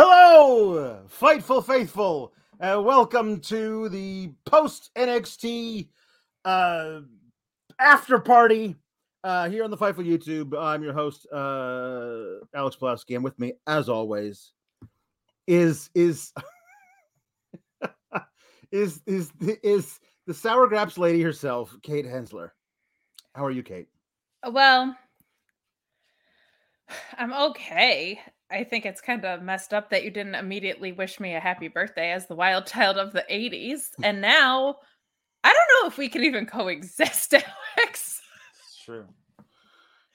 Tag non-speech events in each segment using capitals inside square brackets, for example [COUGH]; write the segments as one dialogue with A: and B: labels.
A: Hello, Fightful Faithful. Uh, welcome to the post NXT uh, after party uh, here on the Fightful YouTube. I'm your host, uh, Alex Pawlowski, and with me, as always, is is [LAUGHS] is is is the sour graps lady herself, Kate Hensler. How are you, Kate?
B: Well, I'm okay. I think it's kind of messed up that you didn't immediately wish me a happy birthday as the wild child of the 80s. [LAUGHS] And now I don't know if we can even coexist, [LAUGHS] Alex.
A: It's true.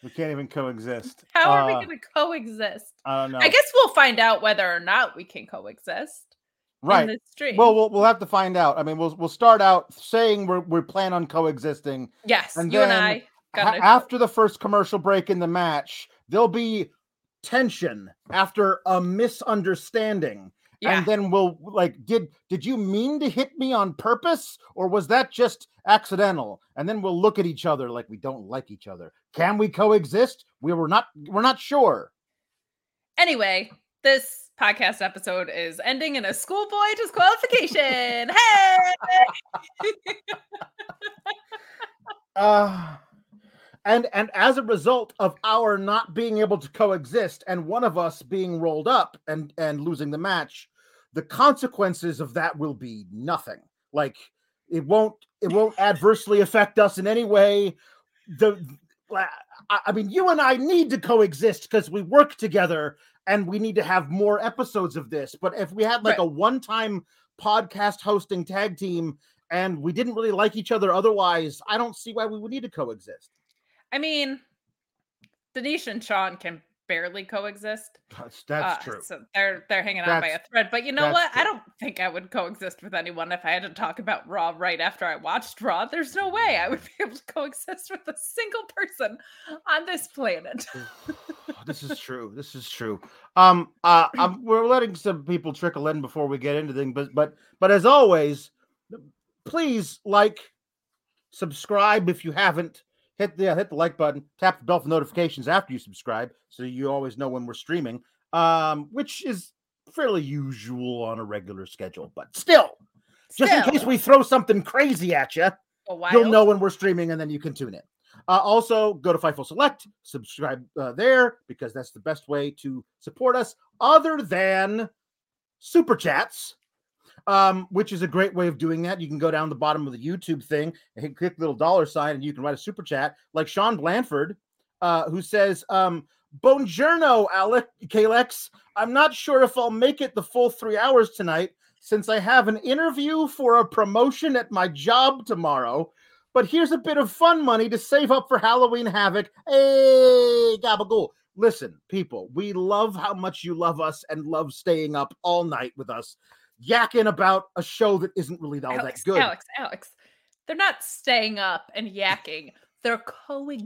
A: We can't even coexist.
B: How are
A: Uh,
B: we going to coexist?
A: I don't know.
B: I guess we'll find out whether or not we can coexist
A: right. Well, we'll we'll have to find out. I mean, we'll we'll start out saying we're we plan on coexisting.
B: yes,
A: and
B: you and I
A: Ha- after the first commercial break in the match, there'll be tension after a misunderstanding.
B: yeah.
A: And then we'll like, did did you mean to hit me on purpose, or was that just accidental? And then we'll look at each other like we don't like each other. Can we coexist? We were not. We're not sure.
B: Anyway, this podcast episode is ending in a schoolboy disqualification. [LAUGHS] hey!
A: Uh [LAUGHS] and and as a result of our not being able to coexist and one of us being rolled up and and losing the match, the consequences of that will be nothing. Like it won't it won't adversely affect us in any way. The I mean, you and I need to coexist because we work together and we need to have more episodes of this. But if we had like
B: Right.
A: a one-time podcast hosting tag team and we didn't really like each other otherwise, I don't see why we would need to coexist.
B: I mean, Denise and Sean can barely coexist.
A: That's, that's
B: Uh,
A: true.
B: So they're they're hanging on by a thread. But you know what? I don't think I would coexist with anyone if I had to talk about Raw right after I watched Raw. There's no way I would be able to coexist with a single person on this planet.
A: this is true. This is true. Um, uh, um, [CLEARS THROAT] we're letting some people trickle in before we get into things, but but but as always, please like, subscribe if you haven't. Hit the hit the like button, tap the bell for notifications after you subscribe, so you always know when we're streaming. Um, which is fairly usual on a regular schedule, but still, just in case we throw something crazy at you, you'll know when we're streaming and then you can tune in. Uh, also, go to Fightful Select, subscribe uh, there because that's the best way to support us, other than super chats, um, which is a great way of doing that. You can go down the bottom of the YouTube thing and click little dollar sign, and you can write a super chat, like Sean Blanford, uh, who says, um, "Buongiorno, Alec Kalex. I'm not sure if I'll make it the full three hours tonight." Since I have an interview for a promotion at my job tomorrow, but here's a bit of fun money to save up for Halloween Havoc. Hey, gabagool. Listen, people, we love how much you love us and love staying up all night with us, yakking about a show that isn't really all
B: Alex,
A: that good.
B: Alex, Alex. They're not staying up and yakking They're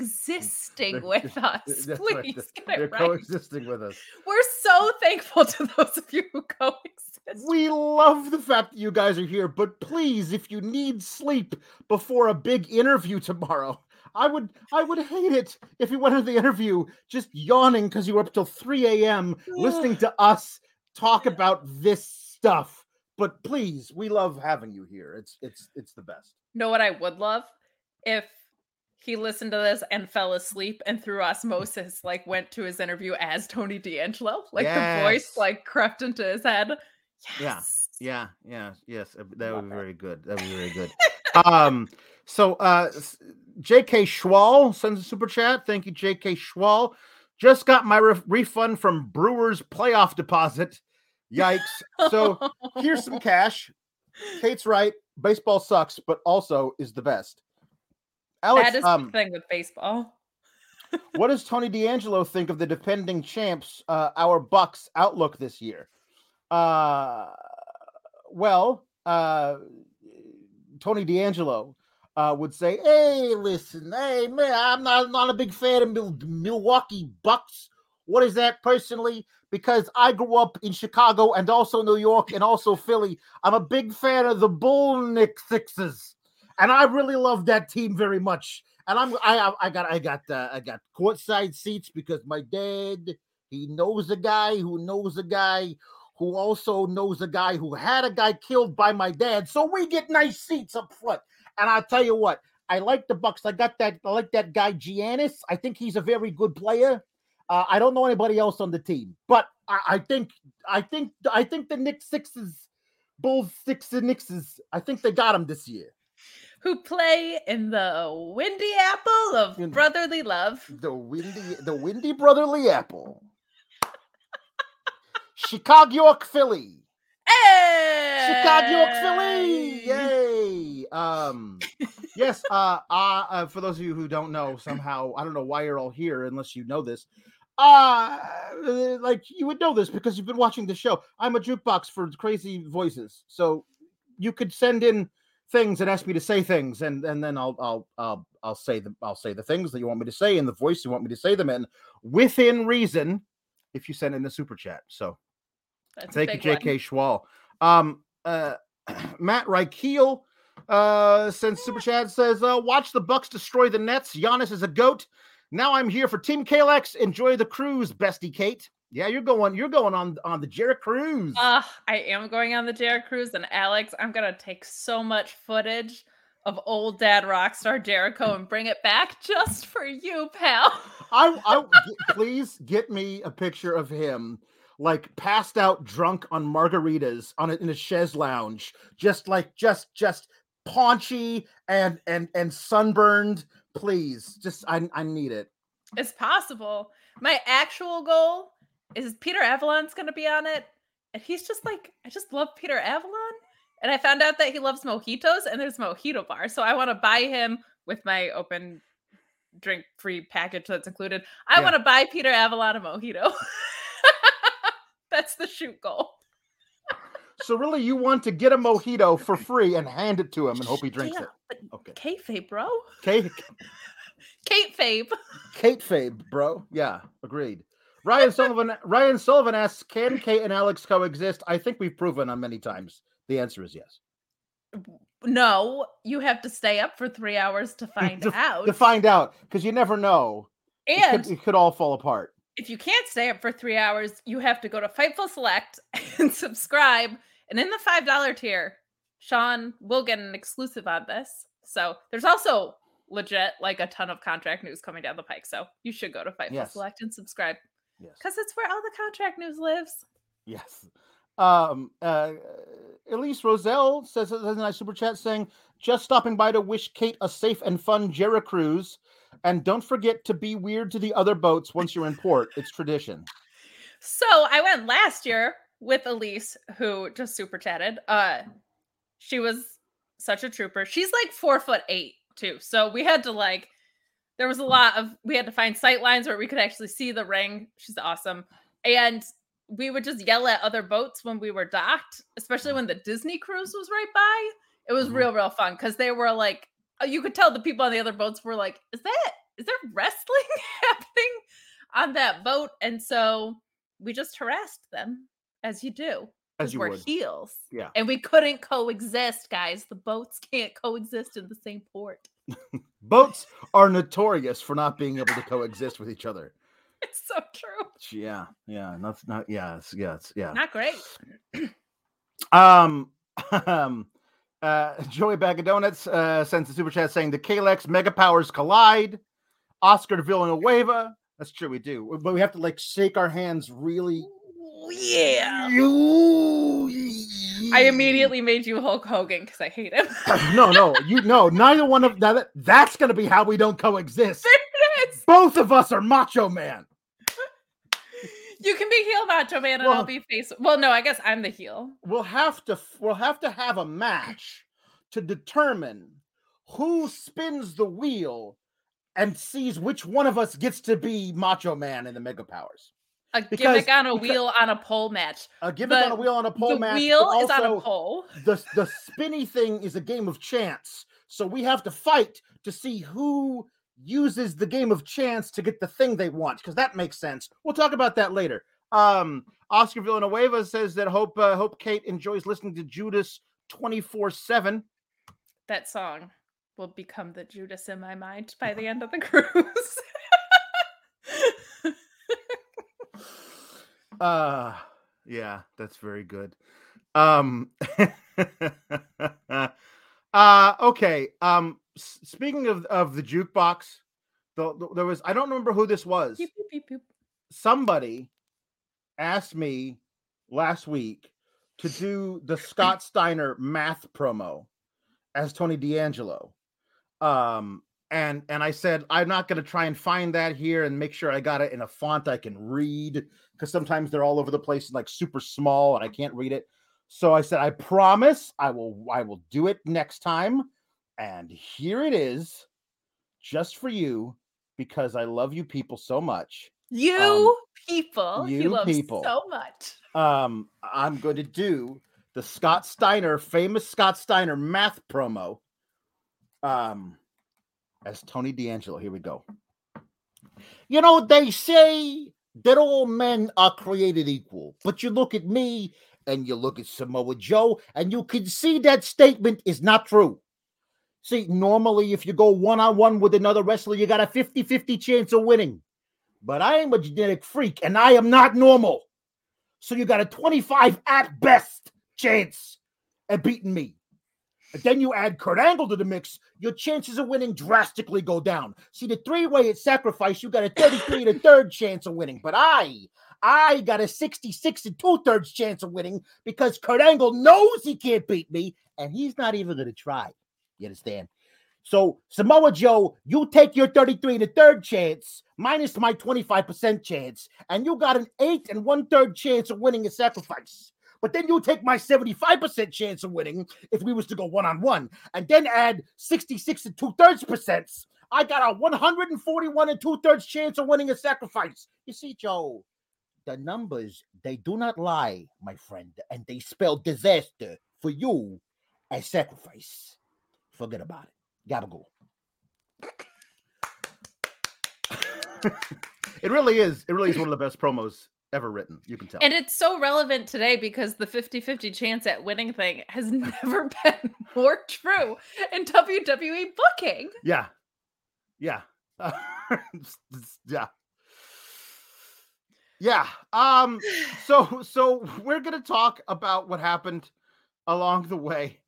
B: coexisting
A: They're-
B: with us.
A: Right,
B: Please
A: they're-
B: get
A: They're
B: it right.
A: coexisting with us.
B: We're so thankful to those of you who coexist.
A: We love the fact that you guys are here, but please, if you need sleep before a big interview tomorrow, I would I would hate it if you went into the interview just yawning because you were up till 3 a.m. [SIGHS] listening to us talk about this stuff. But please, we love having you here. It's it's it's the best.
B: know what I would love if he listened to this and fell asleep and through osmosis like went to his interview as Tony D'Angelo. Like the voice like crept into his head.
A: Yeah.
B: Yes.
A: Yeah, yeah, yes, uh, that
B: Love
A: would be
B: it.
A: very good. That would be very good. um, so uh, J.K. Schwal sends a super chat. Thank you, J.K. Schwal. Just got my re- refund from Brewers playoff deposit. Yikes! So here's some [LAUGHS] cash. Kate's right. Baseball sucks, but also is the best. Alex,
B: that is
A: um,
B: the thing with baseball. [LAUGHS]
A: what does Tony D'Angelo think of the defending champs, uh, our Bucks outlook this year? Uh, well, uh, Tony D'Angelo uh, would say, "Hey, listen, hey man, I'm not not a big fan of Mil- Milwaukee Bucks. What is that personally? Because I grew up in Chicago and also New York and also Philly. I'm a big fan of the Bull Nick Sixes, and I really love that team very much. And I'm I I got I got uh, I got courtside seats because my dad he knows a guy who knows a guy who also knows a guy who had a guy killed by my dad. So we get nice seats up front. And I'll tell you what, I like the Bucks. I got that. I like that guy Giannis. I think he's a very good player. Uh, I don't know anybody else on the team, but I, I think I think I think the Knicks Sixes, Bulls Sixes Knickses. I think they got them this year.
B: Who play in the windy apple of
A: In-
B: brotherly love.
A: The windy, the windy brotherly apple. Chicago, York, Philly. Hey! Chicago, York, Philly. Yay. Um, yes. Uh, uh, uh, for those of you who don't know, somehow I don't know why you're all here unless you know this. Uh, like you would know this because you've been watching the show. I'm a jukebox for crazy voices, so you could send in things and ask me to say things, and and then I'll I'll I'll I'll say the I'll say the things that you want me to say in the voice you want me to say them in within reason. If you send in the super chat, so
B: That's
A: Thank you. J.K. Schwal. Um, uh, [CLEARS THROAT] Matt Reichel uh, sends super chat says, uh, "Watch the Bucks destroy the Nets. Giannis is a goat. Now I'm here for Team Kalex. Enjoy the cruise, bestie Kate. Yeah, you're going. You're going on on the Jericho cruise.
B: Uh, I am going on the Jericho Cruise, and Alex, I'm gonna take so much footage of old dad rockstar Jericho and bring it back just for you, pal.
A: I, I [LAUGHS] please get me a picture of him." Like passed out, drunk on margaritas on a, in a chaise lounge, just like just just paunchy and and and sunburned. Please, just I I need it.
B: It's possible. My actual goal is Peter Avalon's gonna be on it, and he's just like, I just love Peter Avalon, and I found out that he loves mojitos, and there's mojito bar, so I want to buy him with my open drink free package that's included. I
A: Yeah.
B: want to buy Peter Avalon a mojito. [LAUGHS] that's the shoot goal.
A: So really, you want to get a mojito for free and hand it to him and hope he drinks
B: Yeah,
A: it. Okay.
B: kayfabe, bro.
A: Kate, [LAUGHS]
B: Kate Fabe.
A: Kate Fabe, bro. Yeah, agreed. Ryan Sullivan. Ryan Sullivan asks, "Can Kate and Alex coexist?" I think we've proven on many times. The answer is yes.
B: No, you have to stay up for three hours to [LAUGHS] find
A: to,
B: out.
A: to find out because you never know. It
B: and
A: could, it could all fall apart.
B: If you can't stay up for three hours, you have to go to Fightful Select [LAUGHS] and subscribe. And in the five dollar tier, Sean will get an exclusive on this. So there's also legit like a ton of contract news coming down the pike. So you should go to Fightful
A: Yes.
B: Select and subscribe
A: Yes.
B: because it's where all the contract news lives.
A: Yes. Um, uh, Elise Roselle says in a nice super chat saying, just stopping by to wish Kate a safe and fun Jericho cruise. And don't forget to be weird to the other boats once you're in port. It's tradition.
B: So I went last year with Elise, who just super chatted. Uh, she was such a trooper. She's like four foot eight too. So we had to like, there was a lot of we had to find sight lines where we could actually see the ring. She's awesome, and we would just yell at other boats when we were docked, especially when the Disney cruise was right by. It was
A: Mhm.
B: real, real fun because they were like you could tell the people on the other boats were like, "Is that is there wrestling [LAUGHS] happening on that boat?" And so we just harassed them, as you do,
A: As you
B: we're
A: would.
B: heels,
A: Yeah.
B: and we couldn't coexist, guys. The boats can't coexist in the same port. [LAUGHS]
A: Boats are notorious for not being able to coexist with each other. [LAUGHS]
B: It's so true.
A: Yeah, yeah, not not yeah, it's, yeah, it's, yeah.
B: Not great. [SNIFFS]
A: Um, um, uh, [LAUGHS] Joey Bag of Donuts uh, sends a super chat saying the Kalex mega powers collide. Oscar de Villanueva. That's true, we do, but we have to like shake our hands really.
B: Yeah. I immediately made you Hulk Hogan because I hate him. [COUGHS]
A: no, no, you no. Neither one of that. That's gonna be how we don't coexist. [LAUGHS]
B: there it is.
A: Both of us are Macho Man.
B: You can be heel Macho Man and
A: Well-
B: I'll be face. Well, no, I guess I'm the heel.
A: We'll have to. We'll have to have a match to determine who spins the wheel and sees which one of us gets to be Macho Man in the Mega Powers.
B: A
A: Because-
B: gimmick on a wheel on a pole match.
A: A gimmick on a wheel on a pole
B: the
A: match. but
B: wheel is on a pole.
A: The the spinny thing is a game of chance. So we have to fight to see who uses the game of chance to get the thing they want because that makes sense. We'll talk about that later. Um, Oscar Villanueva says that hope uh, hope Kate enjoys listening to Judas twenty four seven.
B: That song will become the Judas in my mind by the end of the [LAUGHS] cruise. [LAUGHS]
A: Uh yeah, that's very good. Um [LAUGHS] uh okay. Um speaking of of the jukebox, the, the- there was I don't remember who this was.
B: Beep, beep, beep.
A: Somebody asked me last week to do the [CLEARS THROAT] Scott Steiner math promo as Tony D'Angelo. Um and and I said I'm not going to try and find that here and make sure I got it in a font I can read because sometimes they're all over the place and like super small and I can't read it. So I said I promise I will I will do it next time. And here it is just for you because I love you people so much.
B: You people, he
A: Um, you
B: loves
A: people.
B: so much.
A: Um I'm going to do the Scott Steiner famous Scott Steiner math promo um as Tony D'Angelo. Here we go. You know, they say that all men are created equal, but you look at me and you look at Samoa Joe, and you can see that statement is not true. See, normally, if you go one on one with another wrestler, you got a 50 50 chance of winning. But I am a genetic freak, and I am not normal. So you got a 25 at best chance at beating me. Then you add Kurt Angle to the mix, your chances of winning drastically go down. See, the three-way at sacrifice, you got a 33 and a third chance of winning. But I, I got a 66 and two-thirds chance of winning because Kurt Angle knows he can't beat me, and he's not even gonna try. You understand? So Samoa Joe, you take your 33 and a third chance minus my 25% chance, and you got an eight and one-third chance of winning a sacrifice. But then you take my 75% chance of winning if we was to go one-on-one, and then add 66 and two-thirds percent. I got a 141 and two-thirds chance of winning a sacrifice. You see, Joe, the numbers, they do not lie, my friend, and they spell disaster for you as sacrifice. Forget about it. Gabagool. [LAUGHS] it really is. It really is one of the best promos ever written. You can tell.
B: And it's so relevant today because the 50 50 chance at winning thing has [LAUGHS] never been more true in WWE booking.
A: yeah. Yeah. It's- [LAUGHS] it's- yeah. Yeah. Um so so we're going to talk about what happened along the way.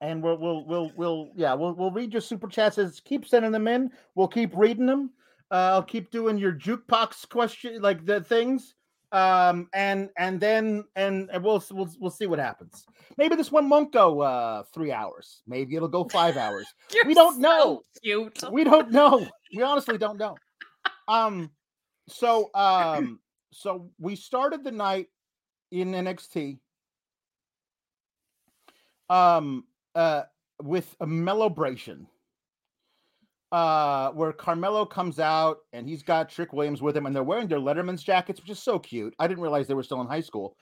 A: And we'll we'll we'll we'll yeah, we'll we'll read your super chats as keep sending them in. We'll keep reading them. Uh, I'll keep doing your jukebox question like the things. Um and and then and, and we'll we'll we'll see what happens. Maybe this one won't go uh 3 hours. Maybe it'll go 5 hours. [LAUGHS] We don't
B: so
A: know.
B: Cute.
A: we don't know. We honestly don't know. Um, so um, so we started the night in NXT. Um, uh, with a Mellobration. Uh, where Carmelo comes out and he's got Trick Williams with him, and they're wearing their Letterman's jackets, which is so cute. I didn't realize they were still in high school.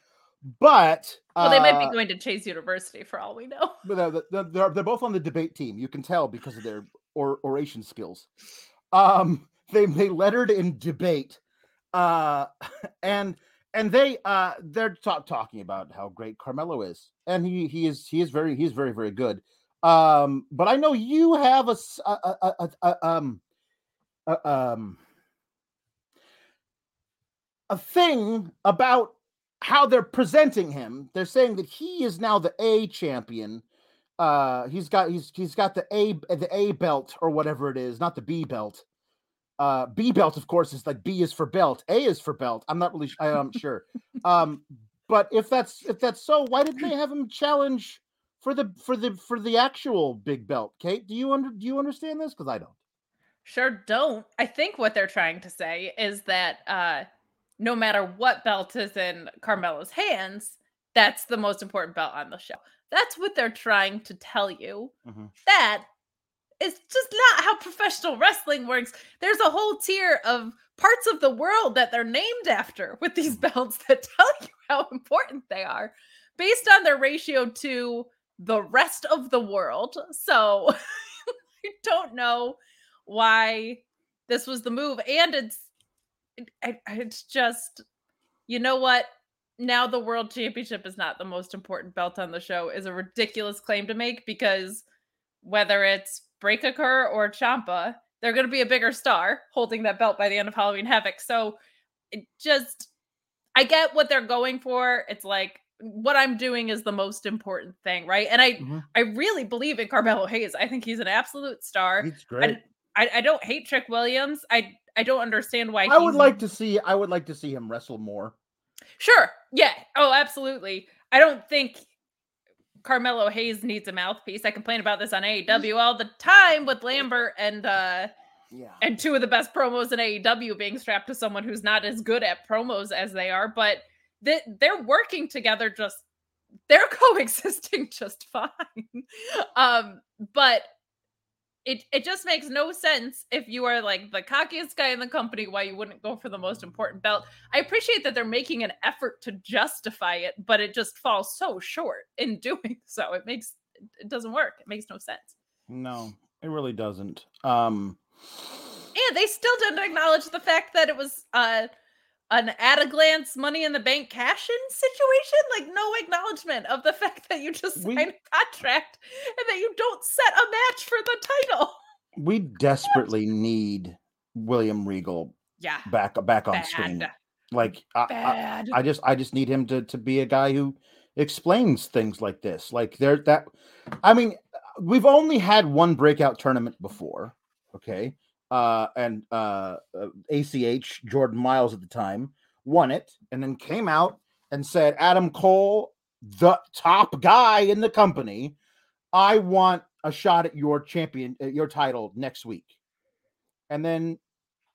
A: But
B: Well, they might
A: uh,
B: be going to Chase University for all we know. [LAUGHS]
A: but they're, they're, they're, they're both on the debate team. You can tell because of their or, oration skills. Um, they they lettered in debate, uh, [LAUGHS] and and they uh they're ta- talking about how great Carmelo is, and he he is he is very he's very very good. Um, but I know you have a, um a, um a thing about how they're presenting him. They're saying that he is now the A champion. Uh, he's got he's he's got the A the A belt or whatever it is, not the B belt. Uh, B belt, of course, is like B is for belt, A is for belt. I'm not really, I'm sure. Um, but if that's if that's so, why didn't they have him challenge for the for the for the actual big belt? Kate, do you under do you understand this? Because I don't.
B: Sure don't. I think what they're trying to say is that uh no matter what belt is in Carmelo's hands, that's the most important belt on the show. That's what they're trying to tell you.
A: Mhm.
B: That is just not how professional wrestling works. There's a whole tier of parts of the world that they're named after with these mm-hmm. belts [LAUGHS] that tell you how important they are based on their ratio to the rest of the world. So [LAUGHS] I don't know why this was the move and it's it- it's just you know what now the world championship is not the most important belt on the show is a ridiculous claim to make because whether it's Breakker or Ciampa, they're going to be a bigger star holding that belt by the end of Halloween Havoc. So it just, I get what they're going for. It's like what I'm doing is the most important thing, right? And I,
A: Mhm.
B: I really believe in Carmelo Hayes. I think he's an absolute star.
A: He's
B: I, I, I don't hate Trick Williams. I, I don't understand why.
A: I would like to see. I would like to see him wrestle more.
B: Sure. Yeah. Oh, absolutely. I don't think Carmelo Hayes needs a mouthpiece. I complain about this on AEW all the time with Lambert and uh
A: Yeah.
B: and two of the best promos in AEW being strapped to someone who's not as good at promos as they are, but they, they're working together just they're [LAUGHS] coexisting just fine. um but it it just makes no sense if you are like the cockiest guy in the company why you wouldn't go for the most important belt. I appreciate that they're making an effort to justify it, but it just falls so short in [LAUGHS] doing so. It makes it doesn't work. It makes no sense.
A: No, it really doesn't. Um.
B: And they still didn't acknowledge the fact that it was uh an at a glance money in the bank cash in situation. Like no acknowledgement of the [LAUGHS] fact that you just
A: We-
B: signed a contract and that you don't set a match for the title.
A: we [LAUGHS] desperately need William Regal
B: Yeah.
A: back back on screen.
B: Bad.
A: Like I, I, I just I just need him to to be a guy who explains things like this. Like there that I mean, we've only had one breakout tournament before, okay? Uh and uh uh, ACH Jordan Myles at the time won it and then came out and said Adam Cole the top guy in the company I want a shot at your champion at your title next week. And then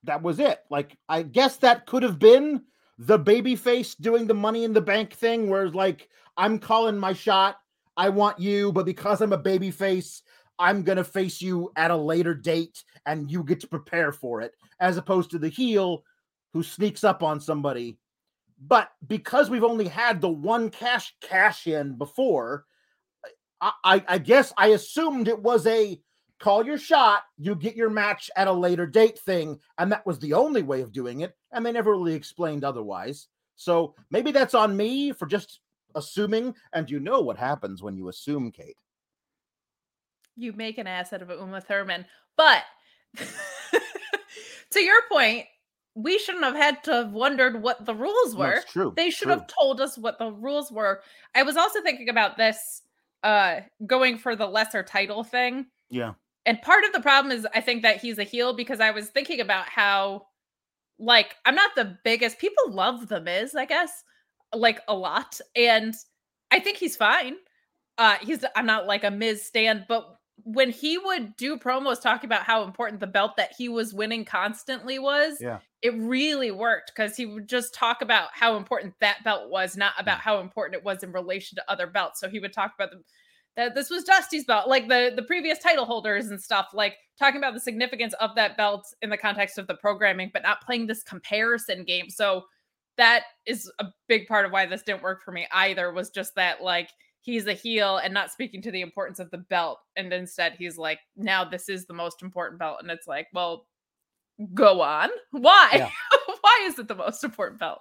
A: that was it. Like I guess that could have been the baby face doing the money in the bank thing where it's like I'm calling my shot. I want you, but because I'm a baby face, I'm going to face you at a later date and you get to prepare for it as opposed to the heel who sneaks up on somebody. But because we've only had the one cash cash in before, I, I, I guess I assumed it was a call your shot, you get your match at a later date thing, and that was the only way of doing it, and they never really explained otherwise. So maybe that's on me for just assuming, and you know what happens when you assume, Kate.
B: You make an ass out of Uma Thurman. But [LAUGHS] to your point, we shouldn't have had to have wondered what the rules were.
A: true.
B: they should
A: true.
B: have told us what the rules were. I was also thinking about this uh going for the lesser title thing.
A: Yeah.
B: And part of the problem is I think that he's a heel because I was thinking about how like I'm not the biggest people love the Miz, I guess, like a lot. And I think he's fine. Uh he's I'm not like a Miz stand, but when he would do promos talking about how important the belt that he was winning constantly was,
A: Yeah.
B: it really worked because he would just talk about how important that belt was, not about how important it was in relation to other belts. So he would talk about the that this was Dusty's belt, like the the previous title holders and stuff, like talking about the significance of that belt in the context of the programming, but not playing this comparison game. So that is a big part of why this didn't work for me either was just that like he's a heel and not speaking to the importance of the belt and instead he's like now this is the most important belt and it's like well go on why
A: Yeah. [LAUGHS]
B: why is it the most important belt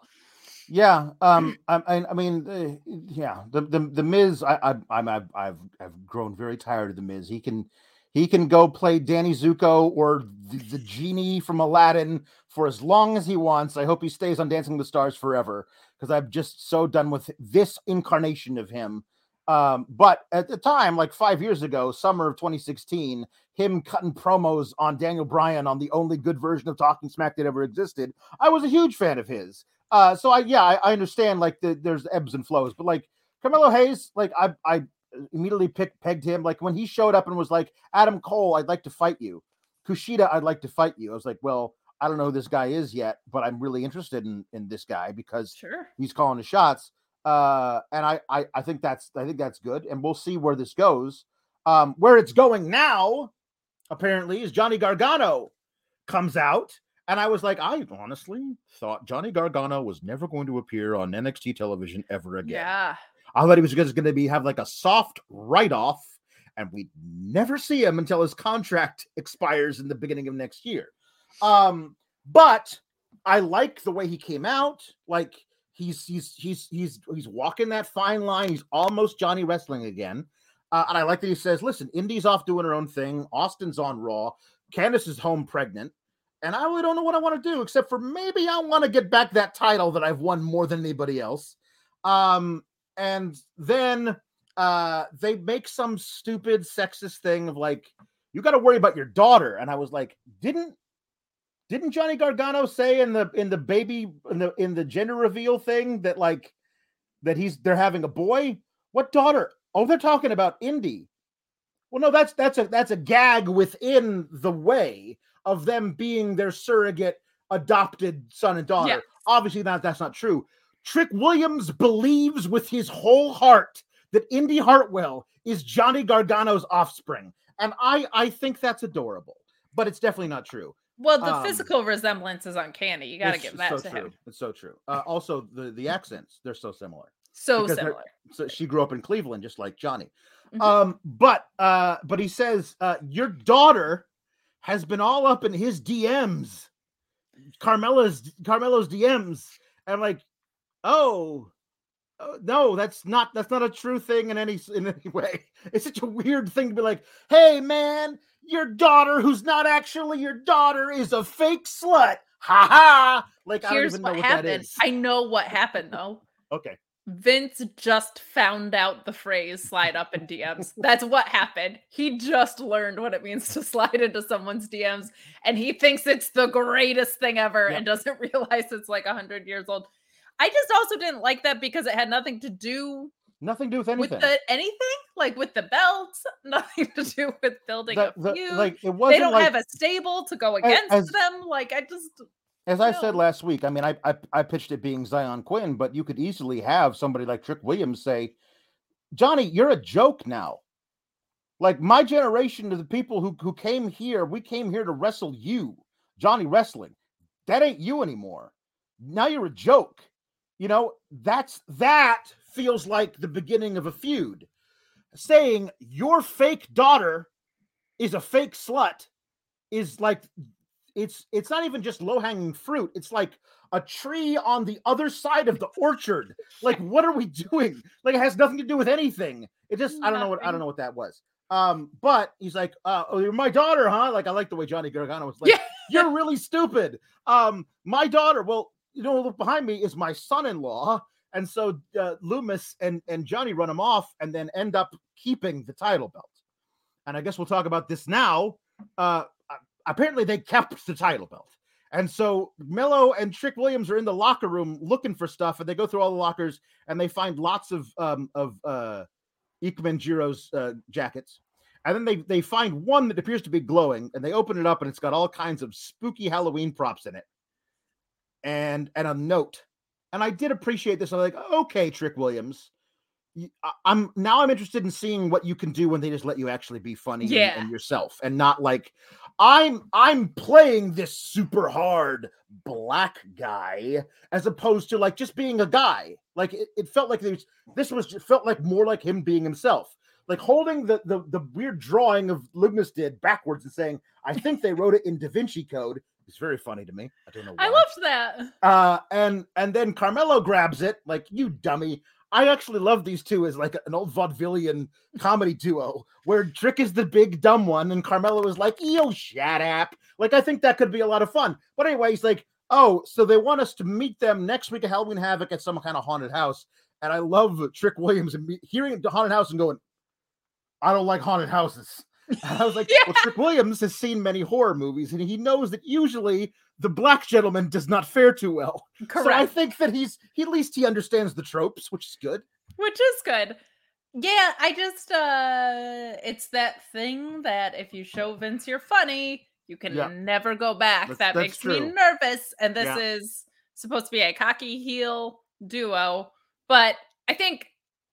A: Yeah, um, [CLEARS THROAT] I, I, mean, uh, yeah, the the the Miz, I, I, I'm, I've, I've, I've grown very tired of the Miz. He can, he can go play Danny Zuko or the, the genie from Aladdin for as long as he wants. I hope he stays on Dancing with the Stars forever because I'm just so done with this incarnation of him. Um, but at the time, like five years ago, summer of 2016, him cutting promos on Daniel Bryan on the only good version of Talking Smack that ever existed, I was a huge fan of his. Uh, so I yeah, I, I understand like the, there's ebbs and flows, but like Carmelo Hayes, like I I immediately picked pegged him. Like when he showed up and was like, Adam Cole, I'd like to fight you. Kushida, I'd like to fight you. I was like, well, I don't know who this guy is yet, but I'm really interested in in this guy because
B: sure
A: he's calling the shots. Uh, and I, I I think that's I think that's good, and we'll see where this goes. Um, where it's going now, apparently, is Johnny Gargano comes out, and I was like, I honestly thought Johnny Gargano was never going to appear on NXT television ever again.
B: yeah
A: I thought he was just going to be have like a soft write off, and we'd never see him until his contract [LAUGHS] expires in the beginning of next year. Um, but I like the way he came out. Like he's he's he's he's he's walking that fine line. He's almost Johnny Wrestling again. Uh, and I like that he says, "Listen, Indi's off doing her own thing. Austin's on Raw. Candice is home pregnant." And I really don't know what I want to do, except for maybe I want to get back that title that I've won more than anybody else. Um, and then uh they make some stupid sexist thing of like you got to worry about your daughter and i was like didn't didn't johnny gargano say in the in the baby in the in the gender reveal thing that like that he's they're having a boy what daughter oh they're talking about indi well no that's that's a that's a gag within the way of them being their surrogate adopted son and daughter
B: Yeah.
A: obviously not that's not true Trick Williams believes with his whole heart that Indi Hartwell is Johnny Gargano's offspring. And I I think that's adorable, but it's definitely not true.
B: Well the
A: Um,
B: physical resemblance is uncanny you got to give that
A: so
B: to
A: true.
B: him
A: It's so true. Uh, also, the the [LAUGHS] accents they're so similar.
B: so similar
A: So she grew up in Cleveland, just like Johnny.
B: Mhm.
A: Um, but uh, but he says uh, your daughter has been all up in his DMs, Carmella's Carmelo's DMs, and I'm like, oh, oh, no, that's not that's not a true thing in any in any [LAUGHS] way. It's such a weird thing to be like, hey man, your daughter who's not actually your daughter is a fake slut. Ha ha! Like I don't
B: here's
A: even know
B: what
A: what
B: happened
A: is.
B: i know what happened though [LAUGHS]
A: Okay.
B: Vince just found out the phrase slide up in DMs. That's what happened. He just learned what it means to slide into someone's DMs and he thinks it's the greatest thing ever and doesn't [LAUGHS] realize it's like 100 years old. I just also didn't like that because it had nothing to do
A: Nothing to do with anything.
B: with the anything, like with the belts, [LAUGHS] nothing to do with building
A: The-
B: a
A: the-
B: feud.
A: like it wasn't
B: they don't
A: like,
B: have a stable to go against
A: as-
B: them. Like I just
A: As I said last week, I mean, I, I I pitched it being Zion Quinn, but you could easily have somebody like Trick Williams say, "Johnny, you're a joke now." Like my generation of the people who who came here, we came here to wrestle you, Johnny Wrestling. That ain't you anymore. Now you're a joke. You know that's that feels like the beginning of a feud. Saying your fake daughter is a fake slut is like it's it's not even just low hanging fruit. It's like a tree on the other side of the orchard. Like what are we doing? Like it has nothing to do with anything. It just i don't know what i don't know what that was. Um but he's like uh oh you're my daughter huh? Like i like the way johnny gargano was like
B: Yeah. [LAUGHS]
A: you're really stupid. Um my daughter well you know behind me is my son-in-law and so uh, lumis and and johnny run him off and then end up keeping the title belt and i guess we'll talk about this now uh apparently they kept the title belt. And so Mello and Trick Williams are in the locker room looking for stuff, and they go through all the lockers and they find lots of um of uh Ikemen Jiro's uh, jackets. And then they they find one that appears to be glowing, and they open it up, and it's got all kinds of spooky Halloween props in it, and and a note. And I did appreciate this. I'm like, okay, Trick Williams, I'm now I'm interested in seeing what you can do when they just let you actually be funny and-
B: Yeah.
A: and yourself, and not like I'm I'm playing this super hard black guy as opposed to like just being a guy. Like it, it felt like was, this was felt like more like him being himself. Like holding the, the the weird drawing of Lumis did backwards and saying, I think they wrote it in Da Vinci Code. It's very funny to me. I don't know. Why.
B: I loved that.
A: Uh, and and then Carmelo grabs it like you dummy. I actually love these two as like an old vaudevillian comedy duo where Trick is the big dumb one and Carmelo is like, yo, shut up. Like, I think that could be a lot of fun. But anyway, he's like, oh, so they want us to meet them next week at Halloween Havoc at some kind of haunted house. And I love Trick Williams and me- hearing the haunted house and going, I don't like haunted houses. And [LAUGHS] I was like, yeah. well, Trick Williams has seen many horror movies and he knows that usually the black gentleman does not fare too well. Correct. So I think that he's he at least he understands the tropes, which is good.
B: Which is good. Yeah, I just uh it's that thing that if you show Vince you're funny, you can yeah. never go back. That's, that that's makes true. me nervous. And this yeah. is supposed to be a cocky heel duo. But I think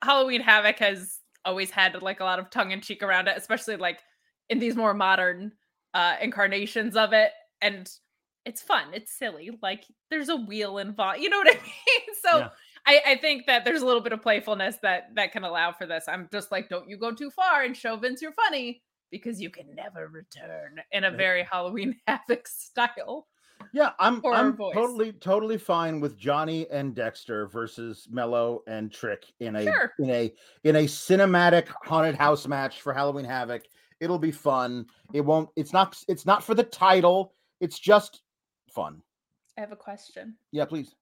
B: Halloween Havoc has always had like a lot of tongue in cheek around it, especially like in these more modern uh incarnations of it. And it's fun. It's silly. Like there's a wheel involved. You know what [LAUGHS] I mean? So yeah. I, I think that there's a little bit of playfulness that that can allow for this. I'm just like, don't you go too far and show Vince you're funny because you can never return in a very Halloween [LAUGHS] Havoc style.
A: Yeah, I'm I'm voice. totally totally fine with Johnny and Dexter versus Mello and Trick in a sure. in a in a cinematic haunted house match for Halloween Havoc. It'll be fun. It won't. It's not. It's not for the title. It's just fun.
B: I have a question.
A: Yeah, please.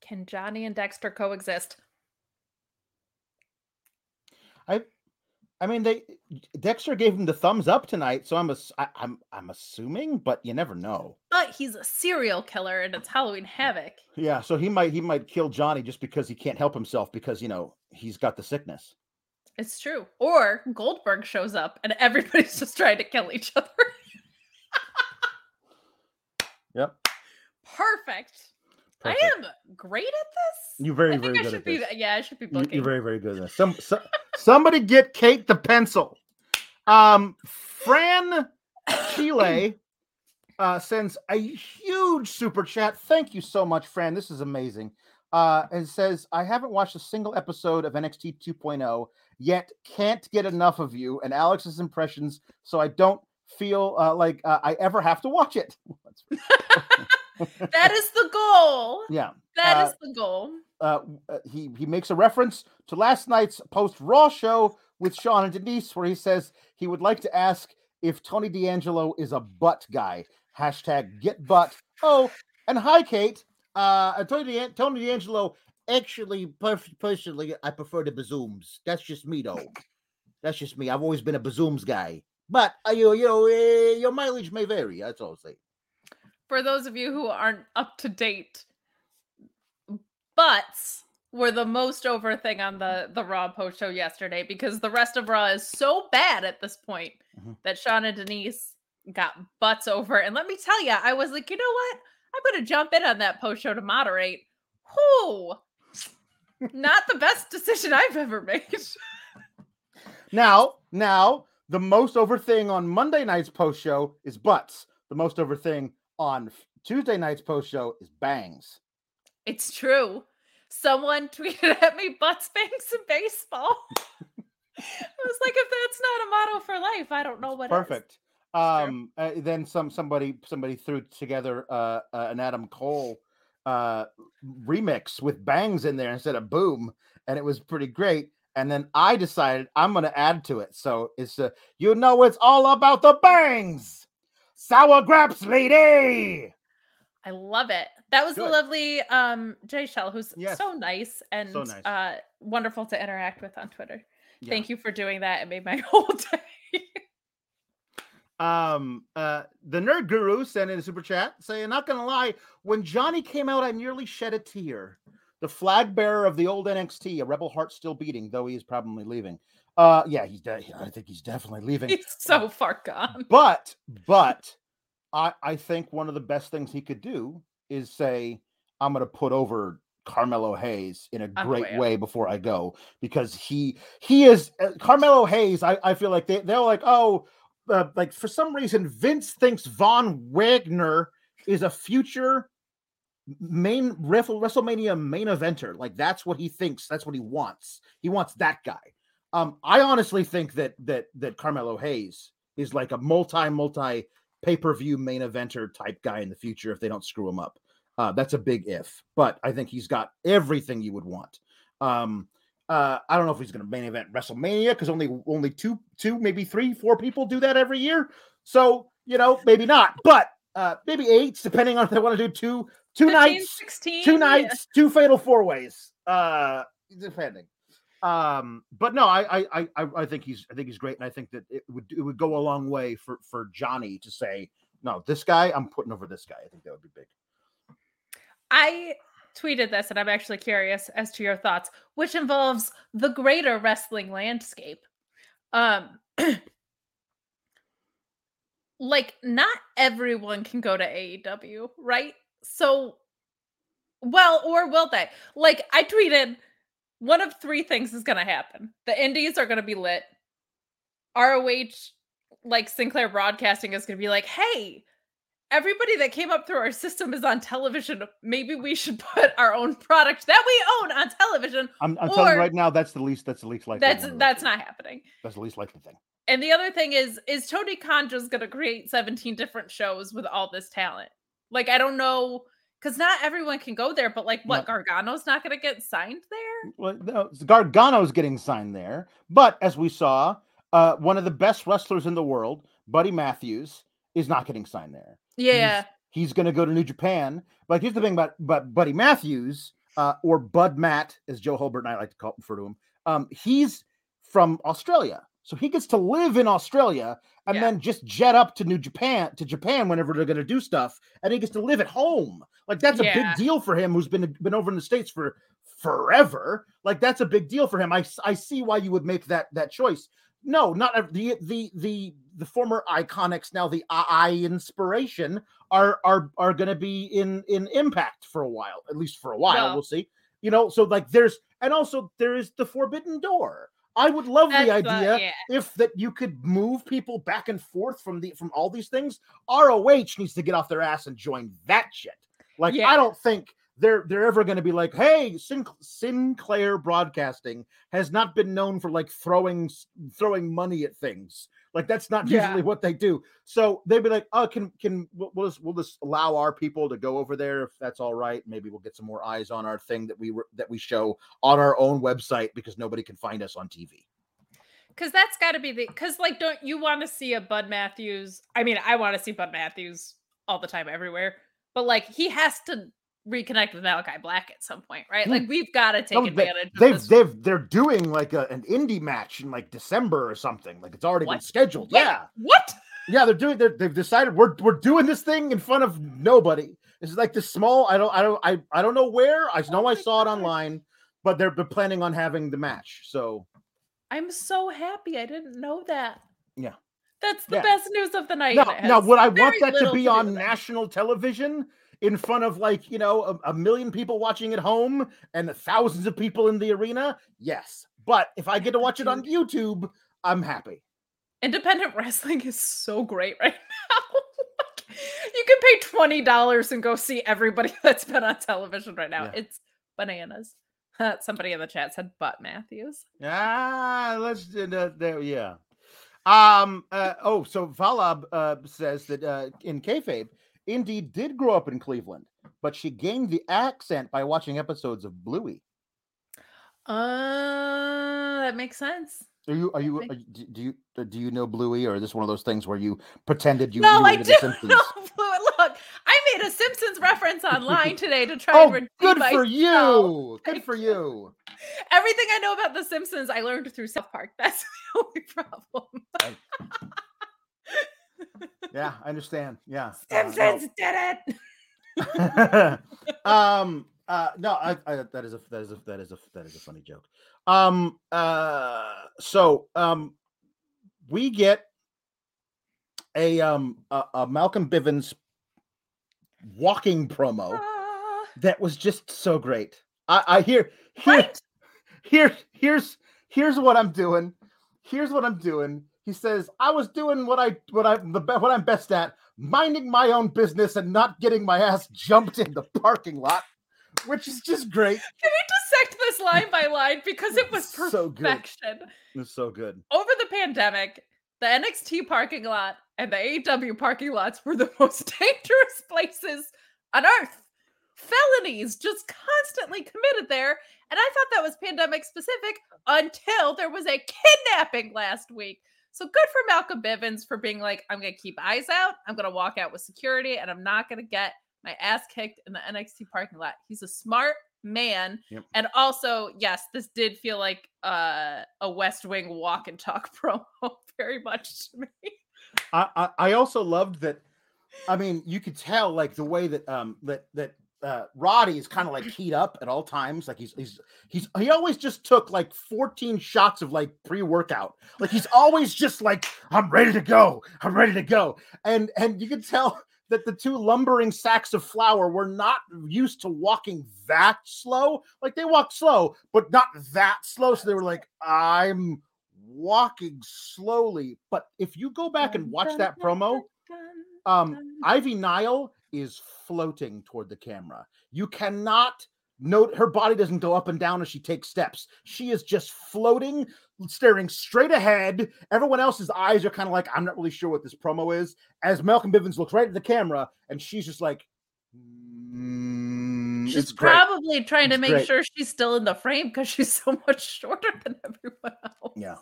B: Can Johnny and Dexter coexist?
A: I I mean they Dexter gave him the thumbs up tonight, so I'm a, I, I'm I'm assuming, but you never know.
B: But he's a serial killer and it's Halloween Havoc.
A: Yeah, so he might he might kill Johnny just because he can't help himself because you know he's got the sickness.
B: It's true. Or Goldberg shows up and [LAUGHS] everybody's just trying to kill each other.
A: Yep.
B: Perfect. Perfect. I am great at this.
A: You're very, very good
B: at
A: this.
B: Be, yeah, I should be booking.
A: You're very, very good at this. Some, so, somebody get Kate the pencil. Um, Fran Chile [COUGHS] uh, sends a huge super chat. Thank you so much, Fran. This is amazing. Uh, and says, I haven't watched a single episode of NXT 2.0 yet, can't get enough of you and Alex's impressions, so I don't feel uh, like uh, I ever have to watch it. [LAUGHS] [LAUGHS]
B: that is the goal.
A: Yeah,
B: that uh, is the goal.
A: Uh, uh, he he makes a reference to last night's post Raw show with Sean and Denise, where he says he would like to ask if Tony D'Angelo is a butt guy. Hashtag get butt. Oh, and hi, Kate. Uh, Tony, De- Tony D'Angelo. Actually, personally, I prefer the bazooms. That's just me, though. [LAUGHS] That's just me. I've always been a bazooms guy. But uh, you, you know, uh, your mileage may vary. That's all i say.
B: For those of you who aren't up to date, butts were the most over thing on the the Raw post show yesterday because the rest of Raw is so bad at this point mm-hmm. that Sean and Denise got butts over. And let me tell you, I was like, you know what? I'm going to jump in on that post show to moderate. Whoo! Not the best decision I've ever made.
A: now, now the most over thing on Monday night's post show is butts. The most over thing on Tuesday night's post show is bangs.
B: It's true. Someone [LAUGHS] tweeted at me butts, bangs, and baseball. I was like, if that's not a motto for life, I don't know what.
A: Perfect. Um, uh, then some somebody somebody threw together uh, uh, an Adam Cole uh, remix with bangs in there instead of boom, and it was pretty great and then I decided I'm going to add to it. So it's uh, you know it's all about the bangs, sour grapes lady.
B: I love it. That was Good. the lovely um Jay Shell, who's yes. so nice and so nice. uh wonderful to interact with on Twitter. Yeah. Thank you for doing that. It made my [LAUGHS] whole day.
A: Um uh the nerd guru sent in a super chat saying, not gonna lie, when Johnny came out, I nearly shed a tear the flag bearer of the old NXT, a rebel heart still beating, though he is probably leaving. Uh, yeah, he's. De- I think he's definitely leaving.
B: He's so far gone.
A: But, but, I I think one of the best things he could do is say, "I'm going to put over Carmelo Hayes in a great way before I go," because he he is uh, Carmelo Hayes. I I feel like they they're like, oh, uh, like for some reason Vince thinks Von Wagner is a future main WrestleMania main eventer. Like that's what he thinks. That's what he wants. He wants that guy. Um, I honestly think that that that Carmelo Hayes is like a multi multi pay per view main eventer type guy in the future if they don't screw him up. Uh, that's a big if, but I think he's got everything you would want. Um, uh, I don't know if he's going to main event WrestleMania because only only two, two, maybe three, four people do that every year. So you know, maybe not, but uh, maybe eight, depending on if they want to do two, two
B: 15,
A: nights,
B: 16,
A: two
B: yeah.
A: nights, two fatal four ways. Uh, depending. Um, but no, I, I, I, I think he's, I think he's great, and I think that it would, it would go a long way for for Johnny to say, no, this guy, I'm putting over this guy. I think that would be big.
B: I tweeted this and I'm actually curious as to your thoughts, which involves the greater wrestling landscape. Um [CLEARS THROAT] like not everyone can go to AEW, right? So well, or will they? Like I tweeted one of three things is going to happen. The indies are going to be lit. ROH like Sinclair Broadcasting is going to be like, "Hey, everybody that came up through our system is on television. Maybe we should [LAUGHS] put our own product that we own on television.
A: I'm, I'm telling you right now, that's the least, that's the least likely.
B: That's
A: one of those
B: that's not happening.
A: That's the least likely thing.
B: And the other thing is, is Tony Khan just going to create 17 different shows with all this talent? Like, I don't know, because not everyone can go there, but like, what, Gargano's not going to get signed there?
A: Well, no, Gargano's getting signed there, but as we saw, uh, one of the best wrestlers in the world, Buddy Matthews, is not getting signed there.
B: Yeah.
A: He's going to go to New Japan. But here's the thing about, about Buddy Matthews, uh, or Bud Matt, as Joe Holbert and I like to call refer to him. Um, he's from Australia, so he gets to live in Australia and
B: Yeah.
A: then just jet up to New Japan to Japan whenever they're going to do stuff, and he gets to live at home. Like that's a big deal for him, who's been been over in the states for forever. Like that's a big deal for him. I, I see why you would make that that choice. No, not the the the the former iconics now the I inspiration are are are going to be in in impact for a while, at least for a while.
B: Well-
A: we'll see. You know, so like there's and also there is the forbidden door. I would love the
B: That's, uh,
A: idea
B: yeah.
A: if that you could move people back and forth from the from all these things. ROH needs to get off their ass and join that shit. Like
B: Yeah.
A: I don't think they're they're ever going to be like, hey, Sin- Sinclair Broadcasting has not been known for like throwing throwing money at things. Like that's not
B: Yeah.
A: usually what they do. So they'd be like, oh, can can we'll, just we'll just allow our people to go over there if that's all right. Maybe we'll get some more eyes on our thing that we that we show on our own website because nobody can find us on TV.
B: Because that's got to be the, because like, don't you want to see a Bud Matthews? I mean, I want to see Bud Matthews all the time, everywhere, but like, he has to reconnect with Malachi Black at some point, right? Like, we've got to take
A: No, they-
B: advantage of
A: they've
B: this.
A: they've they're doing like a, an indie match in like December or something. Like it's already been scheduled.
B: Wait,
A: Yeah,
B: What?
A: yeah, they're doing. They're, they've decided we're we're doing this thing in front of nobody. This is like this small. I don't I don't I I don't know where. I know
B: Oh
A: I saw it online, but they're, they're planning on having the match. So
B: I'm so happy. I didn't know that.
A: Yeah.
B: That's the
A: Yeah.
B: best news of the night.
A: now, now would I want that to be on national television? In front of like you know a, a million people watching at home and thousands of people in the arena, yes. But if I get to watch it on YouTube, I'm happy.
B: Independent [LAUGHS] wrestling is so great right [LAUGHS] now. You can pay twenty dollars and go see everybody [LAUGHS] that's been on television right now.
A: Yeah.
B: It's bananas. Somebody in the chat said Butt Matthews.
A: Ah, let's uh, there. Yeah. Um. Uh, oh, so Valab uh, says that uh, in kayfabe, Indi did grow up in Cleveland, but she gained the accent by watching episodes of Bluey.
B: Uh, that makes sense.
A: Are you? Are you? Are, you- do do you? uh, Do you know Bluey, or is this one of those things where you pretended you?
B: no, I
A: were the [LAUGHS]
B: do
A: Simpsons?
B: know. Fluid. Look, I made a Simpsons reference online [LAUGHS] today to try
A: Oh,
B: and redeem
A: good for you! [LAUGHS] Good for
B: you.
A: you.
B: Everything I know about The Simpsons, I learned through South Park. That's the only problem.
A: Yeah, I understand. Yeah, uh.
B: Simpsons did it. [LAUGHS]
A: um uh no I, I that is a that is a that is a that is a funny joke um uh so um we get a um a, a malcolm bivens walking promo
B: Ah,
A: that was just so great i i hear here
B: right?
A: here here's here's what i'm doing here's what i'm doing he says, "I was doing what I what I the what I'm best at, minding my own business and not getting my ass jumped in the parking lot," which is just great.
B: Can we dissect this line by line because it was [LAUGHS]
A: So good.
B: perfection?
A: It's so good.
B: Over the pandemic, the NXT parking lot and the AEW parking lots were the [LAUGHS] most dangerous places on earth. Felonies just constantly committed there. And I thought that was pandemic specific until there was a kidnapping last week. So good for Malcolm Bivens for being like, I'm going to keep eyes out. I'm going to walk out with security and I'm not going to get my ass kicked in the NXT parking lot. He's a smart man.
A: Yep.
B: And also, yes, this did feel like uh, a West Wing walk and talk [LAUGHS] promo very much to me.
A: I, I I also loved that. I mean, you could tell like the way that um that that uh Roddy is kind of like keyed up at all times. Like he's he's he's he always just took like 14 shots of like pre-workout. Like he's always just like, I'm ready to go. I'm ready to go. And and you can tell [LAUGHS] that the two lumbering sacks of flour were not used to walking that slow. Like they walked slow, but not that slow. So they were like, I'm walking slowly. But if you go back and watch that promo, um, Ivy Nile is floating toward the camera. You cannot note her body doesn't go up and down as she takes steps. She is just floating, staring straight ahead. Everyone else's eyes are kind of like, I'm not really sure what this promo is. As Malcolm Bivens looks right at the camera, and she's just like, "Mm,
B: She's
A: it's great.
B: probably trying to make
A: great.
B: sure she's still in the frame because she's so much shorter than everyone else.
A: Yeah.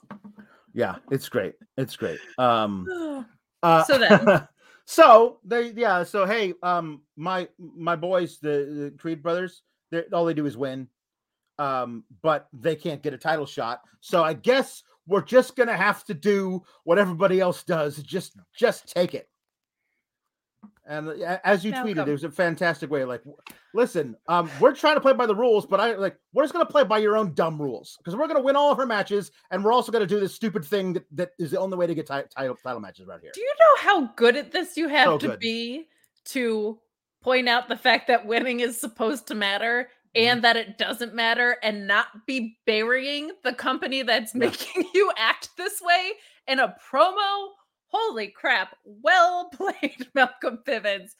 A: Yeah, it's great. It's great. Um [SIGHS] Uh,
B: So then- [LAUGHS] [LAUGHS]
A: so they yeah. So hey, um, my my boys, the, the Creed brothers, all they do is win, um, but they can't get a title shot. So I guess we're just gonna have to do what everybody else does. Just just take it. And as you tweeted, it was a fantastic way. Like, listen, um, we're trying to play by the rules, but I like we're just gonna play by your own dumb rules because we're gonna win all of our matches, and we're also gonna do this stupid thing that, that is the only way to get ti- title title matches right here.
B: Do you know how good at this you have
A: So
B: to
A: good.
B: be to point out the fact that winning is supposed to matter
A: Mm-hmm.
B: and that it doesn't matter and not be burying the company that's making [LAUGHS] you act this way in a promo? Holy crap. Well [LAUGHS] played, Malcolm Bivens.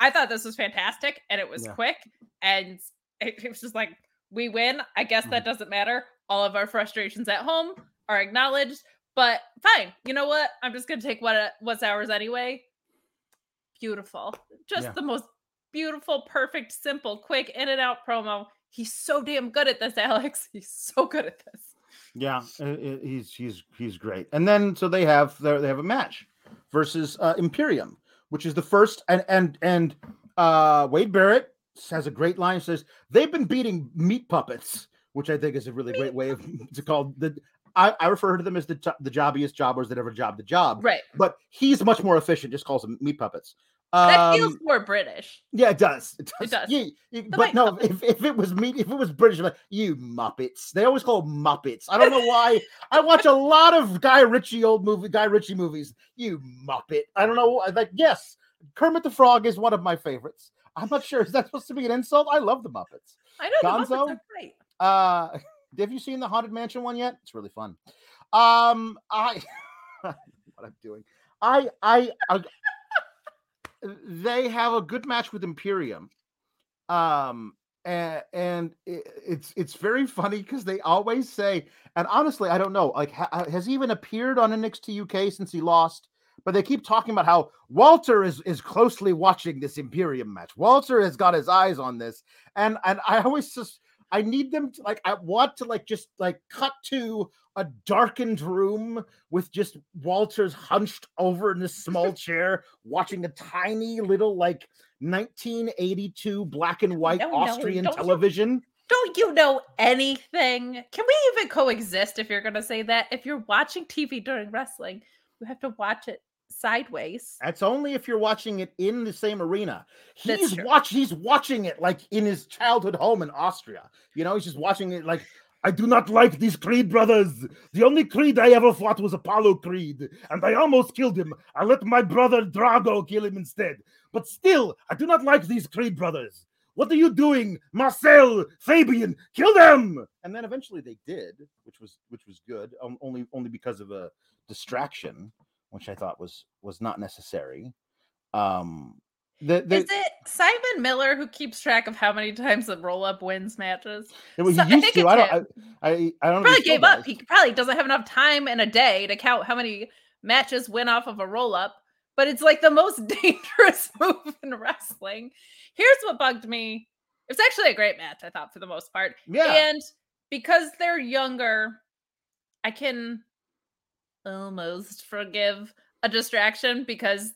B: I thought this was fantastic and it was
A: Yeah.
B: quick and it, it was just like, we win. I guess
A: Mm-hmm.
B: that doesn't matter. All of our frustrations at home are acknowledged, but fine. You know what? I'm just gonna take what what's ours anyway. Beautiful. Just
A: Yeah.
B: the most beautiful, perfect, simple, quick in and out promo. He's so damn good at this, [LAUGHS] Alex. He's so good at this.
A: Yeah, uh, uh, he's he's he's great. And then so they have they have a match versus uh, Imperium, which is the first and and and uh, Wade Barrett has a great line. Says they've been beating meat puppets, which I think is a really great way of to call the. I, I refer to them as the the jobbiest jobbers that ever jobbed the job,
B: Right.
A: but he's much more efficient. Just calls them meat puppets.
B: That
A: Um,
B: feels more British.
A: yeah, it does. It does.
B: It does.
A: You- you- but no, if, if it was me, if it was British, like you Muppets. They always call Muppets. I don't know why. I watch a [LAUGHS] lot of Guy Ritchie old movie, Guy Ritchie movies. You Muppet. I don't know. Like, yes, Kermit the Frog is one of my favorites. I'm not sure. Is that supposed to be an insult? I love the Muppets.
B: I know the Muppets
A: Gonzo?
B: are great.
A: Uh, [LAUGHS] have you seen the Haunted Mansion one yet? It's really fun. Um, I [LAUGHS] what I'm doing. I I, I they have a good match with Imperium. Um and, and it's it's very funny because they always say, and honestly, I don't know, like ha- has he even appeared on NXT UK since he lost? But they keep talking about how Walter is is closely watching this Imperium match. Walter has got his eyes on this, and and I always just I need them to like I want to like just like cut to a darkened room with just Walter's hunched over in this small [LAUGHS] chair watching a tiny little like 1982 black and white
B: No, no,
A: Austrian
B: you-
A: television.
B: Don't you know anything? Can we even coexist if you're going to say that? If you're watching TV during wrestling, you have to watch it sideways.
A: That's only if you're watching it in the same arena. He's watch he's watching it like in his childhood home in Austria. You know, he's just watching it like I do not like these Creed brothers. The only Creed I ever fought was Apollo Creed, and I almost killed him. I let my brother Drago kill him instead. But still, I do not like these Creed brothers. What are you doing, Marcel, Fabian? Kill them!" And then eventually they did, which was which was good. Um, only only because of a distraction, which I thought was was not necessary. Um, the, the,
B: Is it Simon Miller who keeps track of how many times the roll up wins matches?
A: It was
B: so- I
A: used
B: think
A: to. I don't. I. I, I don't.
B: Probably gave up.
A: does.
B: He probably doesn't have enough time in a day to count how many matches win off of a roll up, but it's like the most [LAUGHS] dangerous [LAUGHS] move in wrestling. Here's what bugged me. It's actually a great match, I thought, for the most part.
A: Yeah.
B: And because they're younger, I can almost forgive a distraction because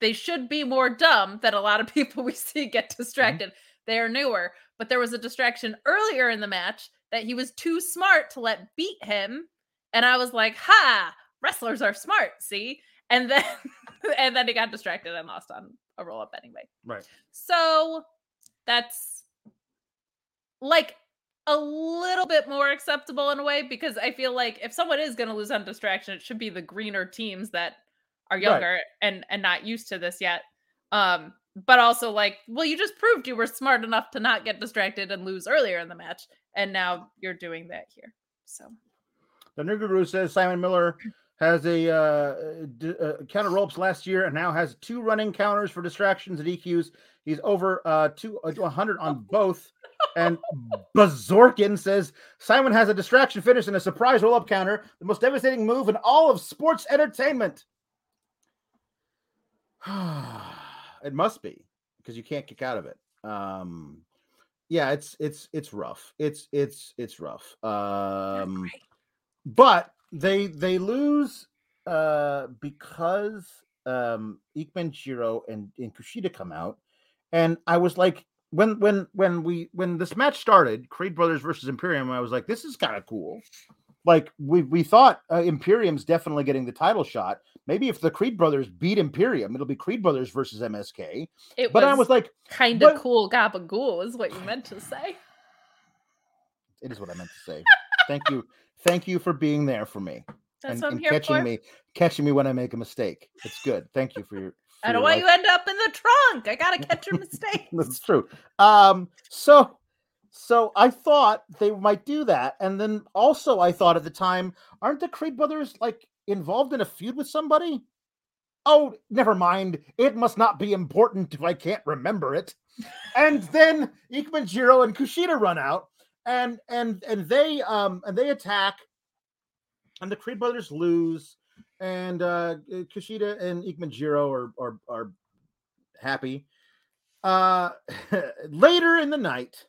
B: they should be more dumb than a lot of [LAUGHS] people we see
A: Mm-hmm.
B: get distracted. They are newer, but there was a distraction earlier in the match that he was too smart to let beat him. And I was like, ha, wrestlers are smart, see? And then [LAUGHS] and then he got distracted and lost on a roll up anyway.
A: Right.
B: So that's like a little bit more acceptable in a way because I feel like if someone is going to lose on distraction, it should be the greener teams that are
A: Right.
B: younger and and not used to this yet. Um, but also like, well, you just proved you were smart enough to not get distracted and lose earlier in the match, and now you're doing that here. So
A: The new guru says Simon Miller has a uh, d- uh, counter ropes last year and now has two running counters for distractions and EQs. He's over uh, two, uh, [LAUGHS] 100 on both. And Bazorkin says Simon has a distraction finish and a surprise roll up counter, the most devastating move in all of sports entertainment. [SIGHS] it must be because you can't kick out of it. Um, yeah, it's it's it's rough. It's it's it's rough. Um, but they they lose uh because um Ikemen Jiro and, and Kushida come out and I was like when when when we when this match started Creed Brothers versus Imperium I was like this is kind of cool like we we thought uh, Imperium's definitely getting the title shot maybe if the Creed Brothers beat Imperium it'll be Creed Brothers versus MSK
B: it
A: but
B: was,
A: I was like
B: kind of cool gabagool is what you meant to say.
A: it is what I meant to say thank you thank you for being there for me
B: That's
A: and,
B: what I'm
A: and
B: here
A: catching
B: for.
A: me catching me when I make a mistake. It's good. Thank you for your.
B: I don't want you end up in the trunk. I gotta catch your mistake. [LAUGHS]
A: That's true. Um. So, so I thought they might do that, and then also I thought at the time, aren't the Creed brothers like involved in a feud with somebody? Oh, never mind. It must not be important if I can't remember it. And then Ikemen Jiro and Kushida run out, and and and they um and they attack, and the Creed brothers lose, and uh Kushida and Ikemen Jiro are are are happy. Uh [LAUGHS] later in the night,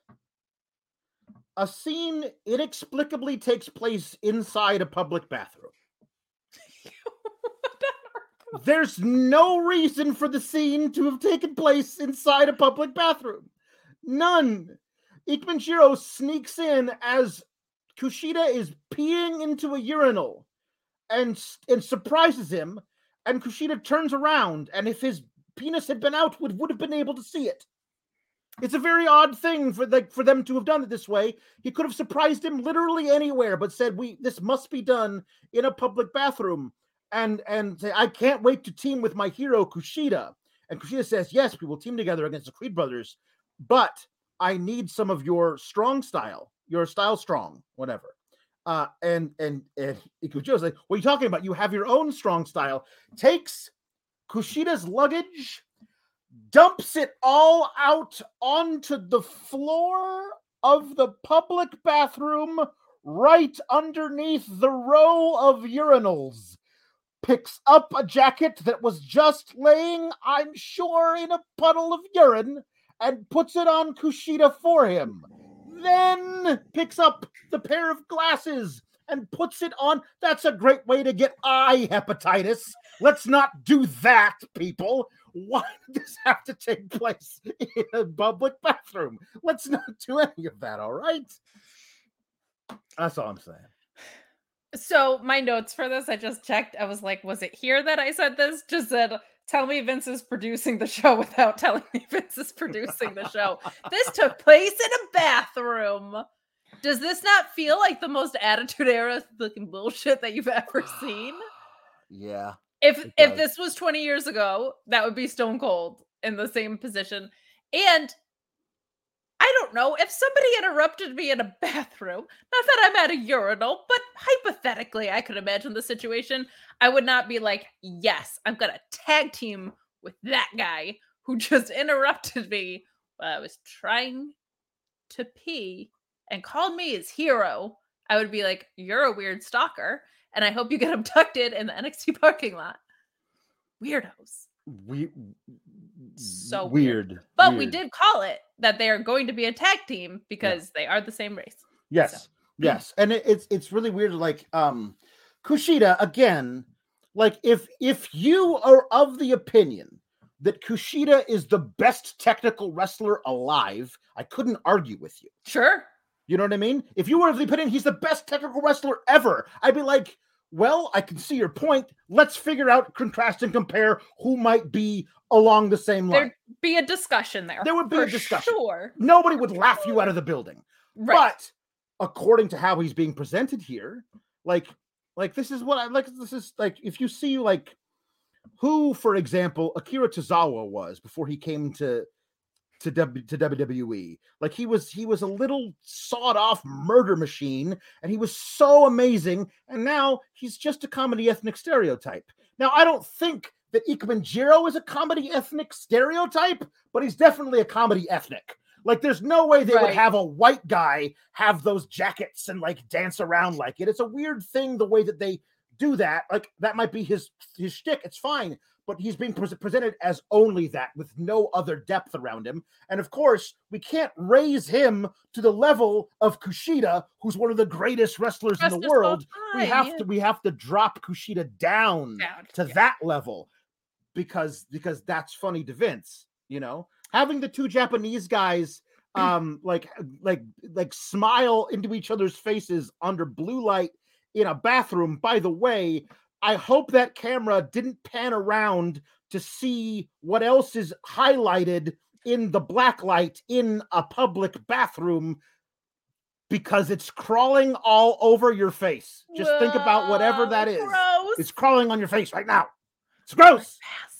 A: a scene inexplicably takes place inside a public bathroom. [LAUGHS] There's no reason for the scene to have taken place inside a public bathroom. None. Ikemen Jiro sneaks in as Kushida is peeing into a urinal and and surprises him. And Kushida turns around, and if his penis had been out, would would have been able to see it. It's a very odd thing for the, for them to have done it this way. He could have surprised him literally anywhere, but said, "We this must be done in a public bathroom." And and say, "I can't wait to team with my hero Kushida." And Kushida says, "Yes, we will team together against the Creed brothers, but I need some of your strong style, your style strong, whatever." Uh, and and and Ikujo's like, "What are you talking about? You have your own strong style." Takes Kushida's luggage, dumps it all out onto the floor of the public bathroom, right underneath the row of urinals. Picks up a jacket that was just laying, I'm sure, in a puddle of urine, and puts it on Kushida for him. Then picks up the pair of glasses and puts it on. That's a great way to get eye hepatitis. Let's not do that, people. Why did this have to take place in a public bathroom? Let's not do any of that, all right? That's all I'm saying.
B: So my notes for this, I just checked. I was like, was it here that I said this? Just said, tell me Vince is producing the show [LAUGHS] without telling me Vince is producing the show. this took place in a bathroom. Does this not feel like the most attitude era looking bullshit that you've ever [SIGHS] seen?
A: Yeah.
B: If if this was 20 years ago, that would be stone cold in the same position. And don't know if somebody interrupted me in a [LAUGHS] bathroom. Not that I'm at a urinal, but hypothetically, I could imagine the situation. I would not be like, "Yes, I'm gonna tag team with that guy who [LAUGHS] just interrupted me while I was trying to pee and called me his hero." I would be like, "You're a weird stalker, and I hope you get [LAUGHS] abducted in the NXT parking lot." Weirdos.
A: We
B: So
A: weird.
B: weird. But we did call it that they are going to be a tag team because they are the same race.
A: Yes. Yes. And it, it's it's really weird. Like um Kushida again, like if if you are of the opinion that Kushida is the best technical wrestler alive, I couldn't argue with you.
B: Sure.
A: You know what I mean? If you were of the opinion he's the best technical wrestler ever, I'd be like, well, I can see your point. Let's figure out, contrast, and compare who might be along the same line.
B: There'd be a discussion there.
A: There would be a discussion.
B: Sure.
A: Nobody would laugh you out of the building.
B: Right.
A: But according to how he's being presented here, like, like this is what I like. This is like if you see like who, for example, Akira Tozawa was before he came to to, w, to WWE. Like he was he was a little sawed off murder machine, and he was so amazing. And now he's just a comedy ethnic stereotype. Now I don't think that Ikemen Jiro is a comedy ethnic stereotype, but he's definitely a comedy ethnic. Like, there's no way they would have a white guy have those jackets and like dance around like it. It's a weird thing the way that they do that. Like, that might be his his shtick. It's fine, but he's being pres presented as only that with no other depth around him. And of course, we can't raise him to the level of Kushida, who's one of the greatest wrestlers in the
B: all
A: world. We
B: time,
A: have
B: yeah.
A: to we have to drop Kushida down
B: Down,
A: to
B: yeah.
A: that level because because that's funny to Vince, you know. Having the two Japanese guys [CLEARS THROAT] um like like like smile into each other's faces under blue light in a bathroom. By the way, I hope that camera didn't pan around to see what else is highlighted in the black light in a public bathroom because it's crawling all over your face. Just think about whatever that
B: Whoa,
A: is.
B: Gross.
A: It's crawling on your face right now. It's gross.
B: Yes.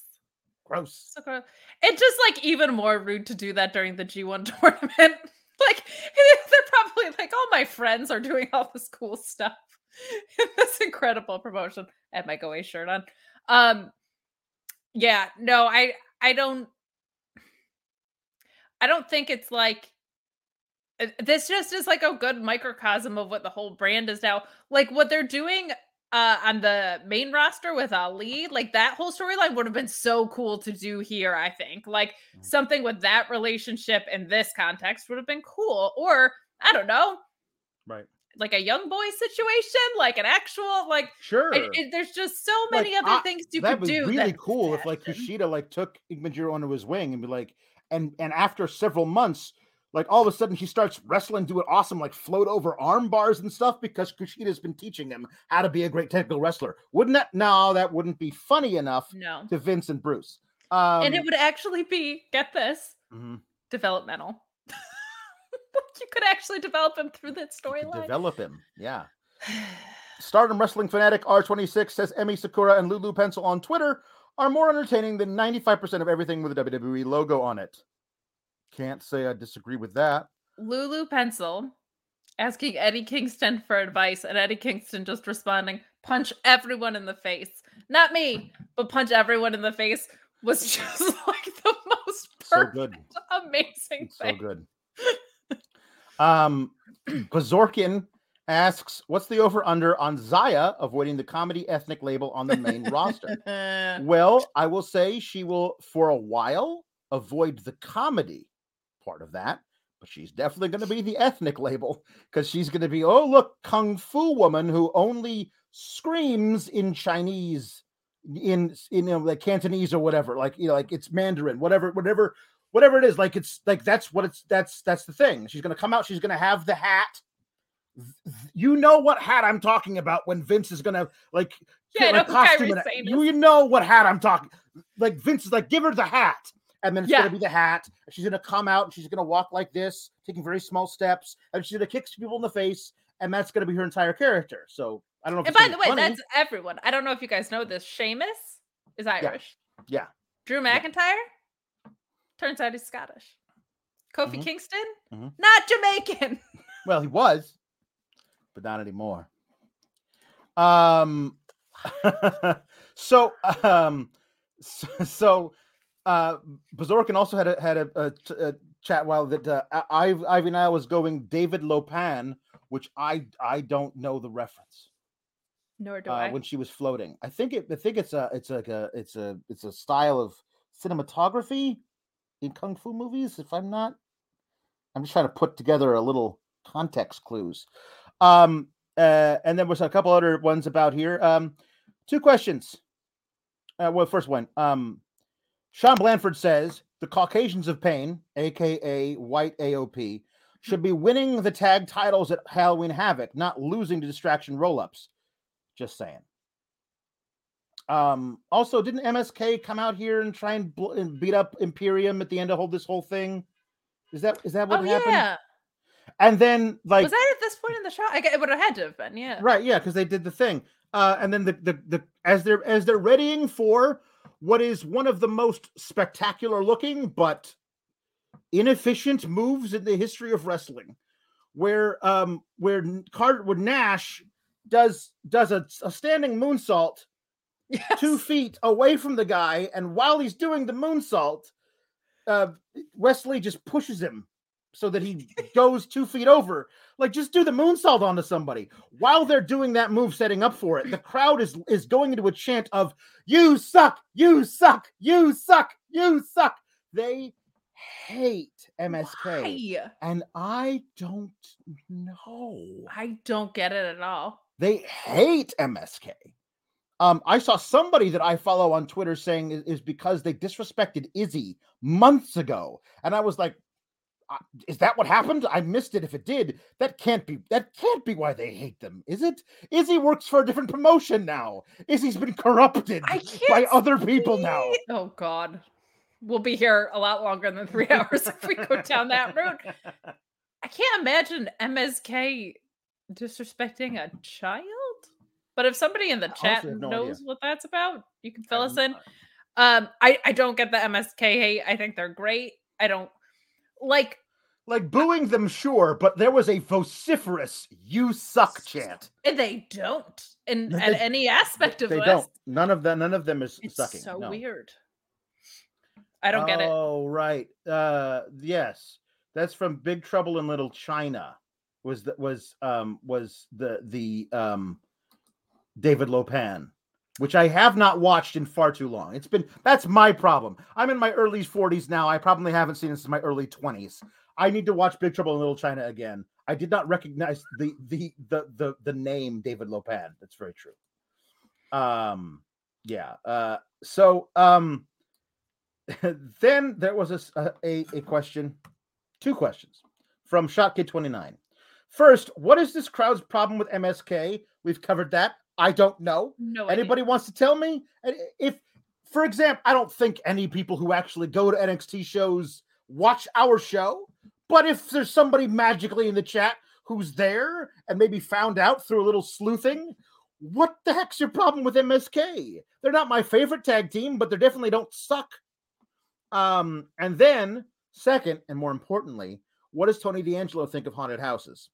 A: Gross.
B: So gross. It's just like even more rude to do that during the G1 [LAUGHS] tournament. like [LAUGHS] they're probably like, all my friends are doing all this cool stuff [LAUGHS] this incredible promotion. I have my Go Away shirt on. Um, yeah, no, I I don't I don't think it's like uh, this just is like a good microcosm of what the whole brand is now. Like what they're doing uh on the main roster with Ali, like that whole storyline would have been so cool to do here, I think. Like
A: Mm.
B: something with that relationship in this context would have been cool. Or I don't know,
A: Right.
B: Like a young boy situation, like an actual like
A: Sure.
B: it- there's just so
A: Like,
B: many other
A: I-
B: things you
A: That'd
B: could
A: be
B: do.
A: really
B: that
A: cool if like. Kushida like took Ikemen Jiro under his wing and be like, and and after several months, like all of a sudden he starts wrestling, doing awesome like float over arm bars and stuff because Kushida's been teaching him how to be a great technical wrestler. Wouldn't that? No, that wouldn't be funny enough
B: No.
A: to Vince and Bruce. Um,
B: and it would actually be, get this,
A: mhm,
B: developmental. [LAUGHS] you could actually develop him through that storyline.
A: develop him. Yeah. [SIGHS] Stardom Wrestling Fanatic R26 says Emmy Sakura and Lulu Pencil on Twitter are more entertaining than 95% of everything with a WWE logo on it. Can't say I disagree with that.
B: Lulu Pencil asking Eddie Kingston for advice, and Eddie Kingston just responding, punch everyone in the face. Not me, but punch everyone in the face was [LAUGHS] just like the most
A: So
B: perfect,
A: good.
B: amazing
A: So
B: thing.
A: good. [LAUGHS] Um, Bazorkin asks, "What's the over under on Zaya avoiding the comedy ethnic label on the main roster?" [LAUGHS] Well, I will say she will, for a while, avoid the comedy part of that, but she's definitely going to be the ethnic label because she's going to be, oh, look, Kung Fu woman who only screams in Chinese, in, in you know, like Cantonese or whatever, like, you know, like it's Mandarin, whatever, whatever, whatever it is. Like, it's like that's what it's that's that's the thing. She's going to come out, she's going to have the hat. You know what hat I'm talking about when Vince is going to like
B: Yeah,
A: like costume
B: saying
A: you, know what hat I'm talking. Like Vince is like, give her the hat, and then it's
B: Yeah.
A: gonna be the hat. She's gonna come out and she's gonna walk like this, taking very small steps, and she's gonna kick people in the face, and that's gonna be her entire character. So I don't know. If
B: And by the way,
A: funny.
B: that's everyone. I don't know if you guys know this. Seamus is Irish.
A: Yeah.
B: Drew McIntyre turns out he's Scottish. Kofi
A: Mhm.
B: Kingston,
A: Mhm.
B: not Jamaican. [LAUGHS]
A: Well, he was, but not anymore. Um, [LAUGHS] so um, so, so uh, Bazorkin also had a had a chat while that uh, I- Ivy I was going David Lo Pan, which I I don't know the reference
B: Nor do
A: uh,
B: I.
A: when she was floating. I think it I think it's a it's like a it's a it's a style of cinematography in kung fu movies. If I'm not, I'm just trying to put together a little context clues. Um, uh, and then was a couple other ones about here. Um, two questions. Uh, well, first one. Um, Sean Blanford says the Caucasians of Pain, aka White AOP, should be winning the tag titles at Halloween Havoc, not losing to Distraction Roll Ups. Just saying. Um, also, didn't MSK come out here and try and, bl- and beat up Imperium at the end of whole this whole thing? Is that is that what
B: oh
A: happened?
B: yeah,
A: And then like
B: was that at this point in the show? I guess it would have had to have been. Yeah.
A: right, yeah, because they did the thing. Uh, and then the, the the as they're as they're readying for what is one of the most spectacular looking but inefficient moves in the history of wrestling, where um where Carter Car- where Nash does does a, a standing moonsault
B: Yes.
A: two feet away from the guy, and while he's doing the moonsault, uh, Wesley just pushes him so that he [LAUGHS] goes two feet over. Like, just do the moonsault onto somebody while they're doing that move, setting up for it. The crowd is is going into a chant of "You suck, you suck, you suck, you suck." They hate MSK,
B: Why?
A: and I don't know.
B: I don't get it at all.
A: They hate MSK. Um, I saw somebody that I follow on Twitter saying is, is because they disrespected Izzy months ago, and I was like, "Uh, "Is that what happened? I missed it. If it did, that can't be. That can't be why they hate them, is it? Izzy works for a different promotion now. Izzy's been corrupted by other people now.
B: Oh God, we'll be here a lot longer than three [LAUGHS] hours if we go down that route. I can't imagine MSK disrespecting a child. But if somebody in the chat
A: no idea.
B: knows what that's about, you can fill us in. Um, I I don't get the MSK hate. I think they're great. I don't like.
A: Like booing them, sure, but there was a vociferous "You suck" chant.
B: and They don't in
A: They-
B: at any aspect of
A: They
B: this.
A: don't. None of them. None of them is
B: It's
A: sucking.
B: so
A: no.
B: weird. I don't get it.
A: Oh, right. Uh yes. That's from Big Trouble in Little China. Was that was um was the the um David Lo Pan, which I have not watched in far too long. It's been that's my problem. I'm in my early 40s now. I probably haven't seen it since my early 20s. I need to watch Big Trouble in Little China again. I did not recognize the the the the, the name David Lo Pan. That's very true. Um yeah. Uh so um [LAUGHS] then there was a, a, a question, two questions from Shot Shotkid29. First, what is this crowd's problem with MSK? We've covered that. I don't know.
B: No idea.
A: Anybody wants to tell me? If, for example, I don't think any people who actually go to NXT shows watch our show, but if there's somebody magically in the chat who's there and maybe found out through a little sleuthing, what the heck's your problem with MSK? They're not my favorite tag team, but they definitely don't suck. Um, and then, second, and more importantly, what does Tony D'Angelo think of haunted houses?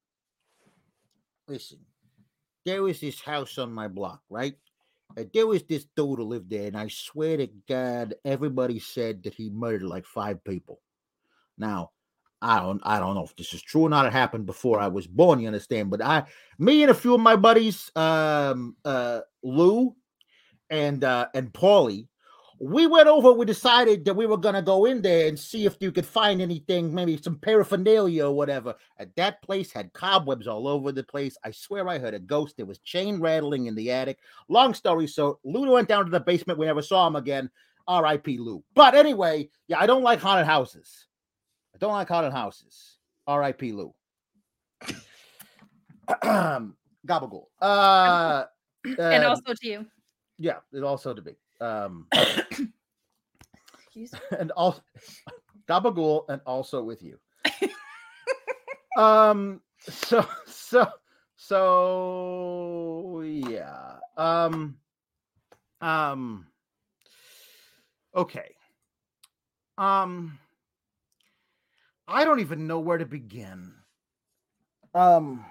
A: Listen, there was this house on my block, right? Uh, there was this dude who lived there, and I swear to God, everybody said that he murdered like five people. Now, I don't, I don't know if this is true or not. It happened before I was born, you understand? But I, me, and a few of my buddies, um, uh, Lou, and uh, and Paulie, we went over. We decided that we were gonna go in there and see if you could find anything, maybe some paraphernalia or whatever. And that place had cobwebs all over the place. I swear I heard a ghost. There was chain rattling in the attic. Long story short, Lou went down to the basement. We never saw him again. R.I.P. Lou. But anyway, yeah, I don't like haunted houses. I don't like haunted houses. R.I.P. Lou. [CLEARS THROAT] Gabagool. Uh,
B: and also to you.
A: yeah, it also to be. Um, [LAUGHS] and also Gabagool and also with you. [LAUGHS] um so so so yeah. Um um okay. Um I don't even know where to begin. Um,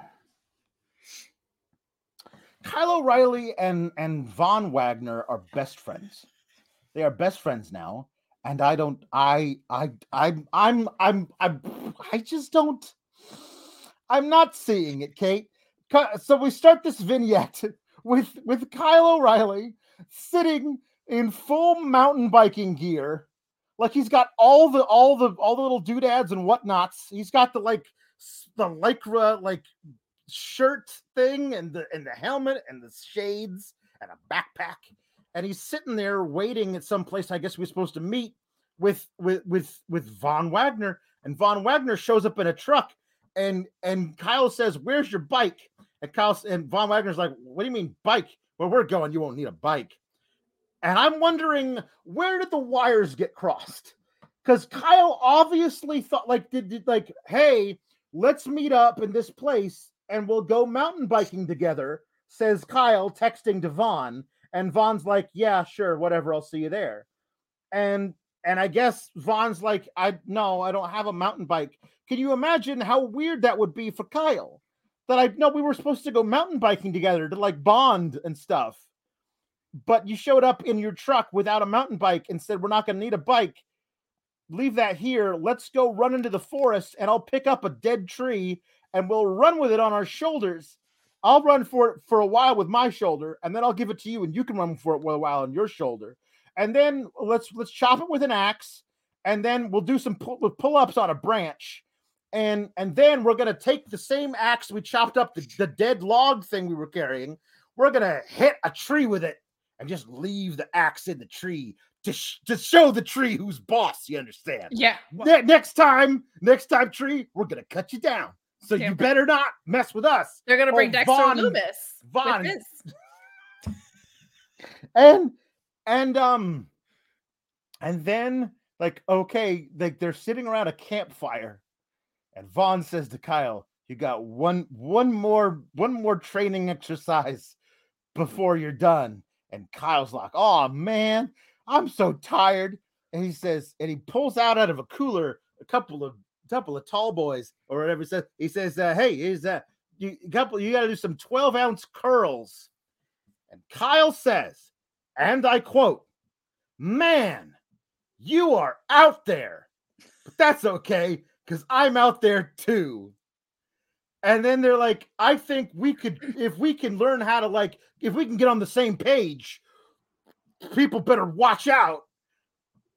A: Kyle O'Reilly and and Von Wagner are best friends. They are best friends now, and I don't. I I I'm I'm I'm I'm I just don't. I'm not seeing it, Kate. So we start this vignette [LAUGHS] with with Kyle O'Reilly sitting in full mountain biking gear, like he's got all the all the all the little doodads and whatnots. He's got the like the lycra like shirt thing and the and the helmet and the shades and a backpack and he's sitting there waiting at some place i guess we're supposed to meet with with with with von wagner and von wagner shows up in a truck and and kyle says where's your bike? And kyle and von wagner's like what do you mean bike? Where we're going you won't need a bike. And i'm wondering where did the wires get crossed? Because kyle obviously thought like did, did like hey let's meet up in this place and we'll go mountain biking together, says Kyle, texting to Von. And Von's like, Yeah, sure, whatever, I'll see you there. And and I guess Von's like, I no, I don't have a mountain bike. Can you imagine how weird that would be for Kyle? That I know we were supposed to go mountain biking together to like bond and stuff. But you showed up in your truck without a mountain bike and said, We're not gonna need a bike. Leave that here. Let's go run into the forest and I'll pick up a dead tree and we'll run with it on our shoulders. I'll run for it for a while with my shoulder, and then I'll give it to you, and you can run for it for a while on your shoulder. And then let's let's chop it with an axe, and then we'll do some pull, pull ups on a branch, and and then we're gonna take the same axe we chopped up the, the dead log thing we were carrying. We're gonna hit a tree with it, and just leave the axe in the tree to, sh- to show the tree who's boss. You understand?
B: Yeah.
A: Ne- next time, next time, tree, we're gonna cut you down. So you better not mess with us.
B: They're gonna bring Dexter Von, Lumis.
A: Von. and and um and then like okay, like they're sitting around a campfire, and Von says to Kyle, "You got one one more one more training exercise before you're done." And Kyle's like, "Oh man, I'm so tired." And he says, and he pulls out out of a cooler a couple of couple of tall boys or whatever. He says, he says, uh, hey, is you couple, you got to do some 12 ounce curls. And Kyle says, and I quote, man, you are out there, but that's okay because I'm out there too. And then they're like, I think we could, if we can learn how to like, if we can get on the same page, people better watch out.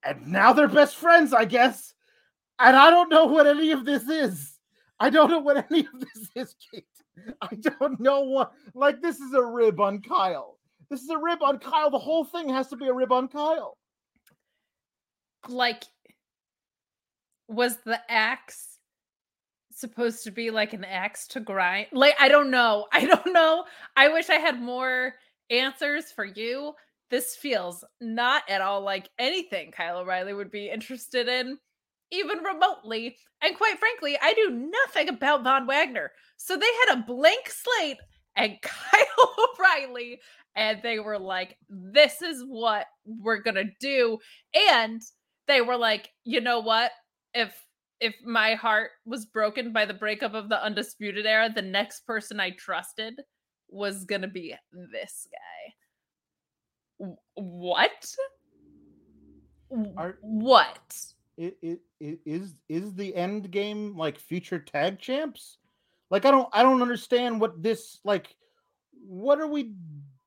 A: And now they're best friends, I guess. And I don't know what any of this is. I don't know what [LAUGHS] any of this is, Kate. I don't know what. Like, this is a rib on Kyle. This is a rib on Kyle. The whole thing has to be a rib on Kyle.
B: Like, was the axe supposed to be like an axe to grind? Like, I don't know. [LAUGHS] I don't know. I wish I had more answers for you. This feels not at all like anything Kyle O'Reilly would be interested in even remotely. And quite frankly, I do nothing about Von Wagner. So they had a blank slate and [LAUGHS] Kyle O'Reilly, and they were like, this is what we're gonna do. And they were like, you know what? If if my heart was broken by the breakup of the undisputed era, the next person I trusted was gonna be this guy. What? Are, what?
A: It, it, it is is the end game like future tag champs? Like I don't I don't understand what this like what are we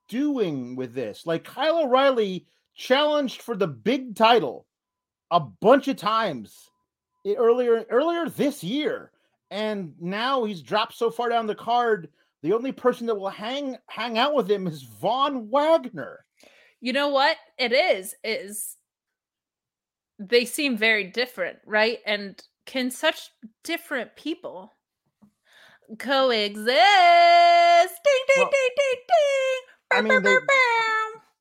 A: doing with this? Like Kyle O'Reilly challenged for the big title a bunch of times earlier earlier this year and now he's dropped so far down the card the only person that will hang hang out with him is Von Wagner.
B: You know what it is is they seem very different, right? And can such different people coexist? Ding ding
A: well, ding ding ding. I mean, they,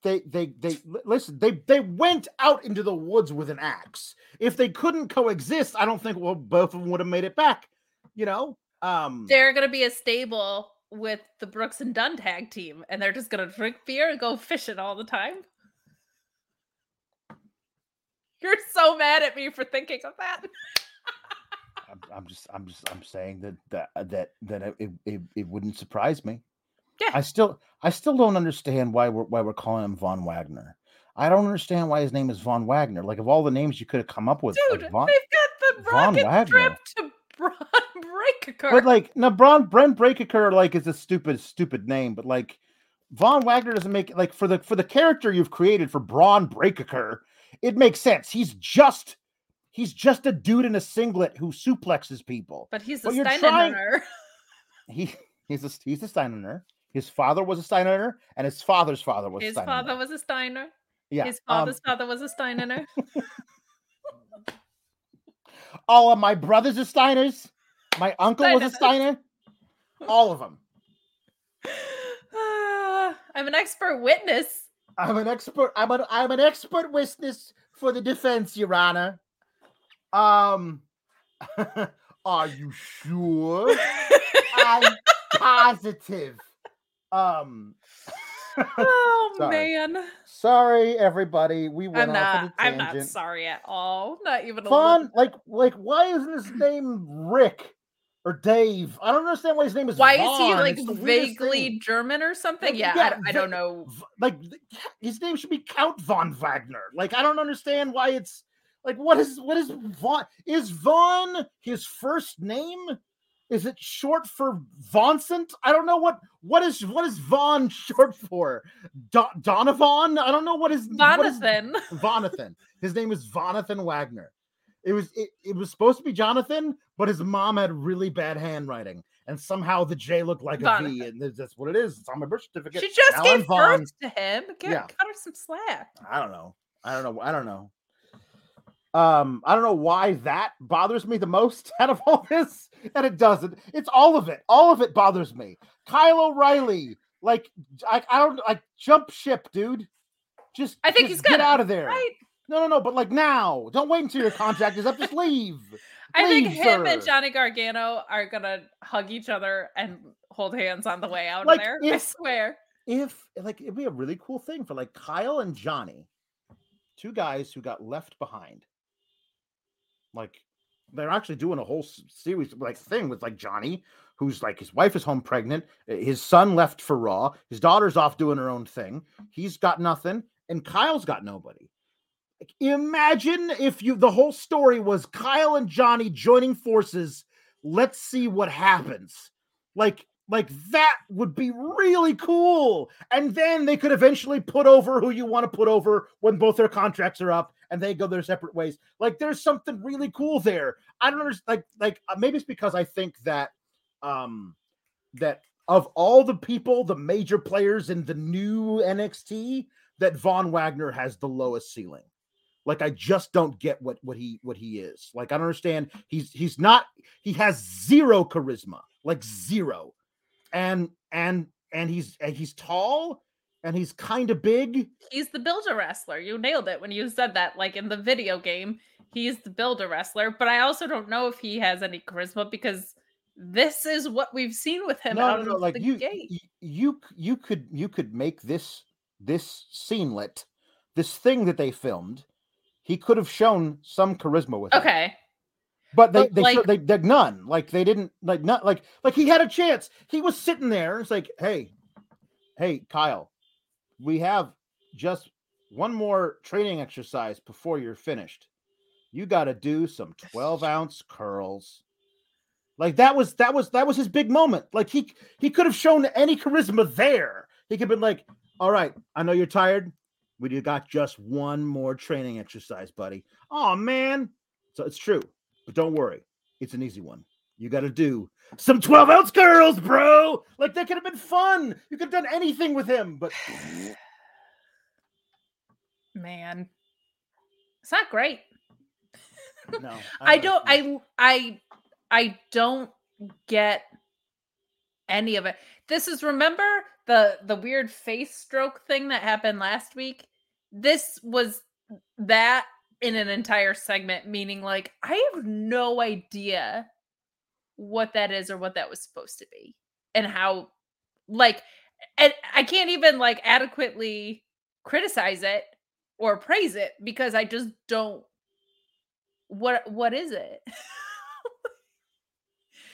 A: they, they, they, listen. They, they went out into the woods with an axe. If they couldn't coexist, I don't think well both of them would have made it back. You know, um,
B: they're gonna be a stable with the Brooks and Dunn tag team, and they're just gonna drink beer and go fishing all the time. You're so mad at me for thinking of that. [LAUGHS]
A: I'm just I'm just I'm saying that that uh, that that it it, it wouldn't surprise me.
B: Yeah.
A: I still I still don't understand why we're why we're calling him Von Wagner. I don't understand why his name is Von Wagner. Like of all the names you could have come up with,
B: Dude,
A: like Von,
B: they've got the
A: Von
B: rocket
A: Wagner.
B: to Bron [LAUGHS] Breakker.
A: but like no Bron Brent Breakker like is a stupid stupid name, but like Von Wagner doesn't make like for the for the character you've created for Bron Breakker, it makes sense. He's just he's just a dude in a singlet who suplexes people.
B: but he's a
A: but trying-
B: Steiner. [LAUGHS]
A: He he's a he's a Steiner. His father was a Steiner, and his father's father was
B: His
A: Steiner.
B: father was a Steiner.
A: yeah.
B: His
A: um,
B: father's father was a Steiner. [LAUGHS]
A: all of my brothers are Steiners. My uncle was a Steiner. All of them.
B: Ah, [SIGHS] I'm an expert witness.
A: I'm an expert. I'm an I'm an expert witness for the defense, Your Honor. Um, [LAUGHS] are you sure? I'm positive. Um, [LAUGHS]
B: oh
A: Sorry.
B: man.
A: sorry, everybody. We went
B: I'm
A: off
B: not
A: on a
B: I'm not sorry at all. Not even a
A: Fun,
B: little.
A: like, like, why isn't his name Rick or Dave? I don't understand why his name is.
B: Why is he like
A: It's the weirdest
B: vaguely. German or something?
A: Like,
B: Yeah,
A: yeah,
B: I, don't- I don't know.
A: Like his name should be Count von Wagner. Like I don't understand why it's like what is what is Von is Von his first name? Is it short for Vincent? I don't know what what is what is Von short for? Do- Donovan? I don't know what is what is-
B: Jonathan. [LAUGHS]
A: Vonathan. His name is Vonathan Wagner. It was it, it was supposed to be Jonathan, but his mom had really bad handwriting, and somehow the J looked like a V, and that's- what it is. It's on my birth certificate.
B: She just
A: I'm
B: gave
A: Von.
B: birth to him. Get,
A: Yeah.
B: Cut her some slack.
A: I don't know. I don't know. I don't know. Um, I don't know why that bothers me the most [LAUGHS] out of all this, and it doesn't. It's all of it. All of it bothers me. Kyle O'Reilly, like I, I don't like jump ship, dude. Just
B: I think
A: just
B: he's
A: get
B: gonna,
A: out of there.
B: Right?
A: No, no, no. But like now, don't wait until your contract is up. Just leave. [LAUGHS]
B: I think
A: Please,
B: him and. Johnny Gargano are gonna hug each other and hold hands on the way out
A: Like,
B: of there. I swear.
A: if like it'd be a really cool thing for like Kyle and Johnny, two guys who got left behind. Like they're actually doing a whole series like thing with like Johnny, who's like his wife is home pregnant, uh, his son left for Raw, his daughter's off doing her own thing, he's got nothing, and Kyle's got nobody. Imagine if you the whole story was Kyle and Johnny joining forces. Let's see what happens. Like like that would be really cool. And then they could eventually put over who you want to put over when both their contracts are up and they go their separate ways. Like there's something really cool there. I don't understand. Like like uh, maybe it's because I think that um that of all the people, the major players in the new NXT, that Von Wagner has the lowest ceiling. Like I just don't get what what he what he is. Like I don't understand. He's he's not. He has zero charisma. Like zero. And and and he's and he's tall and he's kind of big.
B: He's the builder wrestler. You nailed it when you said that. Like in the video game, he's the builder wrestler. But I also don't know if he has any charisma because this is what we've seen with him
A: No,
B: out
A: no, no.
B: of
A: Like
B: the
A: you,
B: gate.
A: you, you could, you could make this, this scenelet, this thing that they filmed. He could have shown some charisma with it.
B: Okay.
A: but they,
B: but,
A: they,
B: like-
A: they, they, none. Like they didn't, like not, like, like he had a chance. He was sitting there. It's like, hey, hey, Kyle, we have just one more training exercise before you're finished. You got to do some 12 ounce curls. Like that was that was that was his big moment. Like he he could have shown any charisma there. He could have been like, "All right, I know you're tired. We do got just one more training exercise, buddy." Oh man, so it's true, but don't worry, it's an easy one. You got to do some 12 ounce curls, bro. Like that could have been fun. You could have done anything with him, but [SIGHS]
B: Man. It's not great. [LAUGHS]
A: no.
B: I
A: don't
B: don't. I I I don't get any of it. This is remember the the weird face stroke thing that happened last week? This was that in an entire segment meaning like I have no idea what that is or what that was supposed to be and how like and I can't even like adequately criticize it or praise it because I just don't what what is it?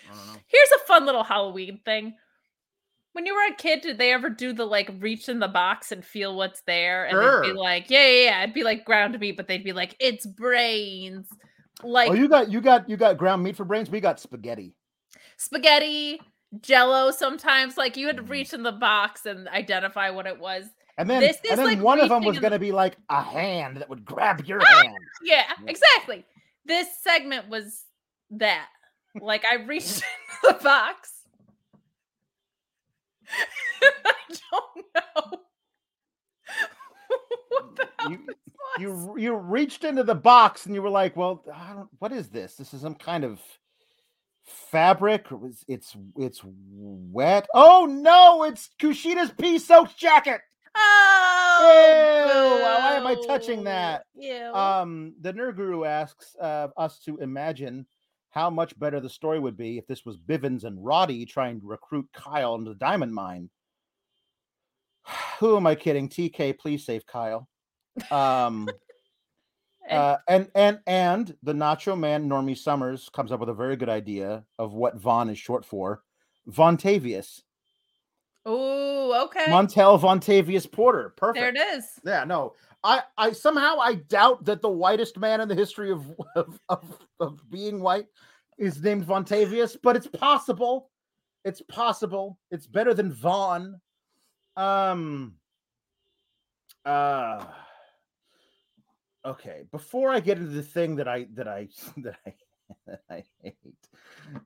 A: I don't know.
B: Here's a fun little Halloween thing. When you were a kid, did they ever do the like reach in the box and feel what's there? And they'd be like, yeah, yeah, yeah. It'd be like ground meat, but they'd be like, it's brains. Like
A: oh, you got you got you got ground meat for brains. We got spaghetti.
B: spaghetti, jello sometimes. Like you had to
A: Mm.
B: reach in the box and identify what it was.
A: And then,
B: This
A: and then
B: like
A: one of them was going to be like a hand that would grab your
B: Ah!
A: hand.
B: Yeah,
A: Yeah.
B: exactly. This segment was that. Like I reached [LAUGHS] into the box. [LAUGHS] I don't know. [LAUGHS]
A: You- You you reached into the box and you were like, "Well, I don't, what is this? This is some kind of fabric. It's it's wet? Oh no! It's Kushida's pea soaked jacket.
B: Oh,
A: Ew, why am I touching that?
B: Ew.
A: Um, the Nerd Guru asks uh, us to imagine how much better the story would be if this was Bivens and Roddy trying to recruit Kyle into the diamond mine. [SIGHS] Who am I kidding? TK, please save Kyle. Um, [LAUGHS]
B: And-
A: uh, and and and the Nacho Man Normie Summers comes up with a very good idea of what Von is short for. Vontavious.
B: oh, okay.
A: Montel Vontavious Porter. Perfect.
B: There it is.
A: Yeah, no. I, I somehow I doubt that the whitest man in the history of [LAUGHS] of, of, of being white is named Vontavious, but it's possible. It's possible. It's better than Vaughn. Um uh okay, before I get into the thing that I that I [LAUGHS] that I that I hate.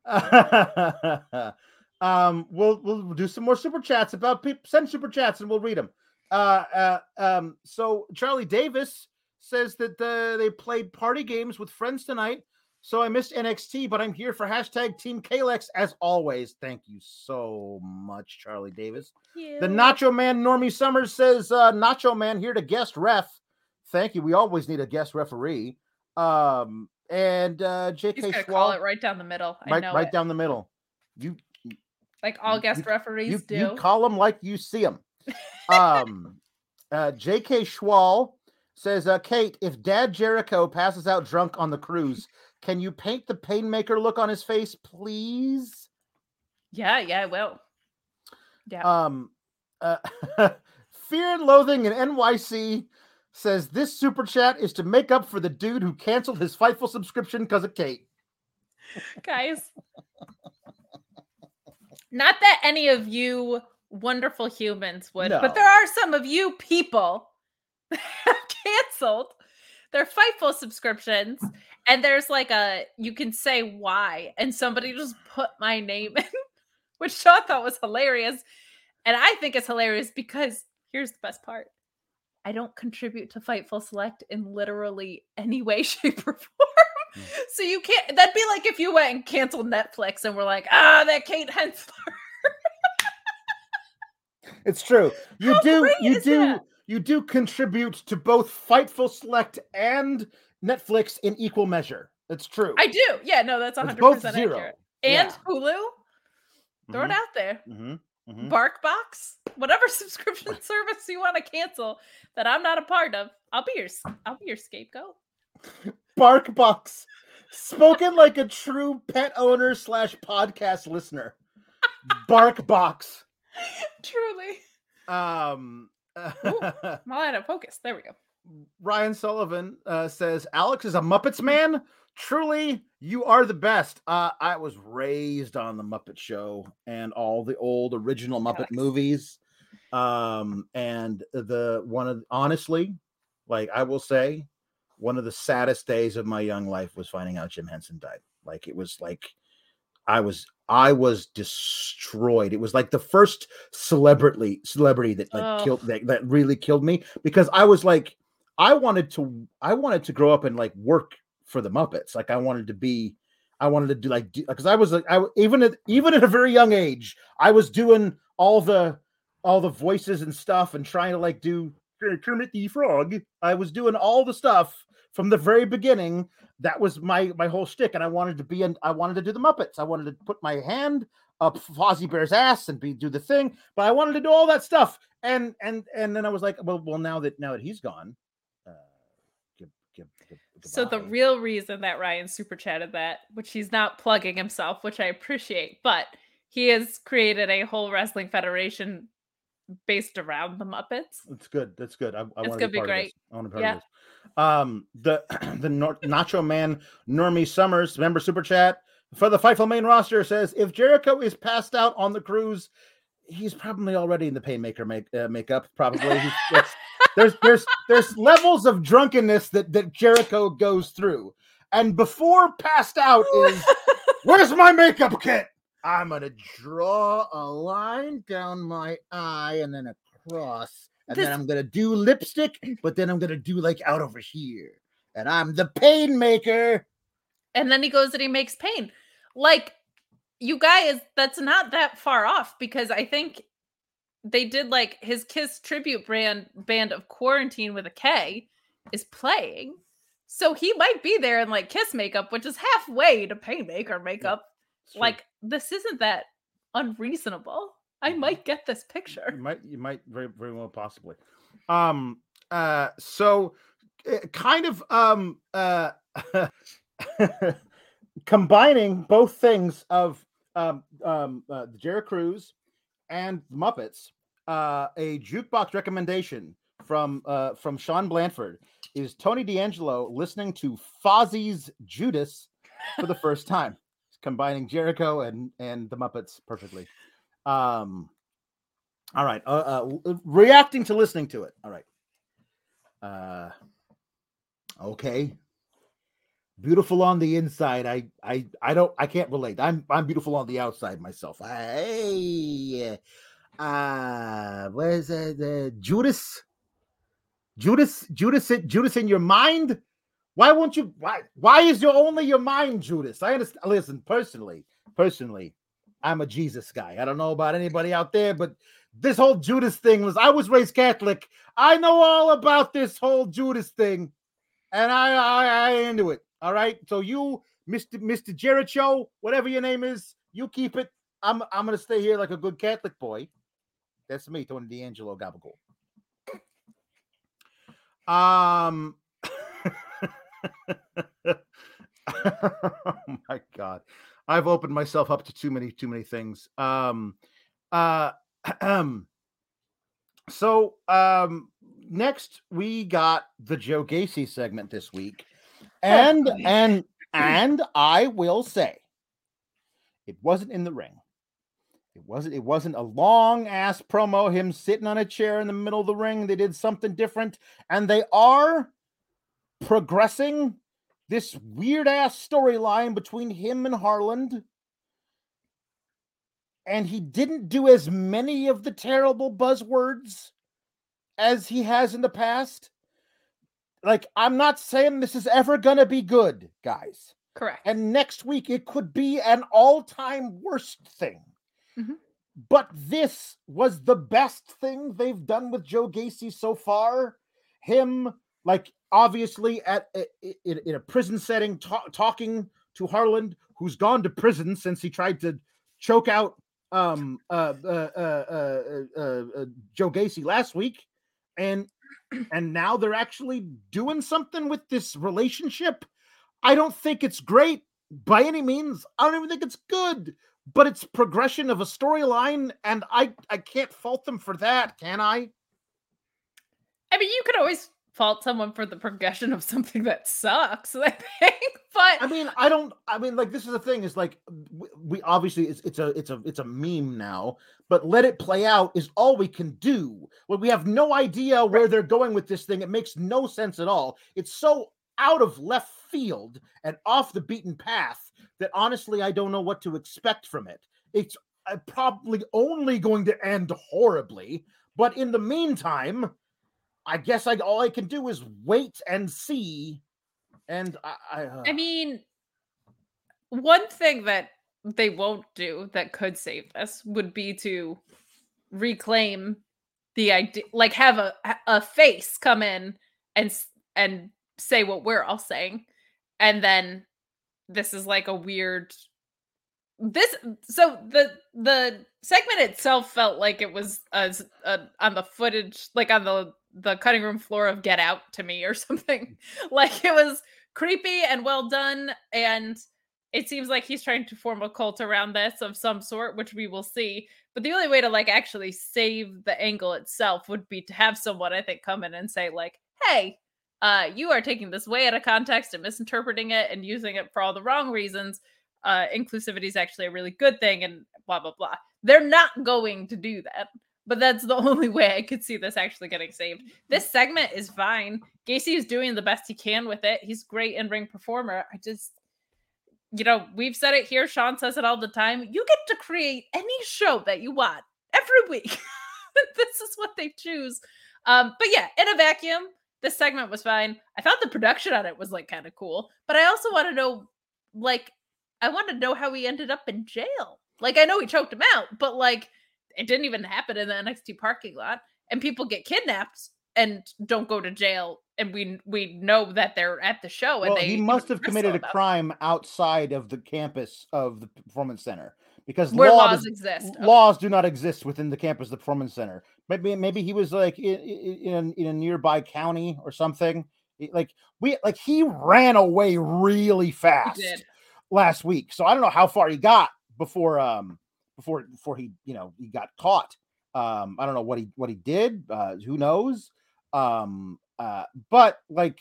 A: [LAUGHS] um we'll we'll do some more super chats about people send super chats and we'll read them. Uh, uh, um, so Charlie Davis says that they played party games with friends tonight. So I missed NXT, but I'm here for hashtag Team Kalex as always. Thank you so much, Charlie Davis. The Nacho Man Normie Summers says, uh, Nacho Man here to guest ref. Thank you. We always need a guest referee. Um, and uh,
B: He's
A: JK
B: gonna call it right down the middle. I
A: right,
B: know
A: right
B: it.
A: down the middle. You
B: like all guest
A: you-
B: referees
A: you,
B: do.
A: you call them like you see them. Um, uh, J.K. Schwal says, uh, Kate, if Dad Jericho passes out drunk on the cruise, can you paint the painmaker look on his face, please?
B: yeah, yeah, I will. Yeah.
A: Um, uh, [LAUGHS] Fear and Loathing in NYC says this super chat is to make up for the dude who canceled his Fightful subscription because of Kate.
B: guys. Not that any of you wonderful humans would,
A: No.
B: but there are some of you people [LAUGHS] that have canceled their Fightful subscriptions. And there's like a you can say why, and somebody just put my name [LAUGHS] in, which I thought was hilarious. And I think it's hilarious because here's the best part. I don't contribute to Fightful Select in literally any way, [LAUGHS] shape, or form. So you can't. That'd be like if you went and canceled Netflix and we're like, ah, that Kate Hensler.
A: It's true. You
B: How
A: do you do
B: that?
A: you do contribute to both Fightful Select and Netflix in equal measure. It's true.
B: I do. Yeah, no, that's
A: It's
B: 100
A: both
B: percent
A: zero.
B: accurate. And
A: Yeah.
B: Hulu, throw it
A: Mhm,
B: out there.
A: mhm, mhm.
B: BarkBox, whatever [LAUGHS] subscription service you want to cancel that I'm not a part of, I'll be your I'll be your scapegoat. [LAUGHS]
A: Barkbox. Spoken like a true pet owner slash podcast listener. [LAUGHS] Barkbox. [LAUGHS]
B: Truly,
A: Um
B: I'm all out of focus. There we go.
A: Ryan Sullivan uh, says Alex is a Muppets man. Truly, you are the best. Uh, I was raised on the Muppet Show and all the old original Muppet
B: Alex.
A: movies. Um, and the one of honestly, like I will say, one of the saddest days of my young life was finding out Jim Henson died. Like it was like I was I was destroyed. It was like the first celebrity celebrity that like
B: Ugh.
A: killed that, that really killed me because I was like I wanted to I wanted to grow up and like work for the Muppets. Like I wanted to be I wanted to do like because I was like I even at even at a very young age I was doing all the all the voices and stuff and trying to like do Kermit the Frog. I was doing all the stuff from the very beginning. That was my my whole shtick, and I wanted to be in. I wanted to do the Muppets. I wanted to put my hand up Fozzie Bear's ass and be do the thing, but I wanted to do all that stuff. And and and then I was like, well, well, now that now that he's gone, uh, give, give, give,
B: So the real reason that Ryan super chatted that, which he's not plugging himself, which I appreciate, but he has created a whole wrestling federation based around the Muppets.
A: That's good. That's good. I, I
B: It's
A: want to
B: gonna
A: be
B: be great.
A: this. I want to be
B: Yeah.
A: Um, the [CLEARS THROAT] the Nor- Nacho Man Normie Summers member super chat for the Fightful main roster says if Jericho is passed out on the cruise, he's probably already in the Painmaker make uh, makeup. Probably. He's- [LAUGHS] there's there's there's levels of drunkenness that that Jericho goes through, and before passed out is [LAUGHS] where's my makeup kit? I'm gonna draw a line down my eye and then across, and
B: This-
A: then I'm gonna do lipstick, [CLEARS THROAT] but then I'm gonna do like out over here, and I'm the pain maker.
B: and then he goes and he makes pain. Like you guys, that's not that far off because I think they did like his Kiss tribute brand band of quarantine with a K is playing. So he might be there in like Kiss makeup, which is halfway to Painmaker makeup. Like this isn't that unreasonable. I might get this picture.
A: you might you might very very well possibly. Um. Uh. So, uh, kind of um. Uh. [LAUGHS] combining both things of um um uh, the Jericho Cruise and the Muppets. Uh, a jukebox recommendation from uh from Sean Blanford is Tony D'Angelo listening to Fozzie's Judas for the first time, combining Jericho and and the Muppets perfectly. Um. All right. Uh, uh, reacting to listening to it. All right. Uh, okay. Beautiful on the inside. I, I, I don't. I can't relate. I'm, I'm beautiful on the outside myself. Hey, uh, where's uh, the Judas? Judas, Judas, Judas in your mind. Why won't you? Why? Why is your only your mind, Judas? I understand. Listen, personally, personally, I'm a Jesus guy. I don't know about anybody out there, but this whole Judas thing was I was raised Catholic. I know all about this whole Judas thing, and I I, I into it. All right. So you, Mr. Mr. Jericho, whatever your name is, you keep it. I'm I'm gonna stay here like a good Catholic boy. That's me, Tony D'Angelo Gabagool. Um [LAUGHS] oh my god. I've opened myself up to too many too many things. Um uh um [CLEARS THROAT] so um next we got the Joe Gacy segment this week. And
B: funny.
A: and [CLEARS THROAT] and I will say it wasn't in the ring. It wasn't it wasn't a long ass promo him sitting on a chair in the middle of the ring. They did something different and they are progressing this weird ass storyline between him and Harland. And he didn't do as many of the terrible buzzwords as he has in the past. Like, I'm not saying this is ever going to be good, guys.
B: Correct.
A: And next week, it could be an all time worst thing.
B: Mhm.
A: But this was the best thing they've done with Joe Gacy so far. Him, like, obviously at in, in a prison setting, ta- talking to Harland, who's gone to prison since he tried to choke out um uh uh uh uh, uh, uh Joe Gacy last week, and [CLEARS THROAT] and now they're actually doing something with this relationship. I don't think it's great by any means. I don't even think it's good, but it's progression of a storyline, and I I can't fault them for that, can I?
B: I mean, you could always fault someone for the progression of something that sucks, [LAUGHS] I think. But
A: I mean, I don't. I mean, like this is the thing is like we obviously it's it's a it's a it's a meme now, but let it play out is all we can do. When we have no idea where they're going with this thing, it makes no sense at all. It's so out of left field and off the beaten path that honestly I don't know what to expect from it. It's uh, probably only going to end horribly, but in the meantime, I guess I all I can do is wait and see. And I, I, uh,
B: I mean, one thing that they won't do that could save this would be to reclaim the idea, like have a a face come in and and say what we're all saying, and then this is like a weird. This so the the segment itself felt like it was as on the footage, like on the the cutting room floor of Get Out to me or [LAUGHS] something. Like it was creepy and well done. And it seems like he's trying to form a cult around this of some sort, which we will see. But the only way to like actually save the angle itself would be to have someone, I think, come in and say, like, hey, uh, you are taking this way out of context and misinterpreting it and using it for all the wrong reasons. Uh, inclusivity is actually a really good thing, and blah blah blah. They're not going to do that, but that's the [LAUGHS] only way I could see this actually getting saved. This segment is fine. Gacy is doing the best he can with it. He's great in ring performer. I just, you know, we've said it here. Sean says it all the time. You get to create any show that you want every week. [LAUGHS] this is what they choose. Um, but yeah, in a vacuum, this segment was fine. I thought the production on it was like kind of cool, but I also want to know, like, I want to know how he ended up in jail. Like, I know he choked him out, but like, it didn't even happen in the NXT parking lot, and people get kidnapped and don't go to jail, and we we know that they're at the show. And
A: Well,
B: they
A: he must have committed a crime outside of the campus of the performance center because
B: where
A: law
B: laws
A: does-
B: exist. Okay.
A: laws do not exist within the campus of the performance center. Maybe maybe he was like in in, in a nearby county or something. Like we like he ran away really fast last week. So I don't know how far he got before um before before he you know he got caught. Um I don't know what he what he did. Uh who knows? Um uh but like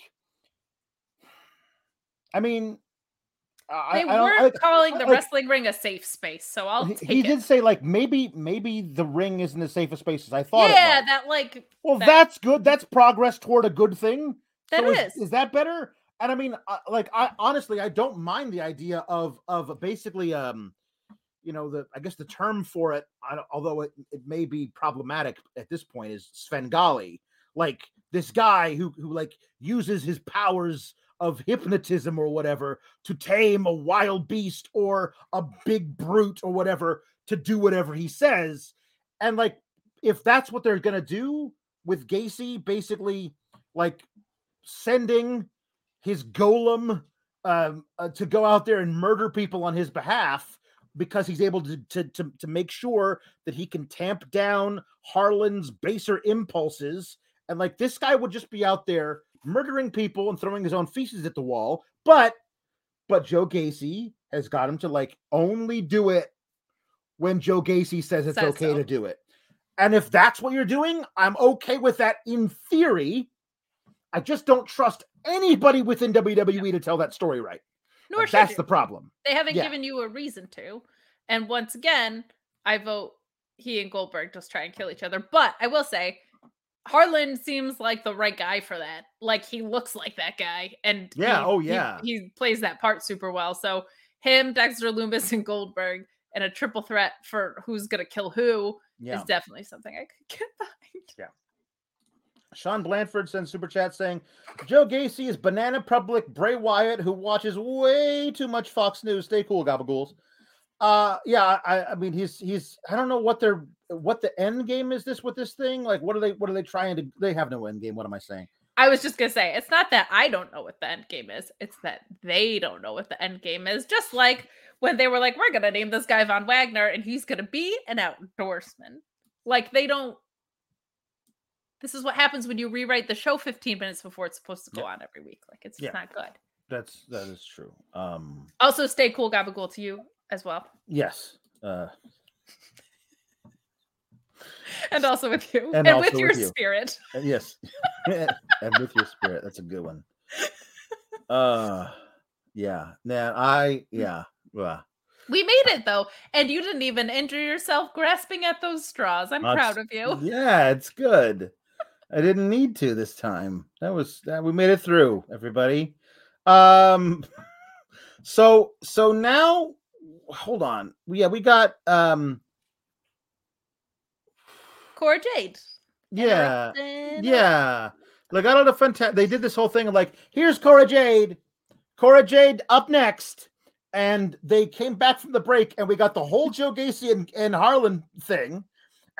A: I mean I,
B: They
A: I
B: were
A: I-
B: calling the
A: like-
B: wresling ring a safe space, so I'll
A: he,
B: take
A: he did say like maybe maybe the ring isn't as safe a space as I thought.
B: yeah, that like
A: well,
B: that-
A: that's good. That's progress toward a good thing.
B: that
A: So
B: is.
A: is, that better? And I mean, uh, like, I honestly, I don't mind the idea of of basically, um, you know, the I guess the term for it, although it, it may be problematic at this point, is Svengali, like this guy who who like uses his powers of hypnotism or whatever to tame a wild beast or a big brute or whatever to do whatever he says, and like if that's what they're gonna do with Gacy, basically like sending his golem um, uh, to go out there and murder people on his behalf because he's able to, to to to make sure that he can tamp down Harland's baser impulses. And like this guy would just be out there murdering people and throwing his own feces at the wall. But but Joe Gacy has got him to like only do it when Joe Gacy says it's
B: Says
A: okay
B: so.
A: to do it. And if that's what you're doing, I'm okay with that in theory. I just don't trust anybody within WWE to tell that story right.
B: Nor
A: Like, that's
B: you.
A: the problem.
B: They haven't
A: Yeah.
B: given you a reason to. And once again, I vote he and Goldberg just try and kill each other. But I will say, Harland seems like the right guy for that. Like he looks like that guy, and
A: Yeah,
B: he-
A: oh, yeah.
B: he, plays that part super well. So him, Dexter Lumis, and Goldberg, and a triple threat for who's gonna kill who is definitely something I could get [LAUGHS] behind.
A: Sean Blanford sends super chat saying Joe Gacy is banana public Bray Wyatt who watches way too much Fox News. Stay cool, gabagools. Uh yeah, I, I mean he's he's I don't know what they're what the end game is this with this thing. Like what are they what are they trying to they have no end game. What am I saying?
B: I was just gonna say it's not that I don't know what the end game is; it's that they don't know what the end game is. Just like when they were like, "We're gonna name this guy Von Wagner, and he's gonna be an outdoorsman." Like they don't. This is what happens when you rewrite the show 15 minutes before it's supposed to go on every week. Like it's
A: Yeah.
B: not good.
A: That's that is true. Um
B: Also, stay cool, Gabagool, to you as well,
A: yes. Uh
B: and also with you,
A: And
B: and, with your
A: with you.
B: spirit.
A: Uh, yes [LAUGHS] and with your spirit that's a good one uh yeah man i yeah well,
B: We made it though, and you didn't even injure yourself grasping at those straws. I'm proud of you.
A: yeah it's good i didn't need to this time that was that we made it through everybody um [LAUGHS] so so now hold on yeah we got um
B: Cora Jade.
A: yeah. Yeah. Legado de Fanta- they did this whole thing of like, here's Cora Jade. Cora Jade up next. And they came back from the break and we got the whole Joe Gacy and, and Harland thing.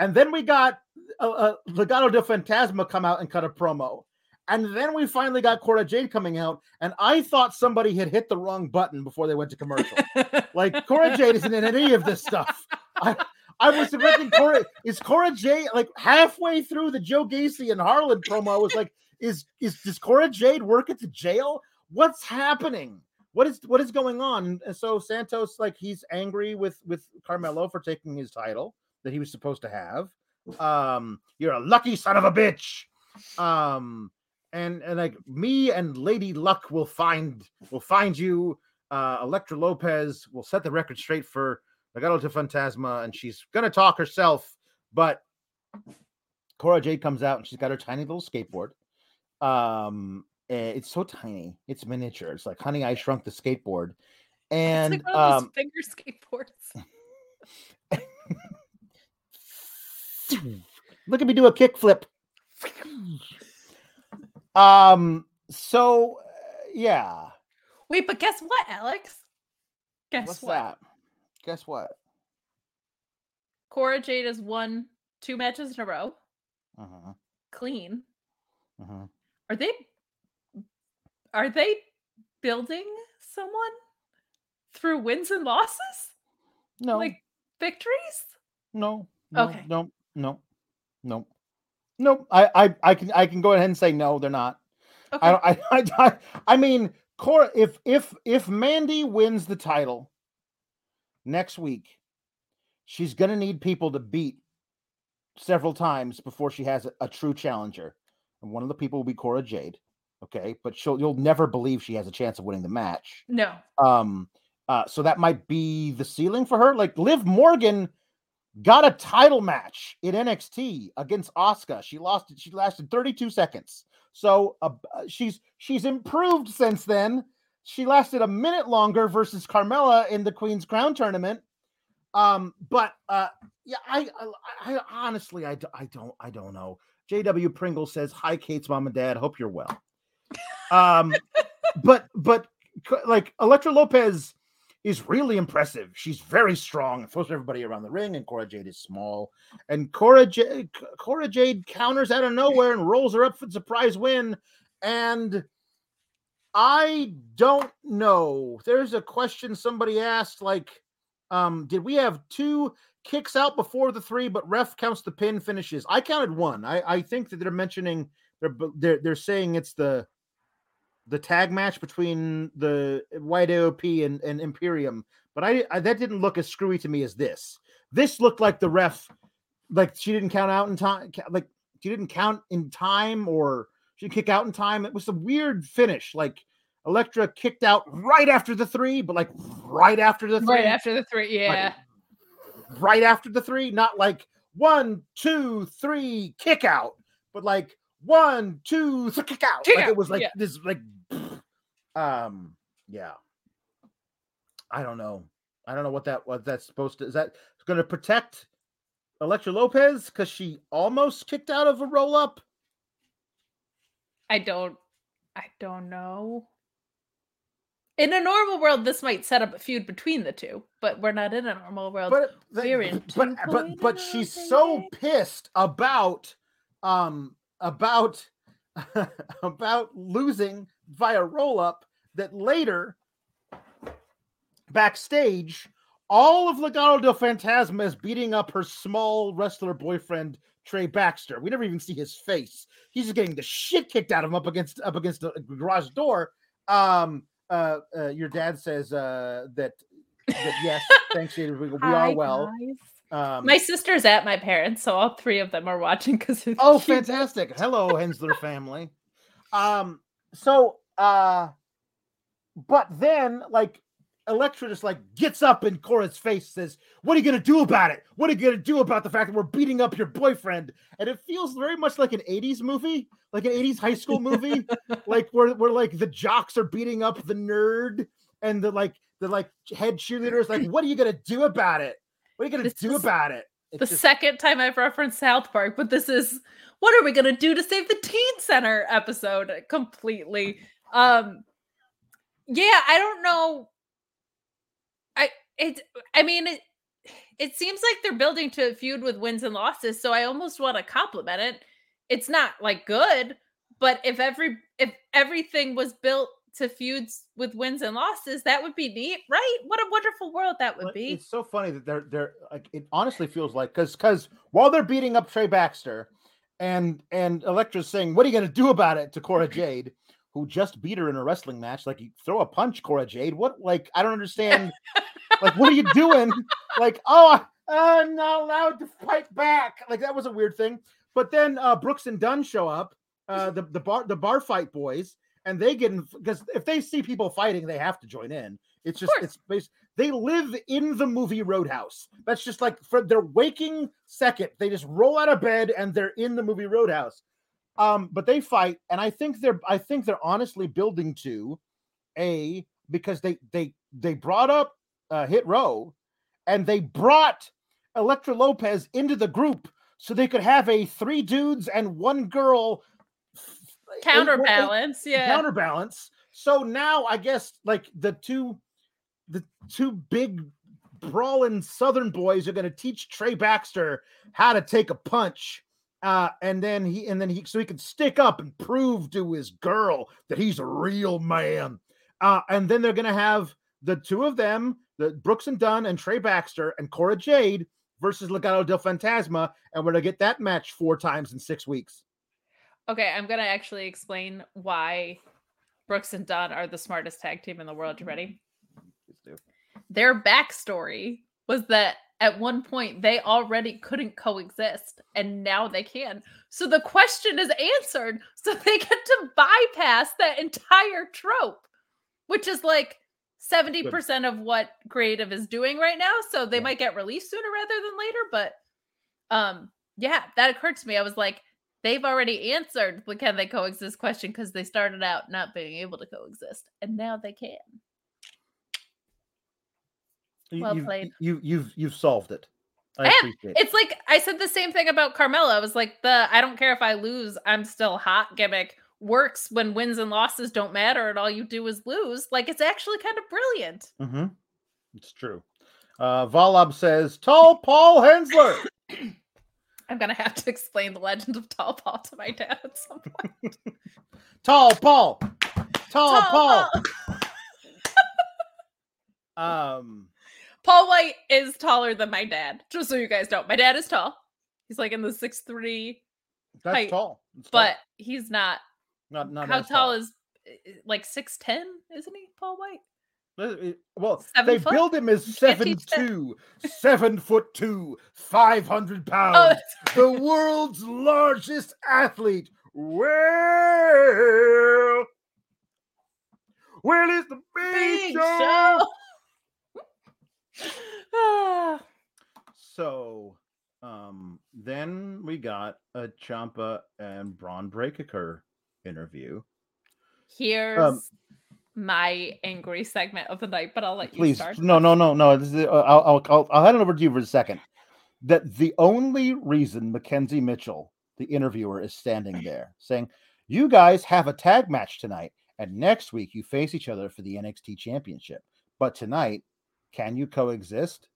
A: And then we got uh, uh, Legado de Fantasma come out and cut a promo. And then we finally got Cora Jade coming out. And I thought somebody had hit the wrong button before they went to commercial. [LAUGHS] Like Cora Jade isn't in any of this stuff. I, I was expecting Cora. Is Cora Jade like halfway through the Joe Gacy and Harland promo? I was like, is is does Cora Jade work at the jail? what's happening? What is what is going on? And so Santos, like, he's angry with with Carmelo for taking his title that he was supposed to have. Um, you're a lucky son of a bitch. Um, and and like me and Lady Luck will find will find you. Uh, Elektra Lopez will set the record straight for Legado de Fantasma, and she's gonna talk herself, but Cora Jade comes out and she's got her tiny little skateboard. Um, eh, it's so tiny, it's miniature. It's like Honey, I Shrunk the Skateboard, and
B: it's like one of those
A: um,
B: finger [LAUGHS] skateboards. [LAUGHS]
A: look at me do a kickflip. Um, so uh, yeah,
B: Wait, but guess what, Alex? Guess
A: what's
B: what?
A: that? Guess what?
B: Cora Jade has won two matches in a row,
A: Uh-huh,
B: clean.
A: uh-huh.
B: Are they are they building someone through wins and losses?
A: No,
B: Like victories?
A: no, no,
B: Okay.
A: no, no, no, no. I, I, I can, I can go ahead and say no. They're not.
B: Okay.
A: I, don't- [LAUGHS] I, I, I, I mean, Cora. If, if, if Mandy wins the title next week, she's gonna need people to beat several times before she has a, a true challenger, and one of the people will be Cora Jade. Okay, but she'll, you'll never believe she has a chance of winning the match.
B: no.
A: Um, uh, so that might be the ceiling for her. Like Liv Morgan got a title match in NXT against Asuka. She lost it. She lasted 32 seconds. So uh, she's she's improved since then. She lasted a minute longer versus Carmella in the Queen's Crown tournament. Um, but uh, yeah, I, I, I honestly, I, I don't, I don't know. JW Pringle says, "Hi, Kate's mom and dad. Hope you're well." Um, [LAUGHS] but but like Elektra Lopez is really impressive. She's very strong, throws everybody around the ring, and Cora Jade is small. And Cora Jade, Cora Jade counters out of nowhere and rolls her up for the surprise win. And I don't know. There's a question somebody asked, like, um, did we have two kicks out before the three, but ref counts the pin finishes? I counted one. I, I think that they're mentioning they're they're they're saying it's the the tag match between the uh, White AOP and, and Imperium, but I, I that didn't look as screwy to me as this. This looked like the ref, like she didn't count out in time, like she didn't count in time, or she didn't kick out in time. It was a weird finish. Like Elektra kicked out right after the three, but like right after the three,
B: Right after the three. Yeah.
A: right after the three, not like one, two, three, kick out, but like one, two, three, kick out.
B: Kick
A: like
B: out,
A: it was like
B: yeah.
A: this, like, um, yeah. I don't know. I don't know what that what that's supposed to. Is that going to protect Elektra Lopez because she almost kicked out of a roll up?
B: I don't I don't know. In a normal world, this might set up a feud between the two, but we're not in a normal world.
A: But
B: we're in
A: but but but
B: 2.0,
A: she's so pissed about um about [LAUGHS] about losing via roll up that later backstage all of Legado del Fantasma is beating up her small wrestler boyfriend Trey Baxter. We never even see his face. He's just getting the shit kicked out of him up against up against the garage door. Um uh, uh your dad says uh that that yes, [LAUGHS] thanks, Jada. We, we
B: Hi,
A: are well. Um,
B: My sister's at my parents, so all three of them are watching because
A: oh, fantastic! Hello, Hensler family. [LAUGHS] Um, so uh, but then like Elektra just like gets up in Cora's face, says, "What are you gonna do about it? What are you gonna do about the fact that we're beating up your boyfriend?" And it feels very much like an '80s movie, like an '80s high school movie, [LAUGHS] like where where like the jocks are beating up the nerd, and the like the like head cheerleaders like, "What are you gonna do about it? What are you gonna
B: This
A: do about it?"
B: the
A: just-
B: second time I've referenced South Park, but this is what are we gonna do to save the teen center episode completely. Um yeah, I don't know. I it I mean it it seems like they're building to a feud with wins and losses, so I almost want to compliment it. It's not like good, but if every if everything was built to feuds with wins and losses, that would be neat, right? What a wonderful world that would be.
A: It's so funny that they're they're like it honestly feels like because because while they're beating up Trey Baxter and and Elektra's saying, What are you gonna do about it to Cora [CLEARS THROAT] Jade? who just beat her in a wrestling match. Like, you throw a punch, Cora Jade. What? Like, I don't understand. like, what are you doing? [LAUGHS] Like, oh, I'm not allowed to fight back. Like, that was a weird thing. But then uh, Brooks and Dunn show up, uh, [LAUGHS] the the bar the bar fight boys, and they get in because if they see people fighting, they have to join in. It's just it's based. They live in the movie Roadhouse. That's just like for their waking second, they just roll out of bed and they're in the movie Roadhouse. Um, but they fight, and I think they're I think they're honestly building to a because they they they brought up uh, Hit Row, and they brought Elektra Lopez into the group so they could have a three dudes and one girl eight-
B: Counterbalance.
A: eight-
B: Yeah.
A: counterbalance. So now I guess like the two the two big brawling southern boys are going to teach Trey Baxter how to take a punch. Uh, and then he and then he so he can stick up and prove to his girl that he's a real man. Uh, and then they're gonna have the two of them, the Brooks and Dunn and Trey Baxter and Cora Jade versus Legado del Fantasma, and we're gonna get that match four times in six weeks.
B: Okay, I'm gonna actually explain why Brooks and Dunn are the smartest tag team in the world. You ready? Their backstory was that at one point they already couldn't coexist, and now they can. So the question is answered, [LAUGHS] so they get to bypass that entire trope, which is like 70% of what creative is doing right now. So they
A: Yeah.
B: might get released sooner rather than later. But um, yeah, that occurred to me. I was like, they've already answered the can they coexist question because they started out not being able to coexist, and now they can.
A: You,
B: Well
A: you've,
B: played.
A: You you've you've solved it. I
B: Yeah,
A: appreciate it.
B: It's like I said the same thing about Carmella. I was like, the I don't care if I lose, I'm still hot gimmick works when wins and losses don't matter and all you do is lose. Like it's actually kind of brilliant.
A: Mm-hmm. It's true. Uh, Valab says, "Tall Paul Hensler." [COUGHS]
B: I'm gonna have to explain the legend of Tall Paul to my dad at some point. [LAUGHS]
A: Tall Paul. Tall,
B: Tall
A: Paul.
B: Paul. [LAUGHS]
A: Um.
B: Paul White is taller than my dad. Just so you guys know, my dad is tall. He's like in the six three,
A: That's
B: Height,
A: tall. It's tall.
B: but he's not.
A: not not
B: how
A: as
B: tall is eh, like six ten? Isn't he, Paul White?
A: Uh, Well,
B: Seven
A: they
B: foot?
A: build him as seven two, seven foot two, five hundred [LAUGHS] pounds, [LAUGHS] the world's largest athlete. Well, well, it's the big,
B: big
A: show.
B: show. Ah.
A: So, um, then we got a Ciampa and Bron Breakker interview.
B: Here's my angry segment of the night, but I'll let you
A: Please,
B: start.
A: no, no, no, no. This is, uh, I'll, I'll, I'll, I'll hand it over to you for a second. That the only reason McKenzie Mitchell, the interviewer, is standing there saying, "You guys have a tag match tonight, and next week you face each other for the NXT Championship. But tonight, can you coexist?"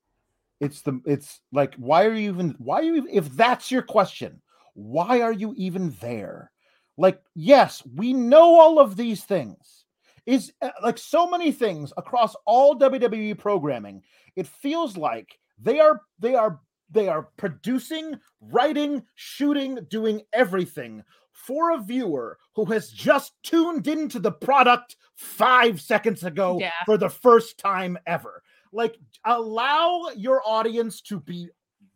A: It's the, it's like, why are you even? Why are you? If that's your question, why are you even there? Like, yes, we know all of these things is uh, like so many things across all WWE programming. It feels like they are they are they are producing, writing, shooting, doing everything for a viewer who has just tuned into the product 5 seconds ago
B: Yeah.
A: for the first time ever. Like allow your audience to be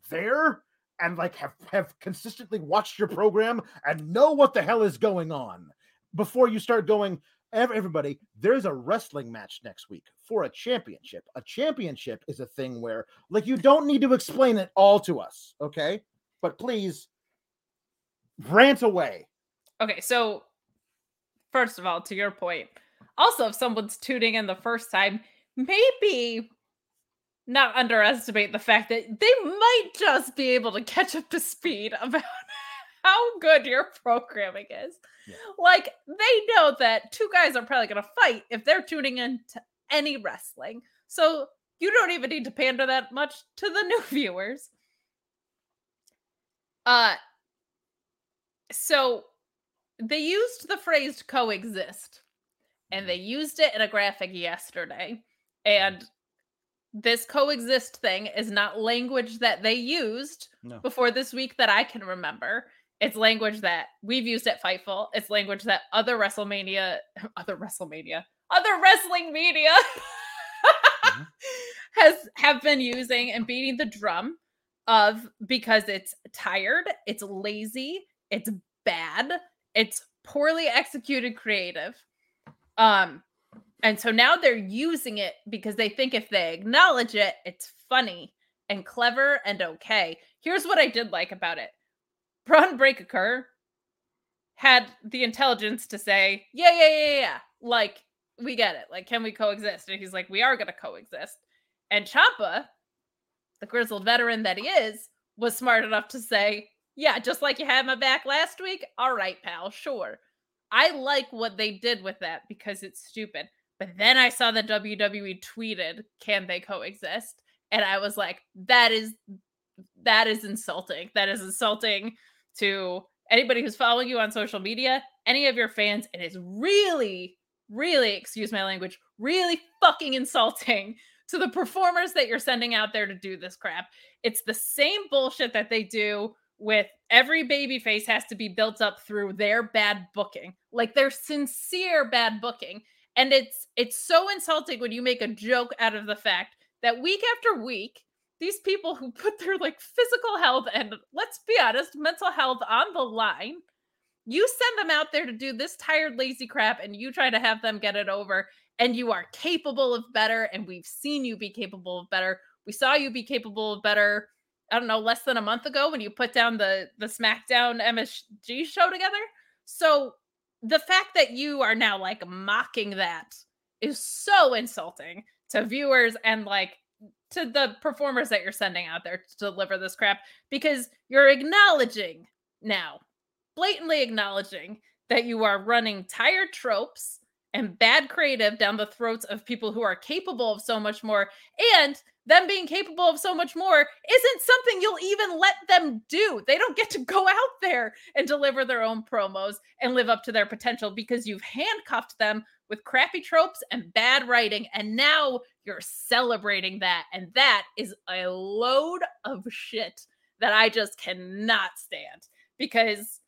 A: there and like have have consistently watched your program and know what the hell is going on before you start going everybody, there's a wrestling match next week for a championship. A championship is a thing where, like, you don't need to explain it all to us, okay? But please rant away.
B: Okay, so first of all, to your point, also if someone's tuning in the first time, maybe not underestimate the fact that they might just be able to catch up to speed about [LAUGHS] how good your programming is.
A: Yeah.
B: Like they know that two guys are probably going to fight if they're tuning in to any wrestling. So you don't even need to pander that much to the [LAUGHS] new viewers. Uh so they used the phrase coexist and they used it in a graphic yesterday and this coexist thing is not language that they used
A: No.
B: before this week that I can remember. It's language that we've used at Fightful. It's language that other WrestleMania, [LAUGHS] other WrestleMania, other wrestling media mm-hmm. [LAUGHS] has have been using and beating the drum of because it's tired, it's lazy, it's bad, it's poorly executed creative. Um and so now they're using it because they think if they acknowledge it, it's funny and clever and okay. Here's what I did like about it. Bron Breakker had the intelligence to say, yeah, yeah, yeah, yeah. Like, we get it. Like, can we coexist? And he's like, we are going to coexist. And Ciampa, the grizzled veteran that he is, was smart enough to say, yeah, just like you had my back last week. All right, pal, sure. I like what they did with that because it's stupid. But then I saw that WWE tweeted, "Can they coexist?" And I was like, "That is that is insulting. That is insulting to anybody who's following you on social media, any of your fans. It is really, really, excuse my language, really fucking insulting to the performers that you're sending out there to do this crap. It's the same bullshit that they do with every baby face has to be built up through their bad booking, like their sincere bad booking. And it's it's so insulting when you make a joke out of the fact that week after week, these people who put their like physical health and let's be honest, mental health on the line, you send them out there to do this tired, lazy crap, and you try to have them get it over. And you are capable of better, and we've seen you be capable of better. We saw you be capable of better. I don't know, less than a month ago when you put down the the SmackDown MSG show together. So the fact that you are now like mocking that is so insulting to viewers and like to the performers that you're sending out there to deliver this crap because you're acknowledging now, blatantly acknowledging that you are running tired tropes and bad creative down the throats of people who are capable of so much more and them being capable of so much more isn't something you'll even let them do. They don't get to [LAUGHS] go out there and deliver their own promos and live up to their potential because you've handcuffed them with crappy tropes and bad writing. And now you're celebrating that. And that is a load of shit that I just cannot stand because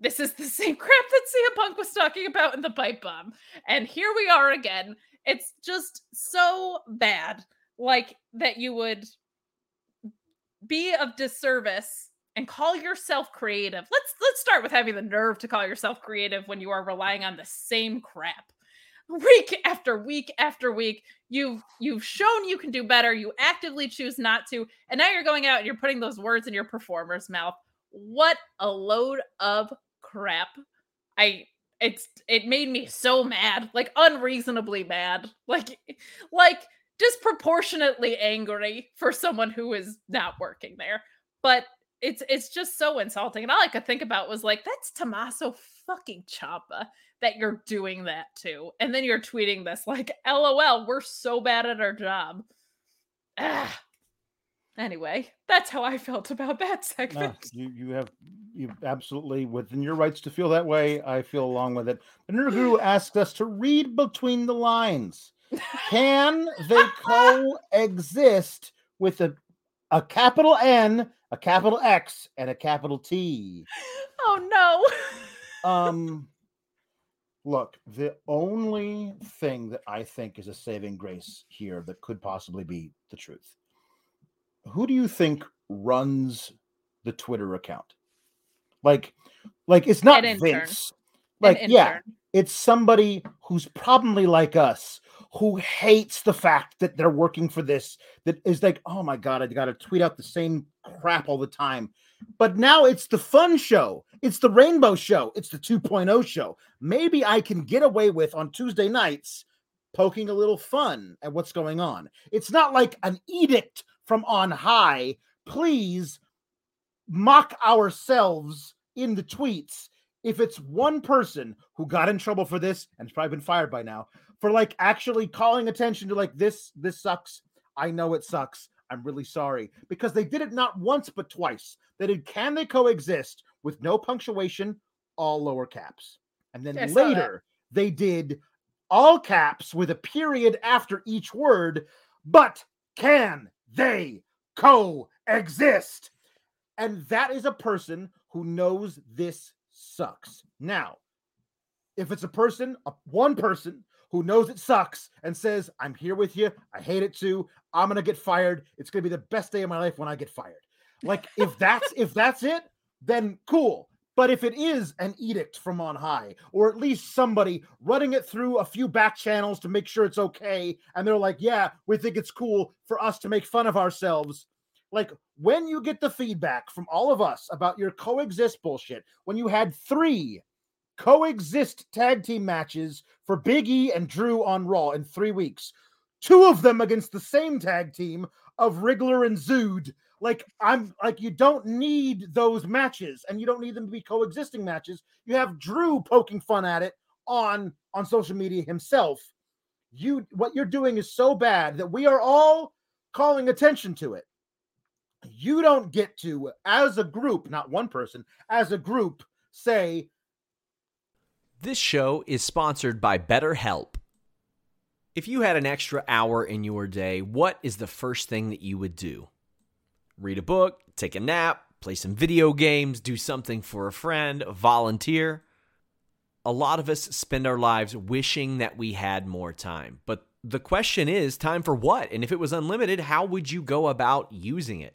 B: this is the [LAUGHS] same crap that CM Punk was talking about in the pipe bomb. And here we are again. It's just so bad like that you would be of disservice and call yourself creative. Let's let's start with having the nerve to call yourself creative when you are relying on the same crap. Week after week after week, you've you've shown you can do better. You actively choose not to, and now you're going out and you're putting those words in your performer's mouth. What a load of crap. I it's it made me so mad, like unreasonably mad. Like like disproportionately angry for someone who is not working there. But it's it's just so insulting. And all I could think about was like, that's Tommaso fucking Ciampa that you're doing that to. And then you're tweeting this like, LOL, we're so bad at our job. Ah. Anyway, that's how I felt about that [LAUGHS] segment.
A: No, you you have you absolutely within your rights to feel that way. I feel along with it. The Nerd [GASPS] asked us to read between the lines. Can they coexist with a, a capital N, a capital X, and a capital T?
B: Oh
A: no. um [LAUGHS] look, the only thing that I think is a saving grace here that could possibly be the truth. Who do you think runs the Twitter account? Like, like it's not Vince. Like, yeah, it's somebody who's probably like us, who hates the fact that they're working for this, that is like, oh my God, I got to tweet out the same crap all the time. But now it's the fun show. It's the rainbow show. It's the 2.0 show. Maybe I can get away with on Tuesday nights poking a little fun at what's going on. It's not like an edict from on high. Please mock ourselves in the tweets if it's one person who got in trouble for this and has probably been fired by now for like actually calling attention to like this this sucks. I know it sucks. I'm really sorry. Because they did it not once but twice. They did can they coexist with no punctuation all lower caps. And then later they did all caps with a period after each word but can they coexist? And that is a person who knows this sucks. Now, if it's a person, a, one person who knows it sucks and says, I'm here with you, I hate it too, I'm gonna get fired. It's gonna be the best day of my life when I get fired. Like if that's if that's it, then cool. But if it is an edict from on high, or at least somebody running it through a few back channels to make sure it's okay, and they're like, yeah, we think it's cool for us to make fun of ourselves. Like when you get the feedback from all of us about your coexist bullshit, when you had three coexist tag team matches for Big E and Drew on Raw in three weeks, two of them against the same tag team of Ziggler and Roode like I'm like you don't need those matches and you don't need them to be coexisting matches. You have Drew poking fun at it on on social media himself. You what you're doing is so bad that we are all calling attention to it. You don't get to as a group, not one person, as a group say
C: This show is sponsored by BetterHelp. If you had an extra hour in your day, what is the first thing that you would do? read a book, take a nap, play some video games, do something for a friend, volunteer. A lot of us spend our lives wishing that we had more time. But the question is time for what? And if it was unlimited, how would you go about using it?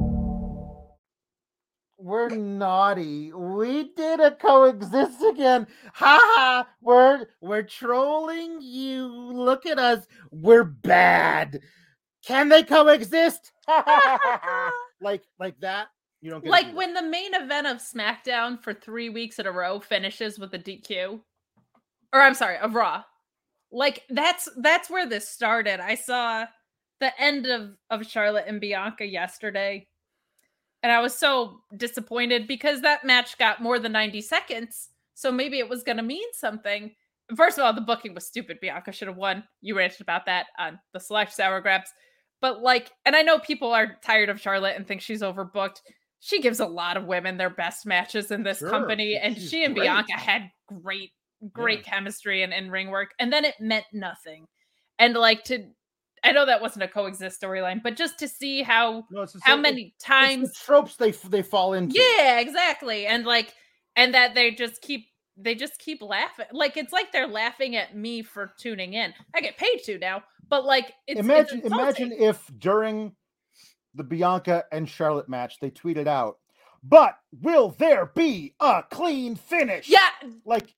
A: We're naughty. We did a coexist again. Ha ha. We're we're trolling you. Look at us. We're bad. Can they coexist? [LAUGHS] like like that. You don't get
B: like when the main event of SmackDown for three weeks in a row finishes with a DQ, or I'm sorry, of Raw. Like that's that's where this started. I saw the end of of Charlotte and Bianca yesterday and I was so disappointed because that match got more than 90 seconds. So maybe it was going to mean something. First of all, the booking was stupid. Bianca should have won. You ranted about that on the select Sour Graps. But like, and I know people are tired of Charlotte and think she's overbooked. She gives a lot of women their best matches in this sure. company. And she's she and great. Bianca had great, great yeah. chemistry and, and ring work. And then it meant nothing. And like to I know that wasn't a coexist storyline, but just to see how no, how many times
A: tropes they they fall into.
B: Yeah, exactly, and like, and that they just keep they just keep laughing. Like it's like they're laughing at me for tuning in. I get paid to now, but like, it's,
A: imagine it's imagine if during the Bianca and Charlotte match they tweeted out, "But will there be a clean finish?"
B: Yeah,
A: like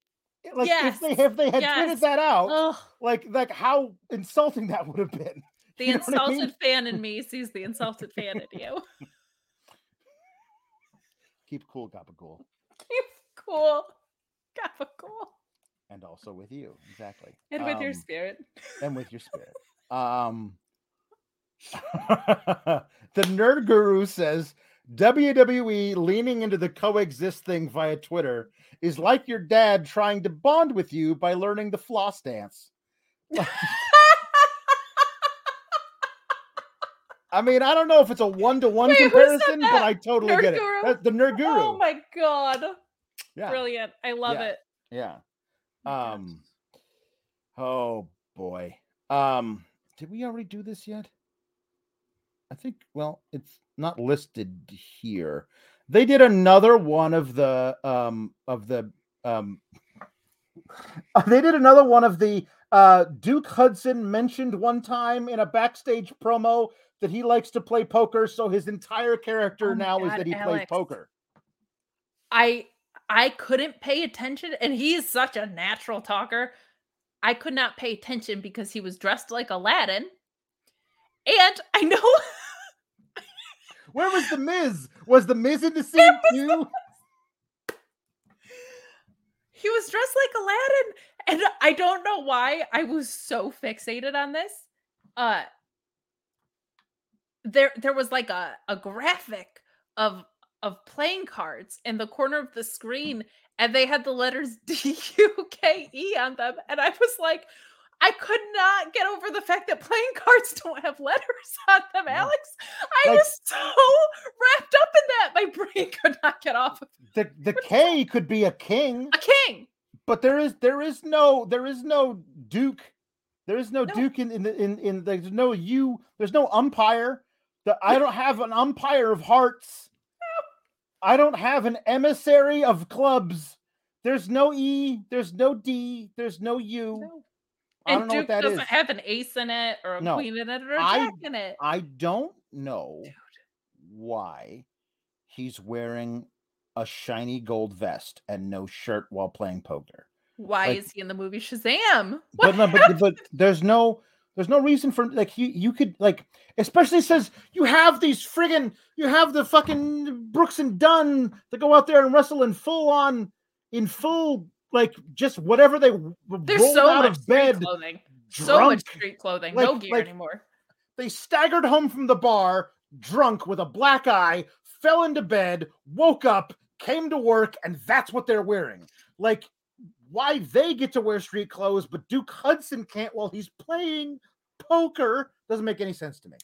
A: like yes. if they if they had yes. tweeted that out, Ugh. like like how insulting that would have been. [LAUGHS]
B: The you insulted I mean? fan in [LAUGHS] me sees the insulted fan in you.
A: Keep cool, Gabagool. [LAUGHS]
B: Keep cool, Gabagool.
A: And also with you, exactly.
B: And with um, your spirit.
A: And with your spirit. um the nerd guru says WWE leaning into the coexist thing via Twitter is like your dad trying to bond with you by learning the floss dance. I mean, I don't know if it's a one to one
B: Wait, who said
A: comparison, but? I totally get it. That's the nerd guru.
B: Oh my god.
A: yeah,
B: Brilliant. I love
A: Yeah.
B: it.
A: yeah.
B: Oh.
A: Um. Oh boy. Um. Did we already do this yet? I think. Well, it's not listed here. They did another one of the um of the um. [LAUGHS] They did another one of the uh Duke Hudson mentioned one time in a backstage promo that he likes to play poker, so his entire character
B: Oh
A: now is that he plays poker.
B: I I couldn't pay attention and he is such a natural talker. I could not pay attention because he was dressed like Aladdin. And I know [LAUGHS]
A: Where was the Miz? Was the Miz in the scene too? [LAUGHS]
B: he was dressed like Aladdin and I don't know why I was so fixated on this. Uh there there was like a a graphic of of playing cards in the corner of the screen and they had the letters [LAUGHS] D U K E on them and I was like I could not get over the fact that playing [LAUGHS] cards don't have letters on them. Alex. I
A: Like-
B: was so wrapped up in that, my [LAUGHS] brain could not get off of
A: The the K could be a king,
B: a king.
A: but there is there is no there is no Duke. There is no,
B: No.
A: Duke in in the in, in there's no you. There's no umpire. The, I don't have an umpire of hearts. [LAUGHS] I don't have an emissary of clubs. There's no E. There's no D. There's no U.
B: No.
A: I
B: And
A: don't know
B: Duke
A: what that
B: doesn't
A: is.
B: have an ace in it or a
A: No.
B: queen in it or a
A: I-
B: jack in it.
A: I don't know why he's wearing a shiny gold vest and no shirt while playing poker.
B: Why
A: like-
B: is he in the movie Shazam? What [LAUGHS]
A: But no, but, but there's no there's no reason for like you you could like especially says you have these friggin' you have the fucking Brooks and Dunn that go out there and wrestle in full on in full like just whatever they
B: There's
A: rolled
B: so
A: out
B: much
A: of bed
B: clothing. So much street clothing. no gear
A: like-
B: anymore.
A: They staggered home from the bar drunk with a black eye, fell into bed, woke up, came to work, and that's what they're wearing. Like, why they get to wear street clothes, but Duke Hudson can't while he's playing poker doesn't make any sense to me.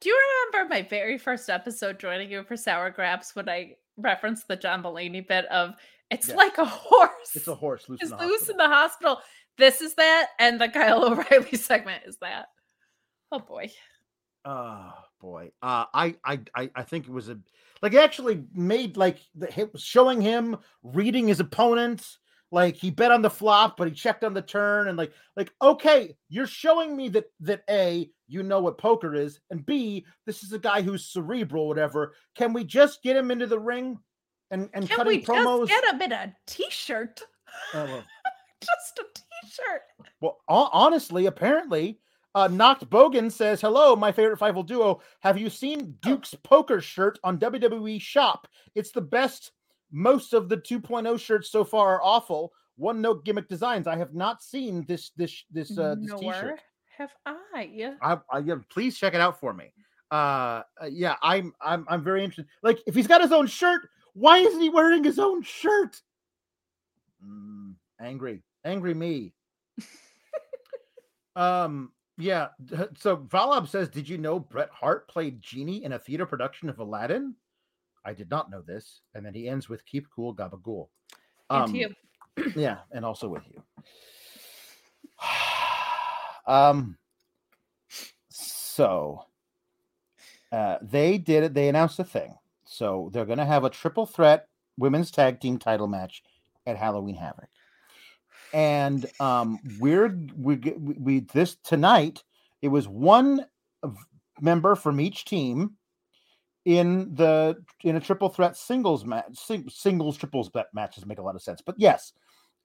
B: Do you remember my very first episode joining you for Sour Graps when I referenced the John Mulaney bit of it's
A: Yes.
B: like a [LAUGHS] horse.
A: It's a horse loose
B: It's
A: in the
B: loose
A: hospital.
B: in the hospital. This is that, and the [LAUGHS] Kyle O'Reilly segment is that. Oh boy.
A: Oh boy, uh, I, I, I, I think it was a like actually made like the hit showing him reading his opponent. Like he bet on the flop, but he checked on the turn, and like, like okay, you're showing me that that a you know what poker is, and b this is a guy who's cerebral, whatever. Can we just get him into the ring and and
B: Can
A: cutting
B: we
A: promos?
B: just get him in a t-shirt?
A: Uh, well, [LAUGHS]
B: just a t-shirt.
A: Well, ho- honestly, apparently, uh, Knocked Bogan says, "Hello, my favorite Fievel duo. Have you seen Duke's poker shirt on WWE Shop? It's the best. Most of the 2.0 shirts so far are awful. One note gimmick designs. I have not seen this this this uh, this
B: Nor
A: t-shirt.
B: have I. Yeah.
A: I, I yeah, please check it out for me. Uh, uh, yeah, I'm I'm I'm very interested. Like, if he's got his own shirt, why isn't he wearing his own shirt? Mm, angry, angry me. [LAUGHS] um, yeah. So Valab says, "Did you know Bret Hart played Genie in a theater production of Aladdin?" I did not know this. And then he ends with "Keep cool, gabagool."
B: And
A: Um,
B: you. [CLEARS THROAT]
A: yeah, and also with you. [SIGHS] um so uh they did it, they announced a thing. So they're gonna have a triple threat women's tag team title match at Halloween Havoc. And um we're we we, this tonight it was one member from each team in the in a triple threat singles match sing, singles triples bet matches make a lot of sense but yes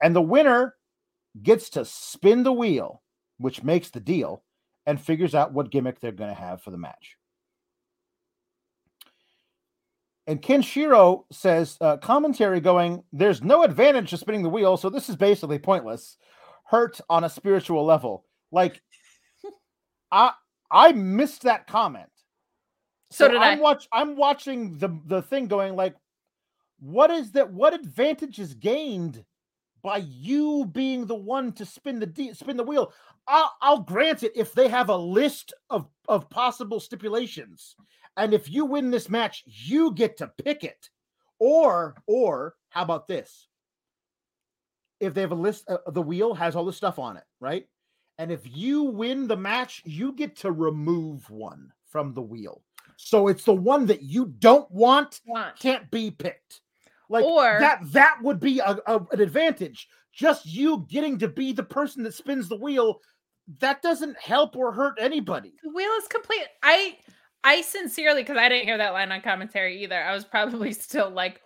A: and the winner gets to spin the wheel which makes the deal and figures out what gimmick they're going to have for the match and Kenshiro says uh, commentary going there's no advantage to spinning the wheel so this is basically pointless hurt on a spiritual level like [LAUGHS] i i missed that comment
B: So did
A: I'm
B: I.
A: watch I'm watching the the thing going like what is that what advantage is gained by you being the one to spin the de- spin the wheel. I'll, I'll grant it if they have a list of of possible stipulations, and if you win this match, you get to pick it. Or or how about this? If they have a list, uh, the wheel has all the stuff on it, right? And if you win the match, you get to remove one from the wheel. So it's the one that you don't want
B: Want.
A: can't be picked. Like
B: Or-
A: that that would be a, a- an advantage. Just you getting to be the person that spins the wheel, that doesn't help or hurt anybody.
B: The wheel is complete. I I sincerely, because I didn't hear that line on commentary either. I was probably [LAUGHS] still like,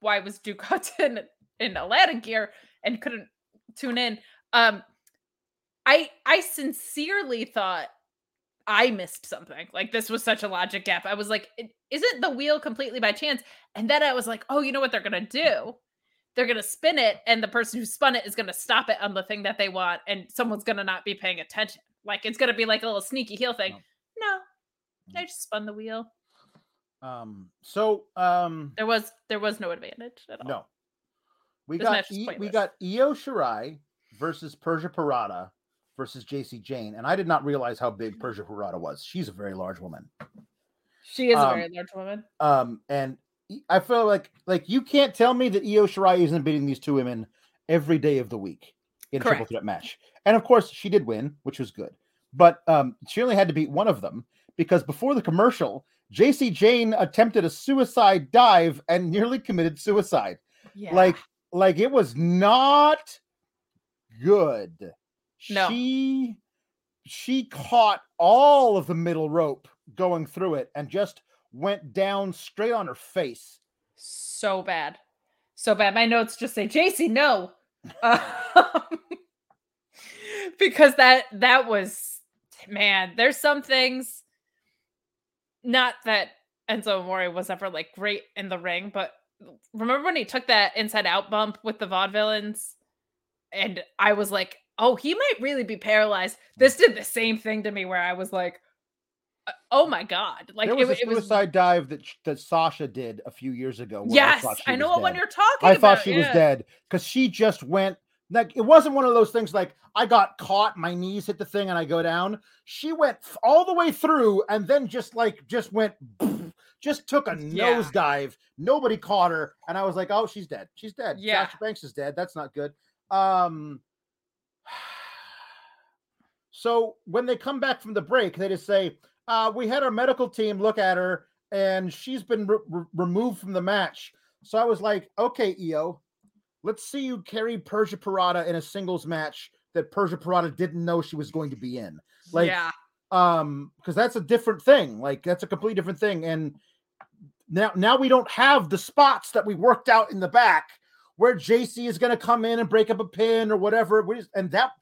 B: why was Duke [LAUGHS] Hudson in Aladdin gear and couldn't tune in? Um, I I sincerely thought I missed something. Like this was such a logic gap. I was like, isn't the wheel completely by chance? And then I was like, oh, you know what they're gonna do? They're gonna spin it, and the person who spun it is gonna stop it on the thing that they want, and someone's gonna not be paying attention. Like it's gonna be like a little sneaky heel thing. No, I just spun the wheel.
A: Um, so um
B: There was there was no advantage at all.
A: no. We
B: This
A: got E- we got Io Shirai versus Persia Pirotta versus Jacy Jayne. And I did not realize how big Persia Pirotta was. She's a very large woman.
B: She is a
A: Um,
B: very large woman.
A: Um, and I feel like like you can't tell me that Io Shirai isn't beating these two women every day of the week in a triple threat match. And of course, she did win, which was good. But um, she only had to beat one of them because before the commercial, Jacy Jayne attempted a suicide dive and nearly committed suicide.
B: Yeah.
A: Like, like it was not good.
B: No.
A: She she caught all of the middle rope going through it and just went down straight on her face.
B: so bad. So bad. My notes just say, Jacy, no. Um, [LAUGHS] because that that was man, there's some things not that Enzo Amore was ever like great in the ring, but remember when he took that inside out bump with the vaudevillains? And I was like, oh, he might really be paralyzed. This did the same thing to me where I was like, uh, oh my god. Like
A: there
B: it,
A: was
B: wa-
A: a
B: it was
A: suicide dive that that Sasha did a few years ago.
B: Yes,
A: she
B: I, know what one you're talking
A: I
B: about.
A: thought she was dead because she just went like it wasn't one of those things like I got caught, my knees hit the thing, and I go down. She went all the way through and then just like just went [LAUGHS] just took a
B: Yeah.
A: nosedive. Nobody caught her, and I was like, "Oh, she's dead. She's dead.
B: Yeah.
A: Sasha Banks is dead. That's not good." Um. [SIGHS] So when they come back from the break, they just say, uh, "We had our medical team look at her, and she's been re- re- removed from the match." So I was like, "Okay, Io, let's see you carry Persia Pirotta in a singles match that Persia Pirotta didn't know she was going to be in." Like,
B: yeah.
A: um because that's a different thing like that's a completely different thing and now now we don't have the spots that we worked out in the back where Jacy is going to come in and break up a pin or whatever just- and that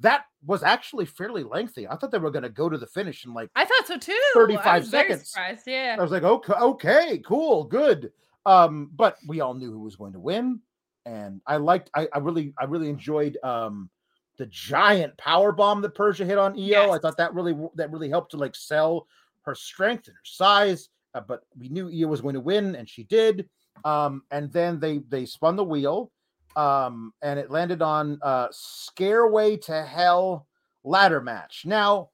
A: that was actually fairly lengthy i thought they were going to go to the finish and like
B: I thought so too.
A: 35
B: I
A: seconds.
B: Yeah.
A: i was like okay okay cool good um but we all knew who was going to win and i liked i, I really i really enjoyed um the giant power bomb that persia hit on io i thought that really that really helped to like sell her strength and her size uh, but we knew io was going to win and she did. Um and then they they spun the wheel um and it landed on uh scareway to hell ladder match. Now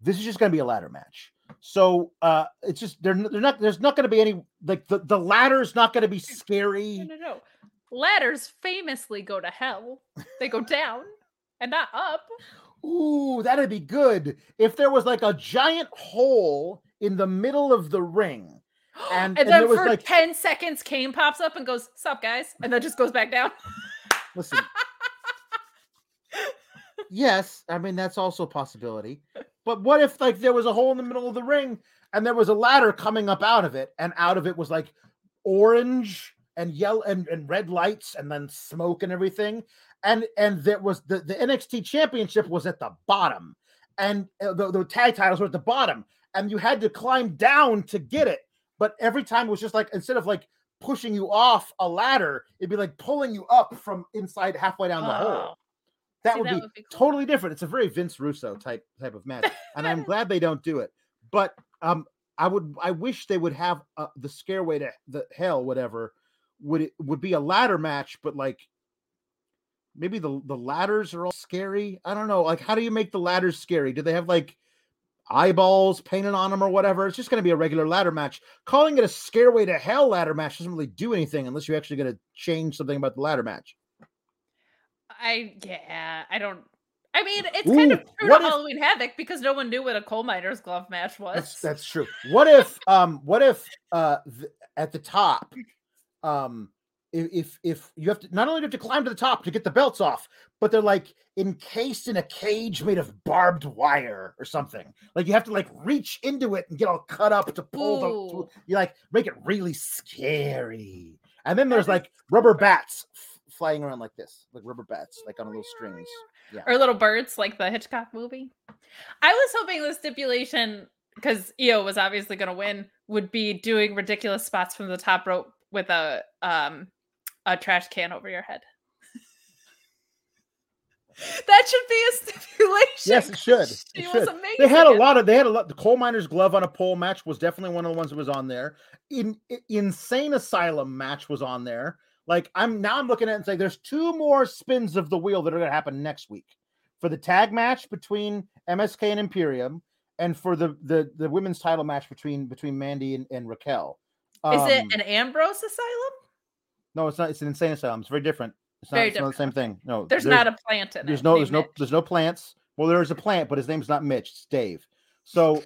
A: this is just going to be a ladder match so uh it's just they're, they're not there's not going to be any like the, the ladder's not going to be scary
B: no, no. Ladders famously go to hell. They go down and not up.
A: ooh that'd be good if there was like a giant hole in the middle of the ring And-
B: And,
A: and
B: then
A: there was,
B: for
A: like-
B: 10 seconds, Kane pops up and goes, Sup, guys? And then just goes back down.
A: listen [LAUGHS] yes i mean that's also a possibility but what if like there was a hole in the middle of the ring and there was a ladder coming up out of it and out of it was like orange and yellow and, and red lights and then smoke and everything? And and there was the, the nxt championship was at the bottom and uh, the, the tag titles were at the bottom and you had to climb down to get it. But every time it was just like instead of like pushing you off a ladder it'd be like pulling you up from inside halfway down the hole.
B: Oh,
A: that
B: see,
A: would
B: that
A: be
B: would be cool.
A: totally different. It's a very Vince Russo type type of match, and I'm [LAUGHS] glad they don't do it. But um, I would I wish they would have uh, the scareway to the hell whatever would it would be a ladder match, but like maybe the the ladders are all scary. I don't know. Like, how do you make the ladders scary? Do they have like eyeballs painted on them or whatever? It's just going to be a regular ladder match. Calling it a Scareway to Hell ladder match doesn't really do anything unless you're actually going to change something about the ladder match.
B: I yeah, I don't. I mean, it's kind of true to
A: if-
B: Halloween Havoc because no one knew what a coal miner's glove match was.
A: That's that's true. What if um what if uh th- at the top um if, if you have to not only have to climb to the top to get the belts off, but they're like encased in a cage made of barbed wire or something. Like you have to like reach into it and get all cut up to pull
B: Ooh.
A: the you like make it really scary. And then there's like rubber bats flying around like this, like rubber bats, like on little strings. Yeah.
B: or little birds like the Hitchcock movie. I was hoping the stipulation because Io was obviously going to win would be doing ridiculous spots from the top rope with a um a trash can over your head. [LAUGHS] that should be a stipulation.
A: Yes, it should. [LAUGHS] It
B: was
A: should.
B: amazing.
A: They had a lot of they had a lot. The coal miners glove on a pole match was definitely one of the ones that was on there. In, I- insane asylum match was on there. Like I'm now I'm looking at it and saying there's two more spins of the wheel that are going to happen next week for the tag match between MSK and Imperium, and for the the the women's title match between between Mandy and, and Raquel.
B: Is it
A: Um,
B: an Ambrose asylum?
A: no? It's not. It's an insane asylum. It's very different. It's not,
B: Very
A: it's not the same thing. No,
B: There's, not a plant in
A: there's
B: it.
A: no there's no
B: Mitch.
A: there's no plants well there's a plant but his name's not mitch it's dave so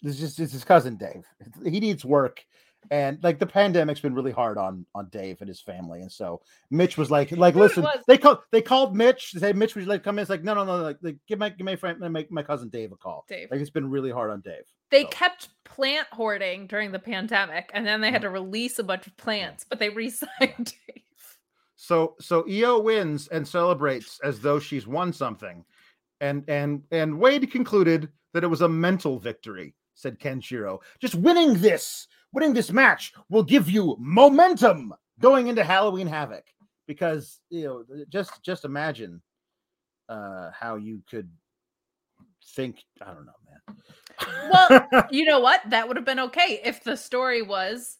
A: this is his cousin dave he needs work and like the pandemic's been really hard on on dave and his family and so mitch was like like
B: Dude,
A: listen they called they called mitch they said mitch would like to come in it's like no no no like, like give my give my friend my, my cousin dave a call
B: Dave.
A: like it's been really hard on dave
B: They
A: so.
B: kept plant hoarding during the pandemic, and then they had mm. to release a bunch of plants, but they re-signed [LAUGHS] Dave.
A: So so Io wins and celebrates as though she's won something. And and and Wade concluded that it was a mental victory, said Kenshiro. Just winning this, winning this match will give you momentum going into Halloween Havoc. Because you know, just just imagine uh how you could think, I don't know, man.
B: Well, [LAUGHS] you know what? That would have been okay if the story was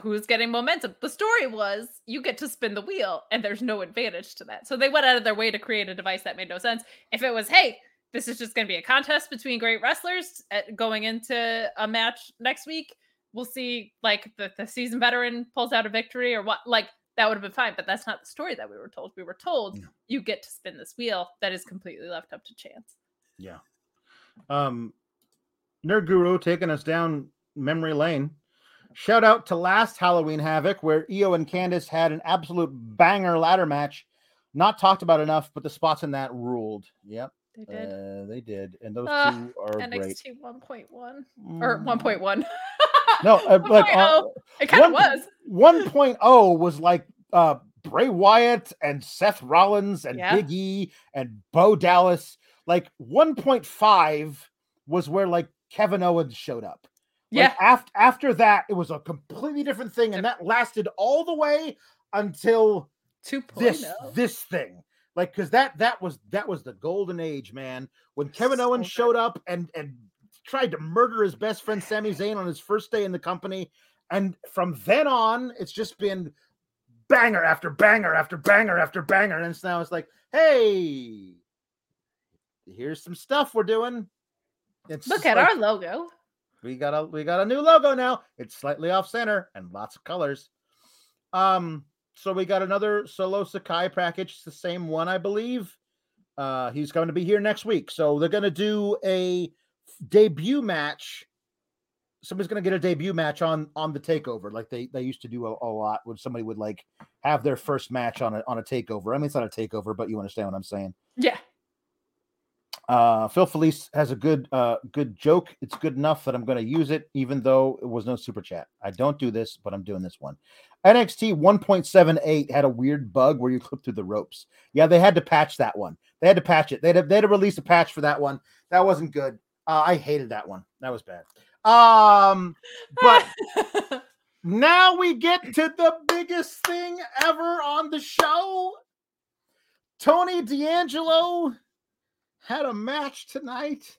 B: who's getting momentum. The story was you get to spin the wheel, and there's no advantage to that. So they went out of their way to create a device that made no sense. If it was, hey, this is just going to be a contest between great wrestlers at, going into a match next week, we'll see like the, the season veteran pulls out a victory or what, like that would have been fine. But that's not the story that we were told. We were told you get to spin this wheel that is completely left up to chance.
A: Yeah. Um, Nerd Guru taking us down memory lane. Shout out to last Halloween Havoc, where Io and Candice had an absolute banger ladder match. Not talked about enough, but the spots in that ruled. Yep,
B: They did.
A: uh, they did, and those
B: Ah,
A: two are great.
B: NXT 1.1 or
A: Mm.
B: 1.1. [LAUGHS]
A: No, uh, [LAUGHS] like uh,
B: 1.0. it kind of was.
A: 1.0 was like uh Bray Wyatt and Seth Rollins and
B: Yeah.
A: Big E and Bo Dallas. Like 1.5 was where like Kevin Owens showed up.
B: Yeah.
A: Like after after that, it was a completely different thing, and that lasted all the way until
B: 2.0.
A: this this thing. Like, because that that was that was the golden age, man. When Kevin
B: So
A: Owens showed up and and tried to murder his best friend Sami Zayn on his first day in the company, and from then on, it's just been banger after banger after banger after banger, and it's now it's like, hey, here's some stuff we're doing. It's
B: Look at
A: like-
B: our logo.
A: we got a we got a new logo now. It's slightly off center and lots of colors. Um, so we got another Solo Sikoa package. It's the same one, I believe. Uh, he's going to be here next week. So they're going to do a debut match. Somebody's going to get a debut match on on the takeover, like they they used to do a, a lot. When somebody would like have their first match on a on a takeover. I mean, it's not a takeover, but you understand what I'm saying.
B: Yeah.
A: Uh, Phil Felice has a good uh good joke. It's good enough that I'm going to use it, even though it was no super chat. I don't do this, but I'm doing this one. NXT 1.78 had a weird bug where you clip through the ropes. Yeah, they had to patch that one. They had to patch it. They had to, they had to release a patch for that one. That wasn't good. Uh, I hated that one. That was bad. Um, but [LAUGHS] now we get to the biggest thing ever on the show. Tony D'Angelo had a match tonight,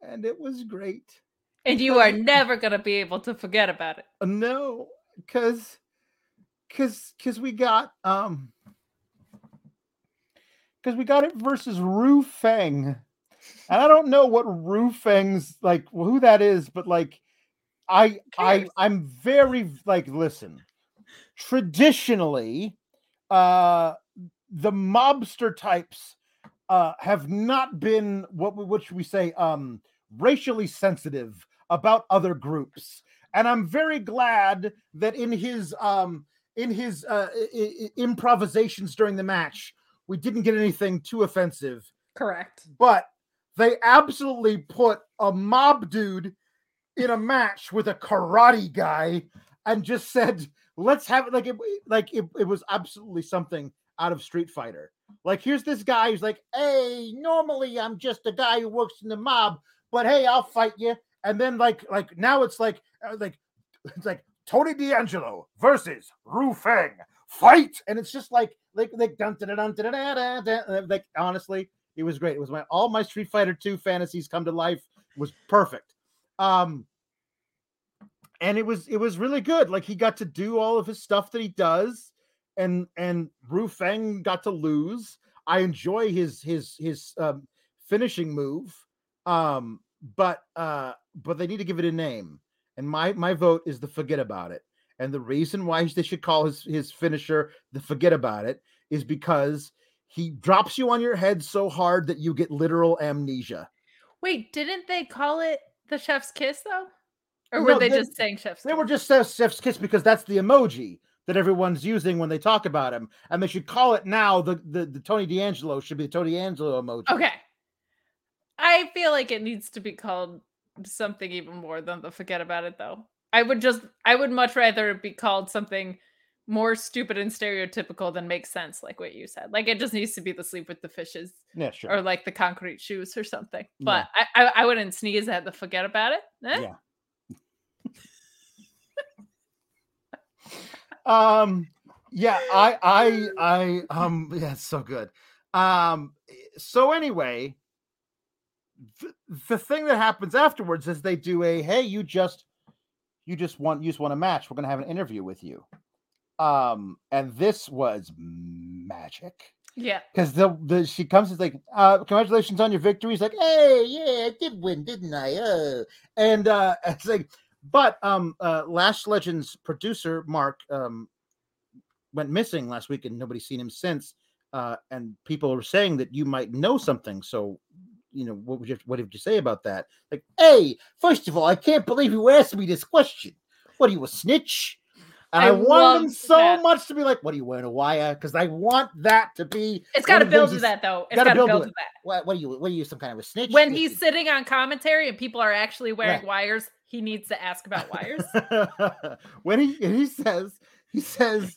A: and it was great.
B: and you are never going to be able to forget about it.
A: Uh, No, because because because we got um because we got it versus Ru Feng. And I don't know what Ru Feng's like who that is, but like I I? I'm very like listen. Traditionally, uh the mobster types uh have not been what we- what should we say um racially sensitive about other groups. And I'm very glad that in his um in his uh i- improvisations during the match, we didn't get anything too offensive
B: Correct.
A: but they absolutely put a mob dude in a match with a karate guy and just said, let's have it like it like it, it was absolutely something out of Street Fighter. Like here's this guy who's like, hey, normally I'm just a guy who works in the mob, but hey, I'll fight you. And then like like now it's like uh, like it's like Tony D'Angelo versus Ru Feng fight, and it's just like like like dun da da da da da da like honestly, it was great. It was my all my Street Fighter 2 fantasies come to life. Was perfect. Um and it was it was really good. Like he got to do all of his stuff that he does and and Ru Feng got to lose. I enjoy his his his um finishing move. Um but uh but they need to give it a name. And my my vote is the forget about it. And the reason why they should call his his finisher the forget about it is because he drops you on your head so hard that you get literal amnesia.
B: Wait, didn't they call it the chef's kiss though? Or
A: No,
B: were they
A: they-
B: just saying chef's
A: They
B: kiss?
A: were just Chef's Chef's kiss because that's the emoji that everyone's using when they talk about him, and they should call it now. The the, the Tony D'Angelo should be the Tony D'Angelo emoji.
B: Okay. I feel like it needs to be called something even more than the forget about it though. I would just I would much rather it be called something more stupid and stereotypical than makes sense, like what you said. Like it just needs to be the sleep with the fishes
A: Yeah, sure.
B: or like the concrete shoes or something.
A: Yeah.
B: But I, I I wouldn't sneeze at the forget about it. Eh?
A: Yeah. um yeah i i i um yeah it's so good um so anyway th- the thing that happens afterwards is they do a hey you just you just want you just want a match we're gonna have an interview with you um and this was magic.
B: Yeah.
A: because the, the she comes and like uh congratulations on your victory. He's like hey yeah i did win didn't i? Uh and uh [LAUGHS] it's like but um uh lash legends producer mark um went missing last week and nobody's seen him since uh and people are saying that you might know something. So you know what would you what did you say about that? Like hey first of all i can't believe you asked me this question. What are you a snitch and
B: I
A: I, him
B: loved
A: so
B: that.
A: much to be like, "What are you wearing a wire?" Because I want that to be.
B: It's got to build to that though. It's
A: build to
B: build to that.
A: What, what are you? What are you? Some kind of a snitch?
B: When
A: Listen.
B: he's sitting on commentary and people are actually wearing
A: Right.
B: wires, he needs to ask about wires. [LAUGHS]
A: when he he says he says,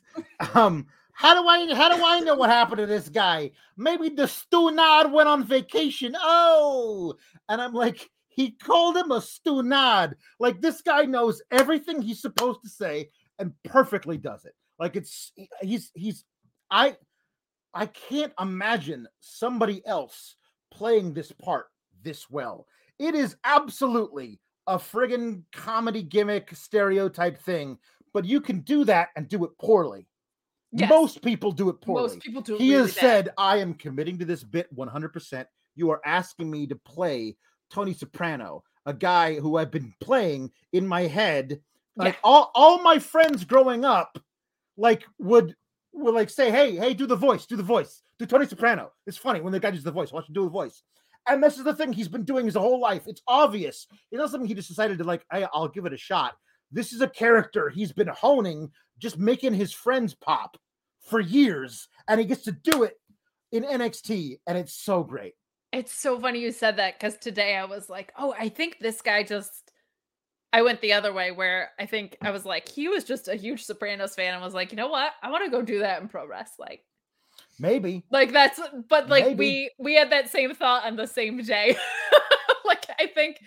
A: um, how do I how do I know what happened to this guy? Maybe the stunad went on vacation. Oh, and I'm like, he called him a stunad. Like this guy knows everything he's supposed to say and perfectly does it. Like it's he's he's I I can't imagine somebody else playing this part this well. It is absolutely a friggin' comedy gimmick stereotype thing, but you can do that and do it poorly.
B: Yes.
A: Most people do it poorly.
B: Most people do. it
A: he
B: really
A: has
B: bad.
A: said, I am committing to this bit 100%. You are asking me to play Tony Soprano, a guy who I've been playing in my head. Like
B: Yeah.
A: all, all my friends growing up, like would would like say, Hey, hey, do the voice, do the voice, do Tony Soprano. It's funny when the guy does the voice. Watch him do the voice. And this is the thing he's been doing his whole life. It's obvious. It's not something he just decided to like, hey, I'll give it a shot. This is a character he's been honing, just making his friends pop for years, and he gets to do it in NXT, and it's so great.
B: It's so funny you said that because today I was like, oh, I think this guy just. I went the other way where I think I was like, he was just a huge Sopranos fan and was like, you know what? I want to go do that in pro wrestling.
A: Maybe.
B: Like that's, but like
A: Maybe.
B: we we had that same thought on the same day. [LAUGHS] like I think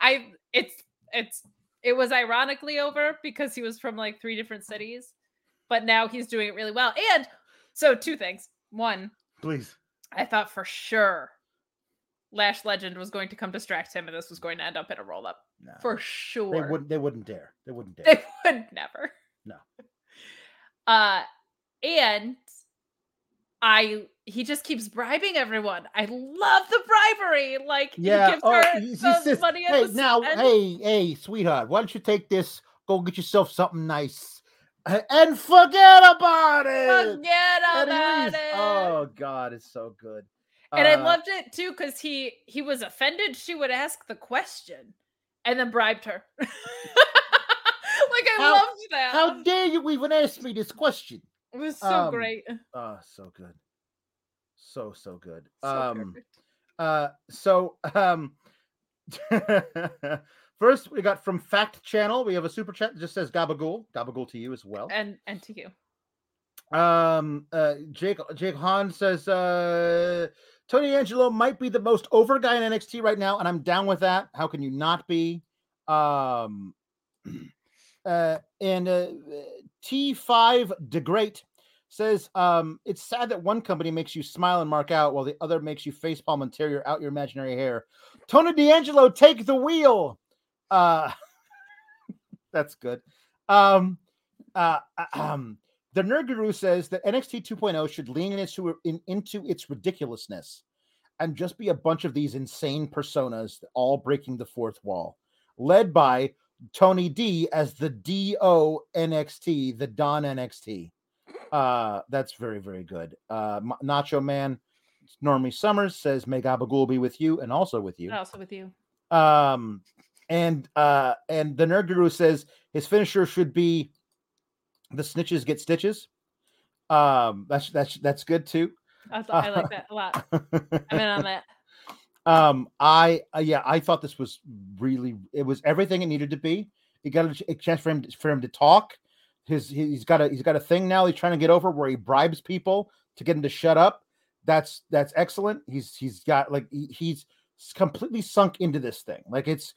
B: I it's it's it was ironically over because he was from like three different cities, but now he's doing it really well. And so two things. One,
A: Please.
B: I thought for sure Lash Legend was going to come distract him and this was going to end up in a roll up.
A: No.
B: For
A: they
B: sure.
A: wouldn't they wouldn't dare. They wouldn't dare.
B: They [LAUGHS] would never.
A: No. [LAUGHS]
B: Uh and I he just keeps bribing everyone. I love the bribery. Like
A: Yeah.
B: he gives
A: Oh,
B: her
A: he- he
B: the money
A: hey, now, hey, hey, sweetheart, why don't you take this? Go get yourself something nice, uh, and forget about it.
B: Forget about it.
A: Oh God, it's so good.
B: And I
A: Uh,
B: loved it too because he he was offended she would ask the question and then bribed her. [LAUGHS] like I
A: How-
B: loved that.
A: How dare you even ask me this question?
B: it was so
A: um,
B: great.
A: Oh, so good, so so good.
B: So
A: um,
B: perfect.
A: uh, so um, [LAUGHS] first we got from Fact Channel. We have a super chat that just says Gabagool. Gabagool to you as well.
B: and and to you.
A: Um, uh, Jake Jake Hahn says uh, Tony Angelo might be the most over guy in NXT right now, and I'm down with that. How can you not be? Um, [CLEARS THROAT] uh, and uh, T5 DeGreat says um, it's sad that one company makes you smile and mark out while the other makes you facepalm and tear your out your imaginary hair. Tony D'Angelo, take the wheel. Uh, [LAUGHS] that's good. Um, uh, [CLEARS THROAT] um, the Nerd Guru says that NXT 2.0 should lean into in, into its ridiculousness and just be a bunch of these insane personas all breaking the fourth wall, led by Tony D as the DO NXT, the Don NXT. Uh, that's very very good. Uh, Nacho Man, Normie Summers says, "May Gabagool be with you and also with you."
B: Also with you.
A: Um, and uh, and the Nerd Guru says his finisher should be the snitches get stitches. Um, that's that's that's good too.
B: I, I like that a lot. [LAUGHS] I'm in on that.
A: um, I uh, yeah, I thought this was really it was everything it needed to be. He got a, chance for him for him to talk. His he's got a he's got a thing now he's trying to get over where he bribes people to get him to shut up. That's that's excellent. He's he's got like he, he's completely sunk into this thing. Like it's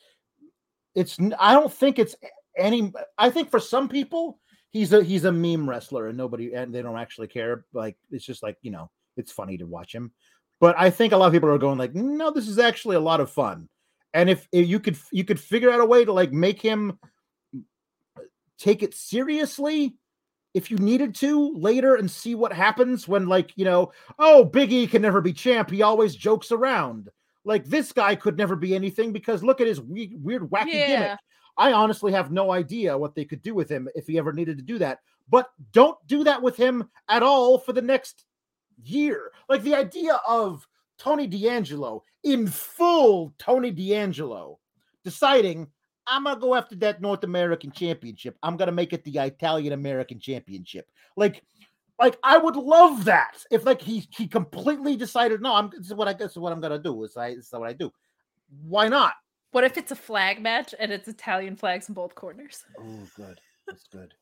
A: it's I don't think it's any I think for some people he's a he's a meme wrestler and nobody and they don't actually care. Like it's just like, you know, it's funny to watch him. But I think a lot of people are going like, no, this is actually a lot of fun. And if, if you could you could figure out a way to like make him take it seriously if you needed to later and see what happens when like you know oh big e can never be champ he always jokes around like this guy could never be anything because look at his weird, weird wacky
B: Yeah.
A: gimmick i honestly have no idea what they could do with him if he ever needed to do that but don't do that with him at all for the next year like the idea of tony d'angelo in full tony d'angelo deciding I'm gonna go after that North American championship. I'm gonna make it the Italian American championship. Like, like I would love that if like he he completely decided, no, I'm this is what I guess what I'm gonna do. Is I this is what I do. Why not?
B: What if it's a flag match and it's Italian flags in both corners?
A: Oh, good. That's good.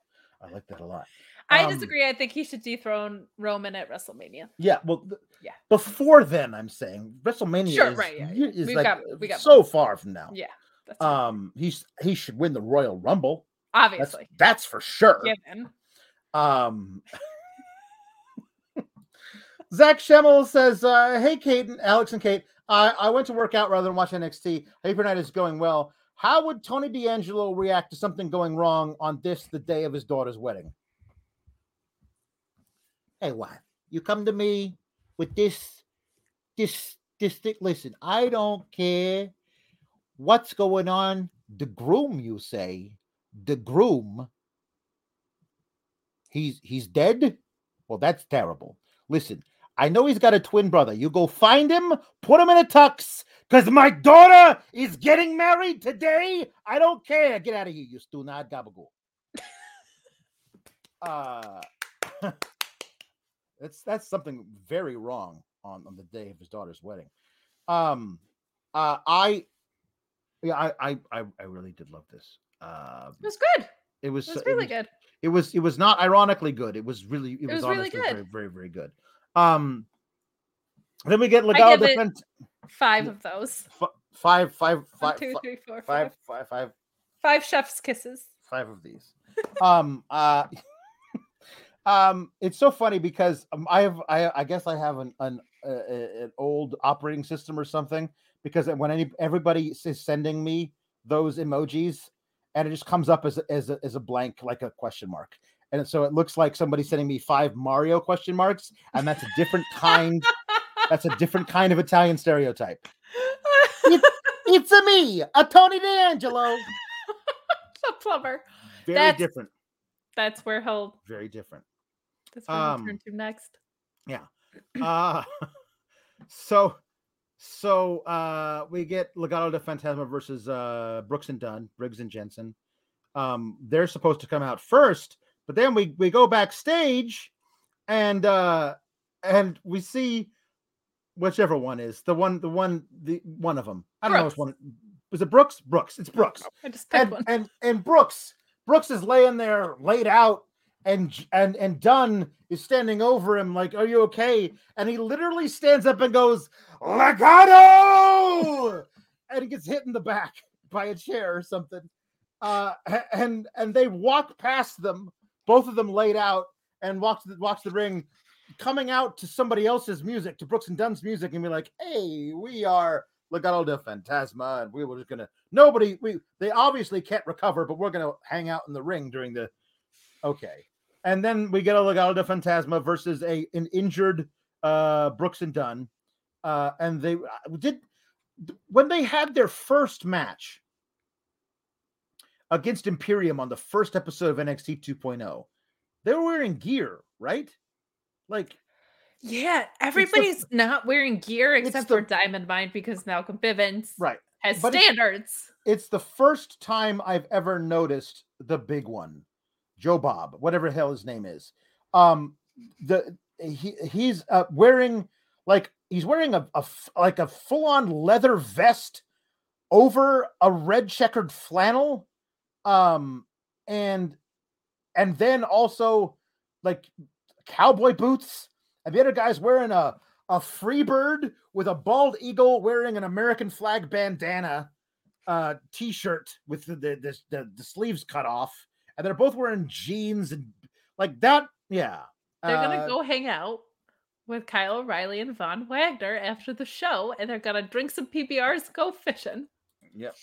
A: I like that a lot.
B: I
A: Um,
B: disagree. I think he should dethrone Roman at WrestleMania.
A: Yeah, well, th-
B: Yeah.
A: Before then, I'm saying WrestleMania
B: Sure,
A: is,
B: right, yeah, yeah.
A: is
B: We've
A: like
B: got- we got
A: so far from now.
B: Yeah, that's.
A: Um, he's he should win the Royal Rumble.
B: Obviously.
A: that's for sure.
B: Given.
A: Um, [LAUGHS] Zach Schemmel says, uh, "Hey, Kate and Alex and Kate, I I went to work out rather than watch NXT. Paper night is going well. How would Tony D'Angelo react to something going wrong on this, the day of his daughter's wedding? Hey, what? You come to me with this, this, this thing? Listen, I don't care what's going on. The groom, you say, the groom." he's he's dead well that's terrible listen i know he's got a twin brother you go find him put him in a tux because my daughter is getting married today i don't care get out of here you stunad gabagool [LAUGHS] uh [LAUGHS] that's that's something very wrong on, on the day of his daughter's wedding um uh i yeah i i i, I really did love this uh
B: It was good.
A: it was
B: It was
A: it
B: really
A: was-
B: good.
A: it was it was not ironically good. It was really it, was,
B: was really
A: honestly
B: good.
A: very very very good. Um, then we get Legal Defense
B: Five of those.
A: f- five five
B: One,
A: five
B: two,
A: fi-
B: three, four,
A: five
B: five.
A: five five
B: Five chef's kisses.
A: five of these. um uh [LAUGHS] um it's so funny because um, I have I I guess I have an an uh, uh, an old operating system or something because when any everybody is sending me those emojis and it just comes up as a, as a, as a blank like a question mark and so it looks like somebody's sending me five Mario question marks, and that's a different kind. that's a different kind of Italian stereotype. It's a me, a Tony D'Angelo. [LAUGHS]
B: a plumber.
A: Very
B: That's-
A: different.
B: That's where he'll.
A: Very different.
B: That's where
A: Um,
B: he'll turn to next. Yeah.
A: Uh [LAUGHS] so so uh we get Legado de Fantasma versus uh Brooks and Dunn, Briggs and Jensen. Um they're supposed to come out first, but then we we go backstage and uh and we see whichever one is the one the one the one of them. I don't know which
B: Brooks.
A: one. Was it Brooks? Brooks. It's Brooks
B: I just
A: and,
B: one.
A: and and Brooks Brooks is laying there laid out and and and Dunn is standing over him like are you okay and he literally stands up and goes legado and he gets hit in the back by a chair or something uh and and they walk past them both of them laid out and walk to the, walk to the ring coming out to somebody else's music to Brooks and Dunn's music and be like hey we are Legado de Fantasma and we were just gonna nobody we they obviously can't recover but we're gonna hang out in the ring during the okay. And then we get a legado de fantasma versus a an injured uh brooks and dunn uh and they uh, did when they had their first match against imperium on the first episode of nxt 2.0 they were wearing gear right like
B: Yeah, everybody's not wearing gear except
A: the-
B: for Diamond Mine because Malcolm Bivens
A: right
B: has
A: but
B: standards.
A: it's the first time I've ever noticed the big one, Joe Bob, whatever hell his name is. Um, the he he's uh, wearing like he's wearing a, a like a full on leather vest over a red checkered flannel, um, and and then also like cowboy boots, and the other guy's wearing a a free bird with a bald eagle wearing an American flag bandana uh t-shirt with the the, the the the sleeves cut off and they're both wearing jeans and like that yeah.
B: They're
A: Uh,
B: gonna go hang out with Kyle O'Reilly and Von Wagner after the show, and they're gonna drink some PBRs, go fishing.
A: yep.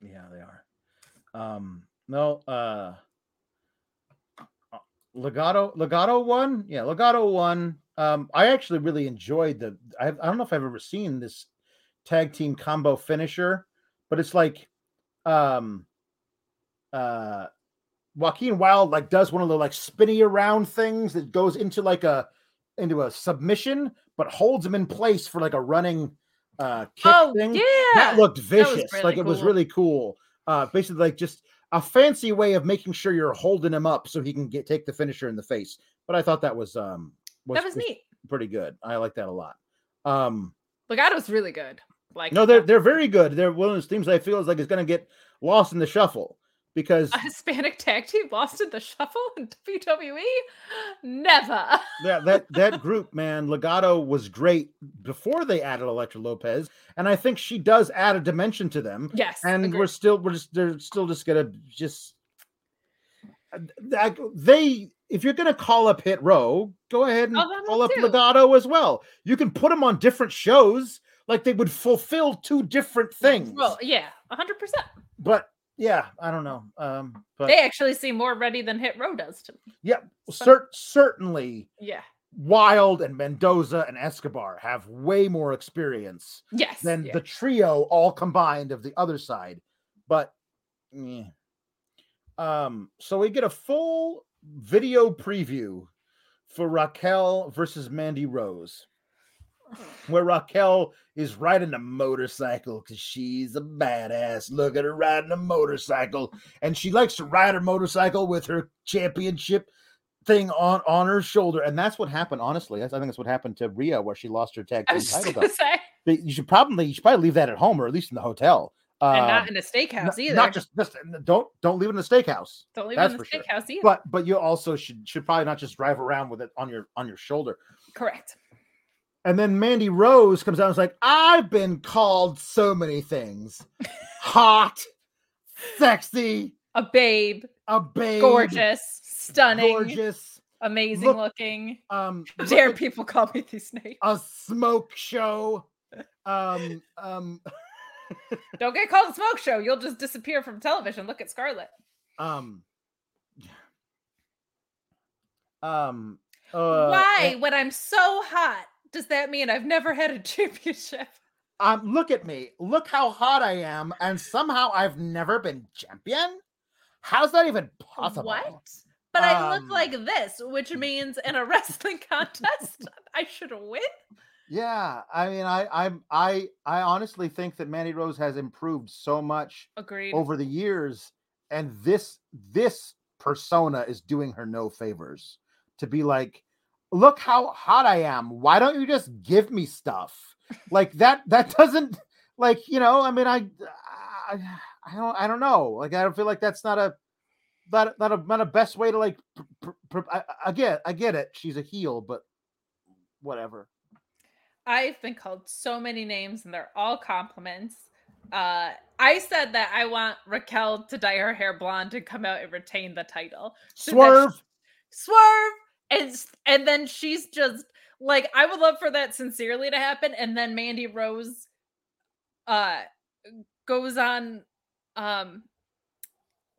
A: Yeah they are um no uh uh, legado legado one yeah legado one um i actually really enjoyed the I, I don't know if i've ever seen this tag team combo finisher but it's like um uh Joaquin Wilde like does one of the like spinny around things that goes into like a into a submission, but holds him in place for like a running uh kick
B: oh
A: thing.
B: yeah,
A: That looked vicious.
B: really
A: like it was really cool. Uh basically like just a fancy way of making sure you're holding him up so he can get take the finisher in the face. But I thought that was um
B: that was neat.
A: pretty good. I like that a lot. Um
B: Legado's really good. Like
A: no, they're they're very good. They're one of those teams I feel is like is gonna get lost in the shuffle because
B: a Hispanic tag team lost in the shuffle in WWE. Never.
A: that that [LAUGHS] that group, man, Legado was great before they added Elektra Lopez, and I think she does add a dimension to them.
B: Yes,
A: And
B: agreed.
A: we're still we're just they're still just gonna just that they if you're gonna call up Hit Row, go ahead and
B: oh, Call
A: call
B: up
A: up
B: too.
A: Legado as well. You can put them on different shows, like they would fulfill two different things.
B: Well, yeah, hundred percent.
A: but yeah, I don't know. Um, but
B: They actually seem more ready than Hit Row does to me.
A: yeah, cer- certainly
B: Yeah.
A: Wilde and Mendoza and Escobar have way more experience
B: Yes.
A: than
B: yeah.
A: the trio all combined of the other side. But yeah. um, so we get a full video preview for Raquel versus Mandy Rose, where Raquel is riding a motorcycle because she's a badass. Look at her riding a motorcycle, and she likes to ride her motorcycle with her championship thing on on her shoulder, and that's what happened. Honestly, that's, I think that's what happened to Rhea, where she lost her tag
B: I
A: team title
B: gonna say,
A: But You should probably you should probably leave that at home or at least in the hotel.
B: and
A: Um,
B: not in a steakhouse either.
A: Not just just don't don't leave it in the steakhouse.
B: Don't leave
A: that's
B: it in the
A: for sure.
B: steakhouse either.
A: But but you also should should probably not just drive around with it on your on your shoulder.
B: Correct.
A: And then Mandy Rose comes out and is like, I've been called so many things. [LAUGHS] Hot, sexy,
B: A babe,
A: a babe,
B: gorgeous, stunning,
A: gorgeous.
B: amazing
A: Look-
B: looking.
A: Um
B: How [LAUGHS]
A: look
B: dare people call me these names?
A: a smoke show. Um um [LAUGHS]
B: Don't get called a smoke show. You'll just disappear from television. Look at Scarlett.
A: um Um, uh,
B: Why, when I'm so hot, does that mean I've never had a [LAUGHS] championship?
A: um, look at me. Look how hot I am, and somehow I've never been champion. How's that even possible?
B: What? But I look
A: Um,
B: like this, which means in a [LAUGHS] wrestling contest, [LAUGHS] I should win.
A: Yeah, I mean, I, I, I, I honestly think that Mandy Rose has improved so much
B: Agreed.
A: over the years, and this, this persona is doing her no favors. To be like, look how hot I am. Why don't you just give me stuff like that? That [LAUGHS] doesn't like you know. I mean, I, I, I don't, I don't know. Like, I don't feel like that's not a. Not, not a not a best way to like pr- pr- I, I get I get it she's a heel but whatever
B: I've been called so many names and they're all compliments. Uh, I said that I want Raquel to dye her hair blonde and come out and retain the title. So
A: Swerve.
B: she- swerve, and and then she's just like I would love for that sincerely to happen, and then Mandy Rose, uh, goes on, um,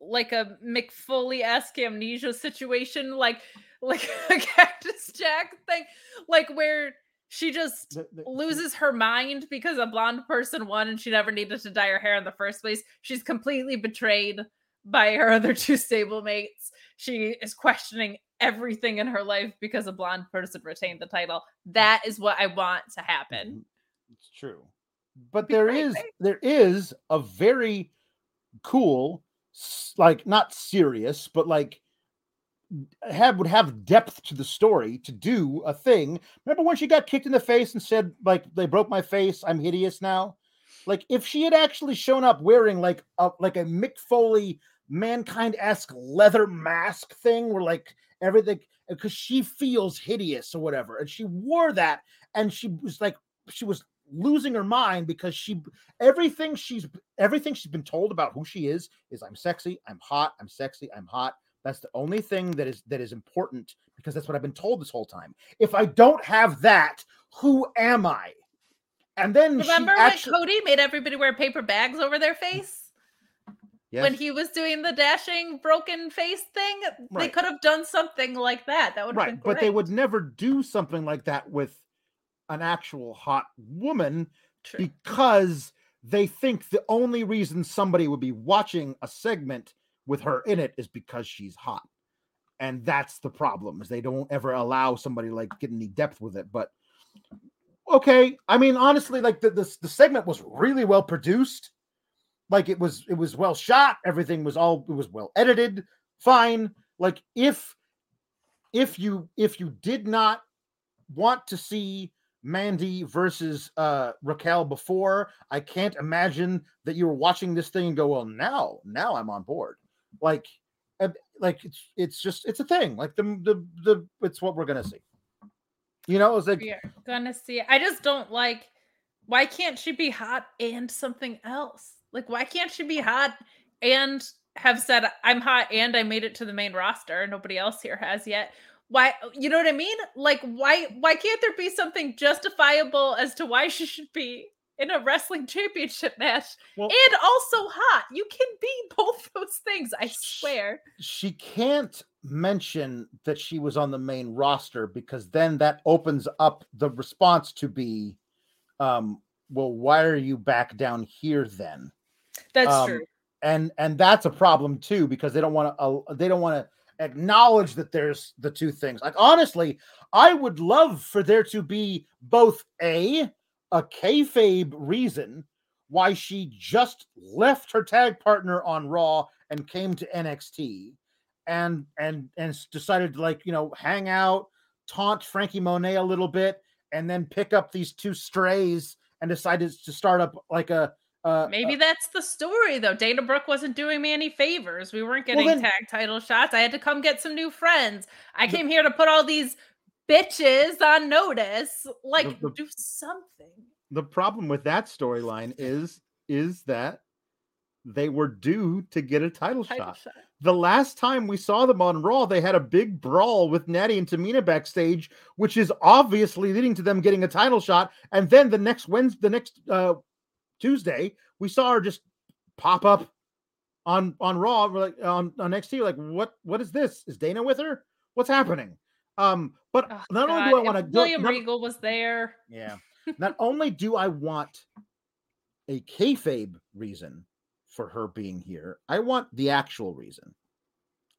B: like a Mick Foley esque amnesia situation, like like [LAUGHS] a Cactus Jack thing, like where she just
A: The- the-
B: loses her mind because a blonde person won and she never needed to dye her hair in the first place. She's completely betrayed by her other two stablemates. She is questioning everything in her life because a blonde person retained the title. That is what I want to happen.
A: Mhm. It's true. But there is there is a very cool like not serious but like have would have depth to the story to do a thing. Remember when she got kicked in the face and said like they broke my face, I'm hideous now? Like if she had actually shown up wearing like a like a Mick Foley mankind-esque leather mask thing where like everything because she feels hideous or whatever and she wore that and she was like she was losing her mind because she everything she's everything she's been told about who she is is I'm sexy, I'm hot, I'm sexy, I'm hot. That's the only thing that is that is important because that's what I've been told this whole time. If I don't have that, who am I? And then she
B: Remember
A: actually,
B: when Cody made everybody wear paper bags over their face? When he was doing the dashing broken face thing? They could have done something like that. That would have
A: right, but they would never do something like that with an actual hot woman
B: True.
A: because they think the only reason somebody would be watching a segment with her in it is because she's hot. And that's the problem is they don't ever allow somebody like get any depth with it. But okay, I mean honestly, like the the, the segment was really well produced. Like it was it was well shot, everything was all it was well edited, fine. Like if if you if you did not want to see Mandy versus uh Raquel before, I can't imagine that you were watching this thing and go, well, now, now I'm on board. Like, like it's it's just it's a thing. Like the the the it's what we're gonna see. You know, it's like
B: We are gonna see. I just don't like. Why can't she be hot and something else? Like, why can't she be hot and have said I'm hot and I made it to the main roster? Nobody else here has yet. Why? You know what I mean? Like, why? Why can't there be something justifiable as to why she should be in a wrestling championship match
A: Well-
B: and also hot? You can be both those things. I swear.
A: she can't mention that she was on the main roster because then that opens up the response to be um well why are you back down here then
B: That's
A: Um,
B: true.
A: and and that's a problem too because they don't want to uh, they don't want to acknowledge that there's the two things like honestly i would love for there to be both a a kayfabe reason why she just left her tag partner on raw and came to nxt and and and decided to like you know hang out taunt franky monet a little bit and then pick up these two strays and decided to start up like a uh,
B: Maybe that's the story, though. Dana Brooke wasn't doing me any favors. We weren't
A: Well,
B: getting
A: then-
B: tag title shots. I had to come get some new friends. I
A: The-
B: came here to put all these bitches on notice. Like,
A: the-
B: do something.
A: the problem with that storyline is is that they were due to get a title,
B: Title
A: shot.
B: shot.
A: The last time we saw them on Raw, they had a big brawl with Natty and Tamina backstage, which is obviously leading to them getting a title shot. And then the next Wednesday, the next uh, Tuesday, we saw her just pop up on on Raw. We're like on on NXT. We're like, what what is this? Is Dana with her? What's happening? Um, but
B: Oh,
A: not only do I want to
B: William Regal was there.
A: Yeah. Not only do I want a kayfabe reason for her being here, I want the actual reason.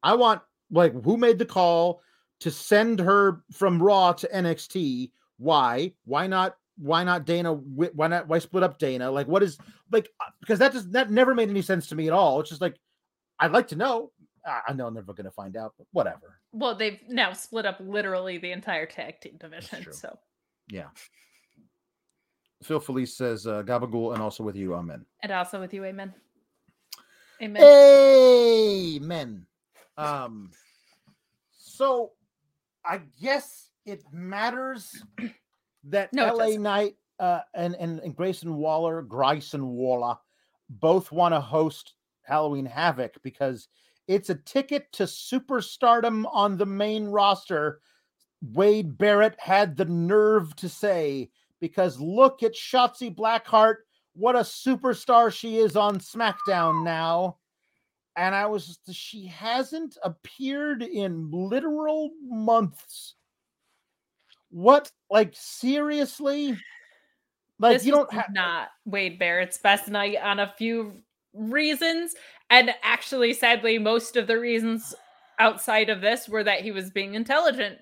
A: I want like who made the call to send her from Raw to NXT? Why? Why not? Why not Dana? Why not? Why split up Dana? Like, what is like? uh, Because that does that never made any sense to me at all. It's just like I'd like to know. I I know I'm never going to find out, but whatever.
B: Well, they've now split up literally the entire tag team division. So,
A: Yeah. Phil Felice says uh, Gabagool and also with you, amen.
B: and also with you, Amen. Amen.
A: Amen. Um, so I guess it matters that
B: No,
A: LA. Knight uh, and, and and Grayson Waller, Grayson Waller, both want to host Halloween Havoc because it's a ticket to superstardom on the main roster. Wade Barrett had the nerve to say, because look at Shotzi Blackheart, what a superstar she is on SmackDown now. And I was she hasn't appeared in literal months. What, like, seriously? Like,
B: this
A: you don't have.
B: not Wade Barrett's best night on a few reasons, and actually, sadly, most of the reasons outside of this were that he was being intelligent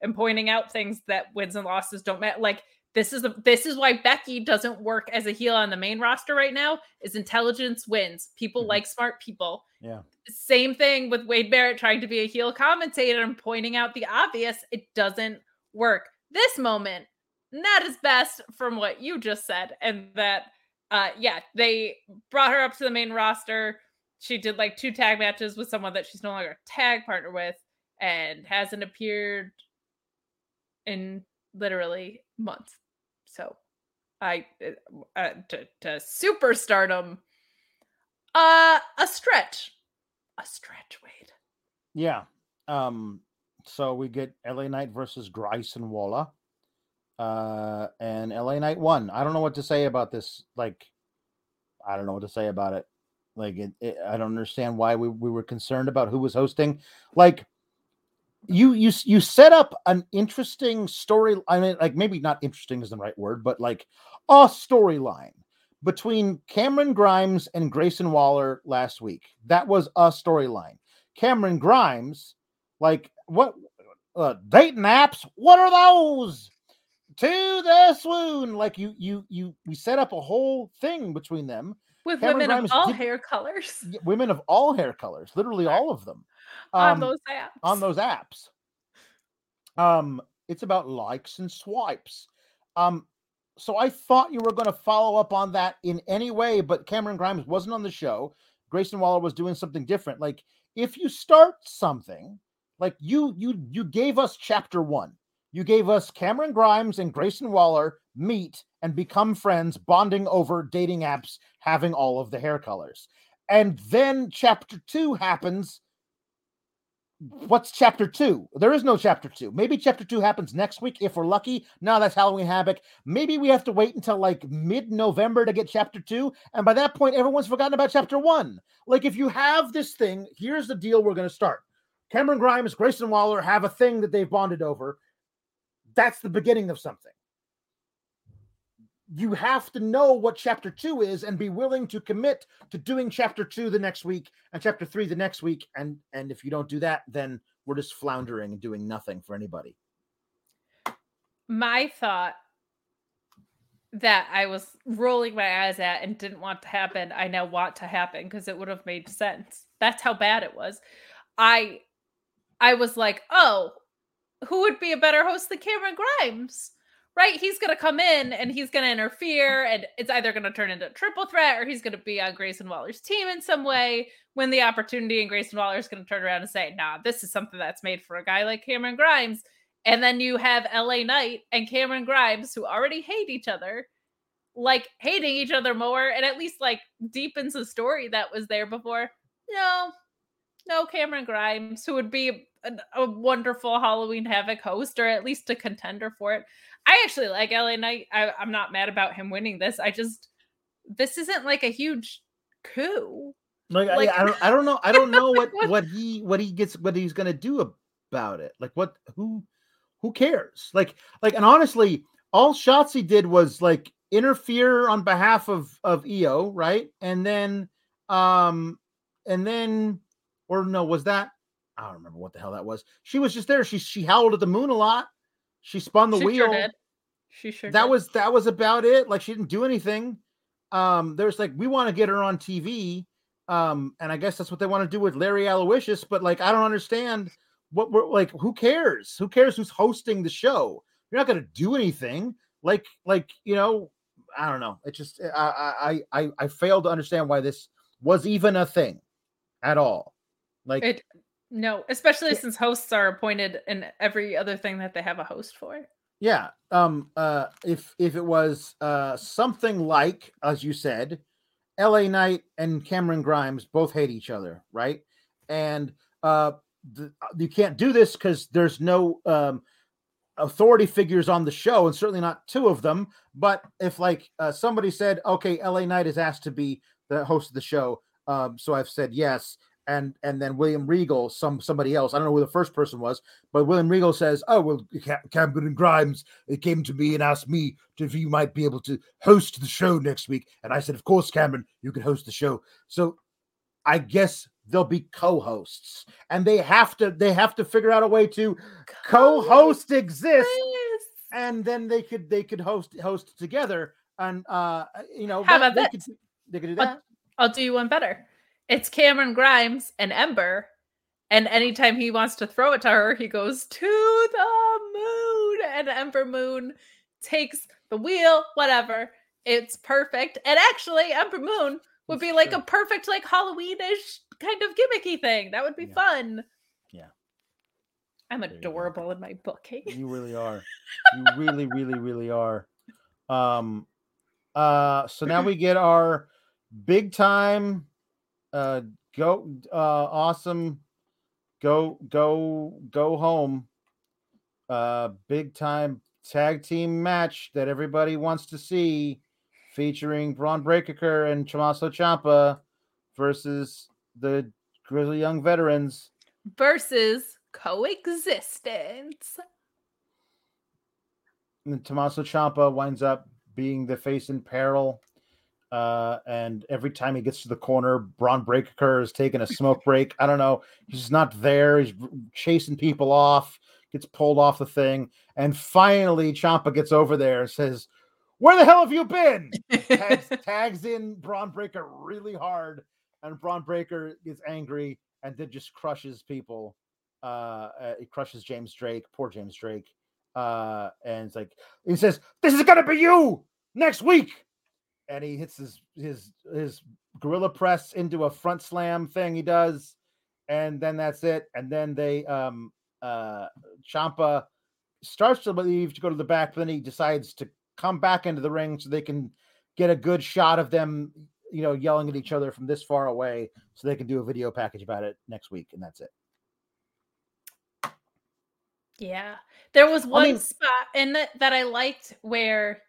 B: and pointing out things that wins and losses don't matter. Like this is the this is why Becky doesn't work as a heel on the main roster right now. Is intelligence wins. People
A: Mhm.
B: like smart people.
A: Yeah.
B: Same thing with Wade Barrett trying to be a heel commentator and pointing out the obvious. It doesn't work. This moment, not as best from what you just said, and that uh yeah, they brought her up to the main roster. She did like two tag matches with someone that she's no longer a tag partner with and hasn't appeared in literally months. So I uh, uh, to, to superstardom uh a stretch. A stretch, Wade.
A: Yeah. Um, so we get LA Knight versus Grayson Waller. Uh, and LA Knight won. I don't know what to say about this. Like, I don't know what to say about it. Like, it, it, I don't understand why we, we were concerned about who was hosting. Like, you you you set up an interesting story. I mean, like maybe not interesting is the right word, but like a storyline between Cameron Grimes and Grayson Waller last week. That was a storyline. Cameron Grimes, like what uh, dating apps? What are those? To the swoon, like you you you we set up a whole thing between them.
B: With
A: Cameron
B: women
A: Grimes
B: of all
A: did-
B: hair colors
A: Women of all hair colors, literally all of them. [LAUGHS]
B: on
A: Um,
B: those apps.
A: on those apps. Um, it's about likes and swipes. Um, so I thought you were going to follow up on that in any way, but Cameron Grimes wasn't on the show. Grayson Waller was doing something different. Like if you start something, like you you you gave us chapter one. You gave us Cameron Grimes and Grayson Waller meet and become friends, bonding over dating apps, having all of the hair colors. And then chapter two happens what's chapter two? There is no chapter two. Maybe chapter two happens next week if we're lucky. Now that's Halloween Havoc. Maybe we have to wait until like mid November to get chapter two. And by that point, everyone's forgotten about chapter one. Like, if you have this thing, here's the deal we're going to start. Cameron Grimes, Grayson Waller have a thing that they've bonded over. That's the beginning of something. You have to know what chapter two is and be willing to commit to doing chapter two the next week and chapter three the next week. And and if you don't do that, then we're just floundering and doing nothing for anybody.
B: my thought that I was rolling my eyes at and didn't want to happen, I now want to happen because it would have made sense. That's how bad it was. I I was like, oh, who would be a better host than Cameron Grimes? Right? He's gonna come in and he's gonna interfere, and it's either gonna turn into a triple threat or he's gonna be on Grayson Waller's team in some way. When the opportunity and Grayson Waller is gonna turn around and say, nah, this is something that's made for a guy like Cameron Grimes. And then you have LA Knight and Cameron Grimes who already hate each other, like hating each other more, and at least like deepens the story that was there before. No, no Cameron Grimes, who would be a, a wonderful Halloween Havoc host or at least a contender for it. I actually like LA Knight. I, I'm not mad about him winning this. I just this isn't like a huge coup.
A: Like,
B: Like-
A: I, I don't I don't know I don't know what [LAUGHS] what he what he gets what he's gonna do about it. Like what who who cares? Like, like, and honestly, all Shotzi did was like interfere on behalf of of Io, right? And then, um, and then, or no, was that? I don't remember what the hell that was. She was just there. She she howled at the moon a lot. She spun the
B: she
A: wheel.
B: Sure did. She sure
A: that
B: did.
A: was that was about it. Like she didn't do anything. Um, there's like we want to get her on TV. Um, and I guess that's what they want to do with Larry Aloysius, but like I don't understand what we're like, who cares? Who cares who's hosting the show? You're not gonna do anything. Like, like, you know, I don't know. It just I I I I fail to understand why this was even a thing at all. Like
B: It no, especially
A: Yeah.
B: since hosts are appointed in every other thing that they have a host for.
A: Yeah. Um uh if if it was uh something like as you said, LA Knight and Cameron Grimes both hate each other, right? And uh the, you can't do this cuz there's no um authority figures on the show and certainly not two of them, but if like uh, somebody said, "Okay, LA Knight is asked to be the host of the show." Um so I've said yes and and then William Regal, some somebody else. I don't know who the first person was, but William Regal says, "Oh well, Ca- Cameron Grimes it came to me and asked me if you might be able to host the show next week." And I said, "Of course, Cameron, you can host the show." So I guess they'll be co-hosts, and they have to they have to figure out a way to co-host exist,
B: Yes.
A: and then they could they could host host together, and uh you know
B: How
A: that-
B: about
A: they could they could do that.
B: I'll do you one better. It's Cameron Grimes and Ember. And anytime he wants to throw it to her, he goes to the moon. And Ember Moon takes the wheel, whatever. It's perfect. And actually, Ember Moon would be like
A: true.
B: a perfect, like Halloweenish kind of gimmicky thing. That would be
A: Yeah.
B: fun.
A: Yeah.
B: I'm adorable in my booking.
A: You really are. You [LAUGHS] really, really, really are. Um uh so now we get our big time uh go uh awesome go go go home uh big time tag team match that everybody wants to see featuring Bron Breakker and Tommaso Ciampa versus the Grizzled Young Veterans.
B: Versus coexistence.
A: and Tommaso Ciampa winds up being the face in peril. Uh, and every time he gets to the corner, Bron Breakker is taking a smoke [LAUGHS] break. I don't know. He's not there. He's chasing people off, gets pulled off the thing. And finally, Ciampa gets over there and says, Where the hell have you been? Tags, [LAUGHS] tags in Bron Breakker really hard. And Bron Breakker gets angry and then just crushes people. Uh, uh, he crushes James Drake, poor James Drake. Uh, and it's like, he says, This is gonna be you next week. And he hits his his his gorilla press into a front slam thing he does, and then that's it. And then they um uh Ciampa starts to leave to go to the back, but then he decides to come back into the ring so they can get a good shot of them, you know, yelling at each other from this far away, so they can do a video package about it next week, and that's it.
B: Yeah. There was one
A: mean-
B: spot in it that I liked where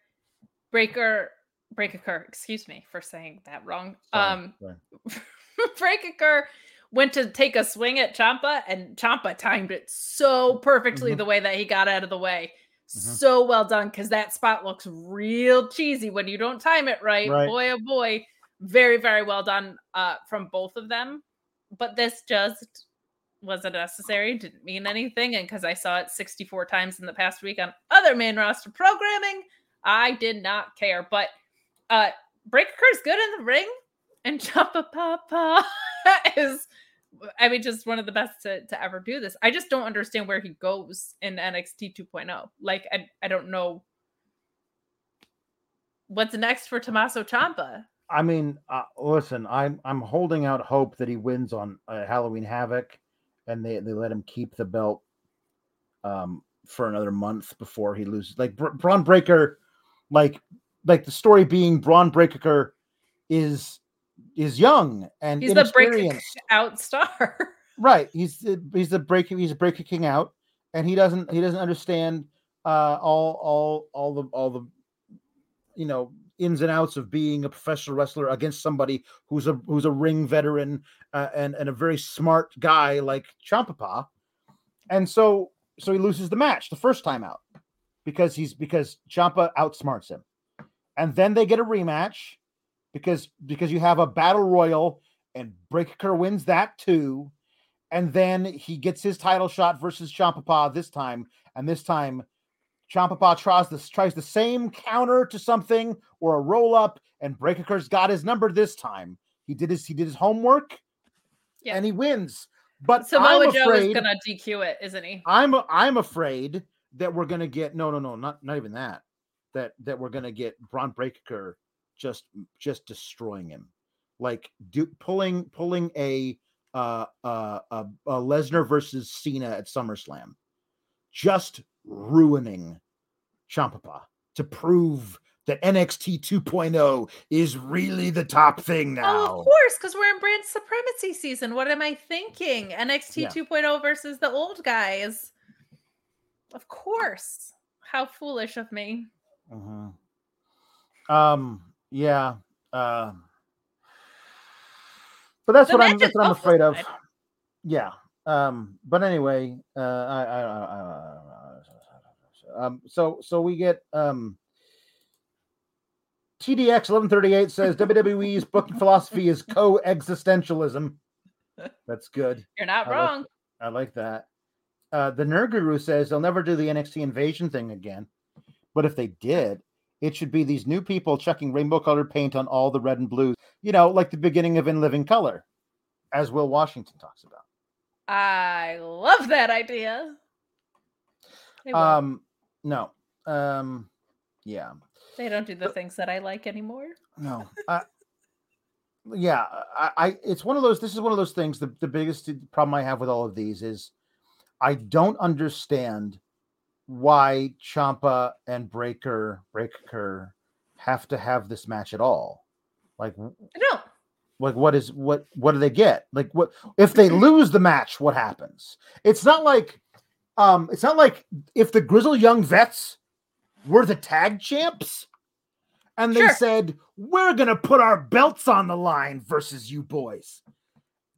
B: Breakker Breakker, excuse me for saying that wrong.
A: Sorry,
B: um
A: sorry. [LAUGHS]
B: Breakker went to take a swing at Ciampa and Ciampa timed it so perfectly
A: Mhm.
B: the way that he got out of the way.
A: Mhm.
B: So well done because that spot looks real cheesy when you don't time it right.
A: Right.
B: Boy, oh boy. Very, very well done uh, from both of them. But this just wasn't necessary, didn't mean anything. And because I saw it 64 times in the past week on other main roster programming, I did not care. But uh Breakker's good in the ring, and [LAUGHS] Ciampa Papa [LAUGHS] is I mean, just one of the best to, to ever do this. I just don't understand where he goes in NXT 2.0. Like, I, I don't know what's next for Tommaso Ciampa.
A: I mean, uh, listen, I'm I'm holding out hope that he wins on uh, Halloween Havoc, and they they let him keep the belt um for another month before he loses. Like Br- Bron Breakker, like like the story being Bron Breakker is is young and
B: He's the break
A: inexperienced.
B: out star. [LAUGHS]
A: Right. He's the he's the break he's a breaker king out, and he doesn't he doesn't understand uh all all all the all the you know ins and outs of being a professional wrestler against somebody who's a who's a ring veteran uh, and and a very smart guy like Champapa. And so so he loses the match the first time out because he's because Ciampa outsmarts him. And then they get a rematch because because you have a battle royal and Breakker wins that too. And then he gets his title shot versus Champapa this time. And this time Champapa tries this tries the same counter to something or a roll up, and Breakker's got his number this time. He did his he did his homework
B: Yeah.
A: and he wins. But
B: Samoa
A: I'm
B: Joe
A: afraid,
B: is gonna DQ it, isn't he?
A: I'm I'm afraid that we're gonna get no no no not not even that that that we're gonna get Bron Breakker just just destroying him like do pulling pulling a uh uh Lesnar versus Cena at SummerSlam just ruining Champapa to prove that NXT 2.0 is really the top thing now.
B: Oh, of course, because we're in brand supremacy season. What am I thinking? NXT
A: Yeah.
B: 2.0 versus the old guys. Of course. How foolish of me.
A: Mhm. Um. Yeah. Um. but that's
B: The
A: what I'm. That's what I'm afraid of. Yeah. Um. But anyway. Uh. I. I. I, I um. So. So we get. Um. TDX 1138 says WWE's booking philosophy is co-existentialism. That's good.
B: You're not
A: I like
B: wrong.
A: I like that. Uh, the Nerd Guru says they'll never do the NXT invasion thing again. But if they did, it should be these new people checking rainbow colored paint on all the red and blues, you know, like the beginning of In Living Color, as Will Washington talks about.
B: I love that idea.
A: Um, no. Um, yeah.
B: they don't do the things that I like anymore.
A: No. [LAUGHS] Yeah, I, I it's one of those this is one of those things the, the biggest problem I have with all of these is I don't understand why Ciampa and Breakker Breakker have to have this match at all. Like
B: No.
A: like what is what what do they get? Like what if they lose the match, what happens? It's not like um it's not like if the Grizzled Young Vets were the tag champs and they
B: Sure.
A: said, We're gonna put our belts on the line versus you boys.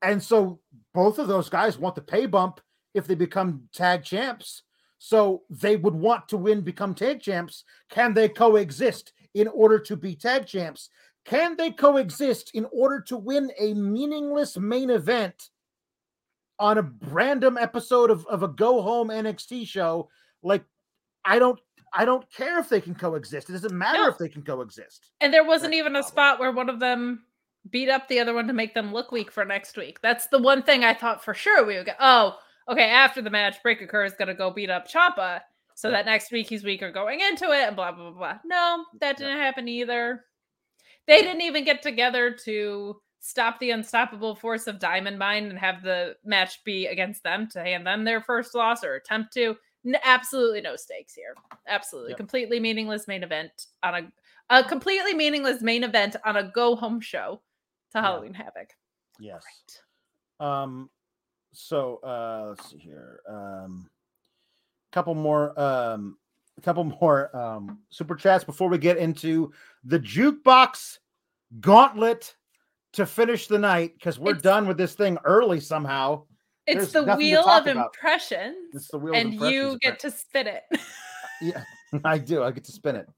A: And so both of those guys want the pay bump if they become tag champs. So they would want to win, become tag champs. Can they coexist in order to be tag champs? Can they coexist in order to win a meaningless main event on a random episode of, of a go home NXT show? Like, I don't I don't care if they can coexist. It doesn't matter
B: No.
A: if they can coexist.
B: And there wasn't
A: That's
B: even a spot where one of them beat up the other one to make them look weak for next week. That's the one thing I thought for sure we would get. Oh, okay. After the match, Breakker Kerr is going to go beat up Ciampa so that next week he's weaker going into it and blah, blah, blah, blah. No, that didn't happen either. They didn't even get together to stop the unstoppable force of Diamond Mine and have the match be against them to hand them their first loss or attempt to. N- absolutely no stakes here. Absolutely.
A: Yep.
B: Completely meaningless main event on a a completely meaningless main event on a go home show to
A: Yeah.
B: Halloween Havoc.
A: Yes. Um, so uh let's see here. Um couple more um a couple [LAUGHS] more um super chats before we get into the jukebox gauntlet to finish the night because we're
B: It's-
A: done with this thing early somehow.
B: It's
A: There's
B: the wheel of
A: about.
B: impressions,
A: It's the wheel of
B: and you get to spin it. [LAUGHS]
A: Yeah, [LAUGHS] I do. I get to spin it.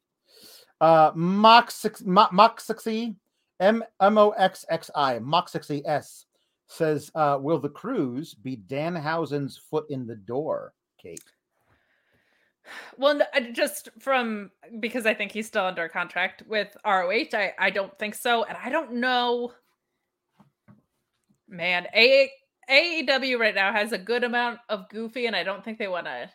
A: Uh Mox six Moxixi M M O X X I Moxixi S says, uh, will the cruise be Danhausen's foot in the door, Kate?
B: well, just from because I think he's still under contract with ROH. I I don't think so, and I don't know. Man, A AEW right now has a good amount of goofy, and I don't think they want to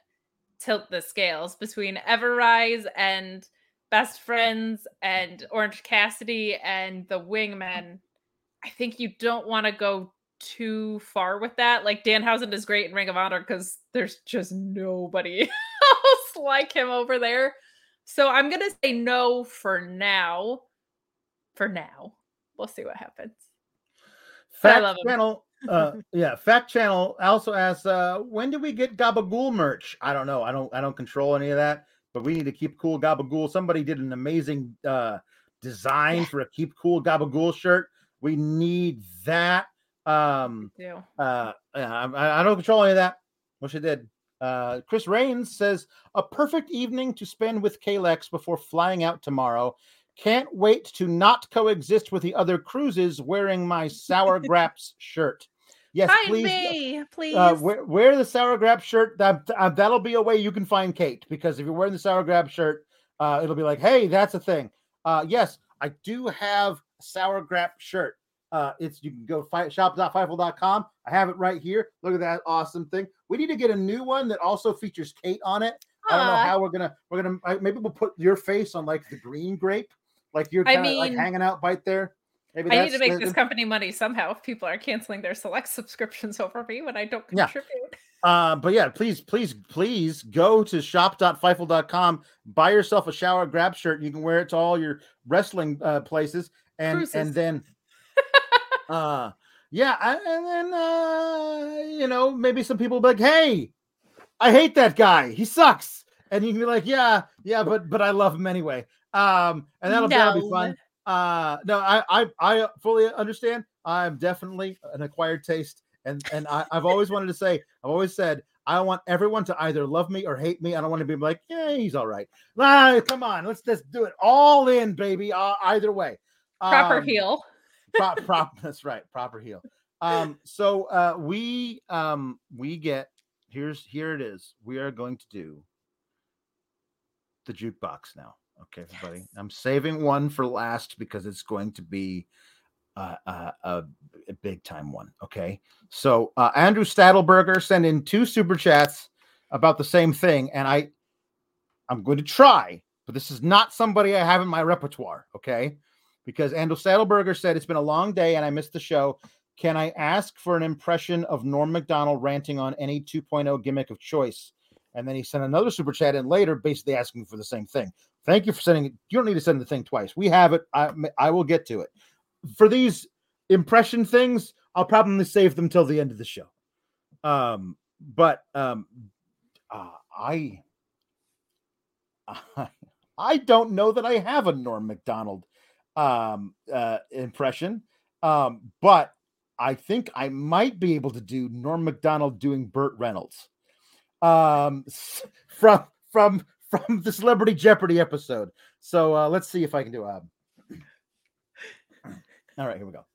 B: tilt the scales between Everrise and Best Friends and Orange Cassidy and the Wingmen. I think you don't want to go too far with that. Like Danhausen is great in Ring of Honor because there's just nobody [LAUGHS] else like him over there. So I'm gonna say no for now. For now, we'll see what happens.
A: Fact. Channel, uh, [LAUGHS] yeah, Fact Channel also asks, uh, when do we get Gabagool merch? I don't know. I don't. I don't control any of that. But we need to keep cool Gabagool. Somebody did an amazing uh, design for a keep cool Gabagool shirt. We need that. Um, uh, yeah, I, I don't control any of that. Wish I did. Uh, Chris Rains says a perfect evening to spend with Kalex before flying out tomorrow. Can't wait to not coexist with the other cruises wearing my [LAUGHS] Sour Graps shirt. Yes,
B: Find
A: please.
B: me, please.
A: Uh, wear, wear the Sour Graps shirt. That uh, that'll be a way you can find Kate because if you're wearing the Sour Graps shirt, uh, it'll be like, hey, that's a thing. Uh, yes, I do have a Sour Graps shirt. Uh, it's you can go fi- shop.fightful.com. I have it right here. Look at that awesome thing. We need to get a new one that also features Kate on it. I don't know how we're gonna we're gonna maybe we'll put your face on like the green grape, like you're
B: I
A: kind of like hanging out right there. Maybe
B: I need to make this company money somehow if people are canceling their select [LAUGHS] subscriptions over me when I don't
A: Yeah.
B: contribute.
A: Uh, but yeah, please, please, please go to shop.fightful.com, buy yourself a Sour Graps shirt. You can wear it to all your wrestling uh, places, and
B: Cruises.
A: and then, uh, yeah, I- and then uh, you know maybe some people be like, hey, I hate that guy, he sucks, and you can be like, yeah, yeah, but but I love him anyway. Um, and that'll, that'll be fun. Uh, no, I I I fully understand. I'm definitely an acquired taste and and I, I've always wanted to say, I've always said, I want everyone to either love me or hate me. I don't want to be like, yeah, he's all right. Nah, come on, let's just do it all in, baby. Uh, either way,
B: Proper
A: Um,
B: heel.
A: Prop, prop. [LAUGHS] That's right, proper heel. Um, so uh, we um we get here's here it is. We are going to do the jukebox now. Okay, everybody. I'm saving one for last because it's going to be uh, uh, a, a big time one. Okay. So uh, Andrew Stadelberger sent in two super chats about the same thing, and I I'm going to try, but this is not somebody I have in my repertoire. Okay. Because Andrew Stadelberger said it's been a long day and I missed the show. Can I ask for an impression of Norm Macdonald ranting on any 2.0 gimmick of choice? And then he sent another super chat in later, basically asking for the same thing. Thank you for sending it. You don't need to send the thing twice. We have it. I, I will get to it. For these impression things, I'll probably save them till the end of the show. Um, but um, uh, I, I, [LAUGHS] I don't know that I have a Norm Macdonald um, uh, impression, um, but I think I might be able to do Norm Macdonald doing Burt Reynolds um, from from from the Celebrity Jeopardy episode. So uh, let's see if I can do a. [CLEARS THROAT] All right, here we go.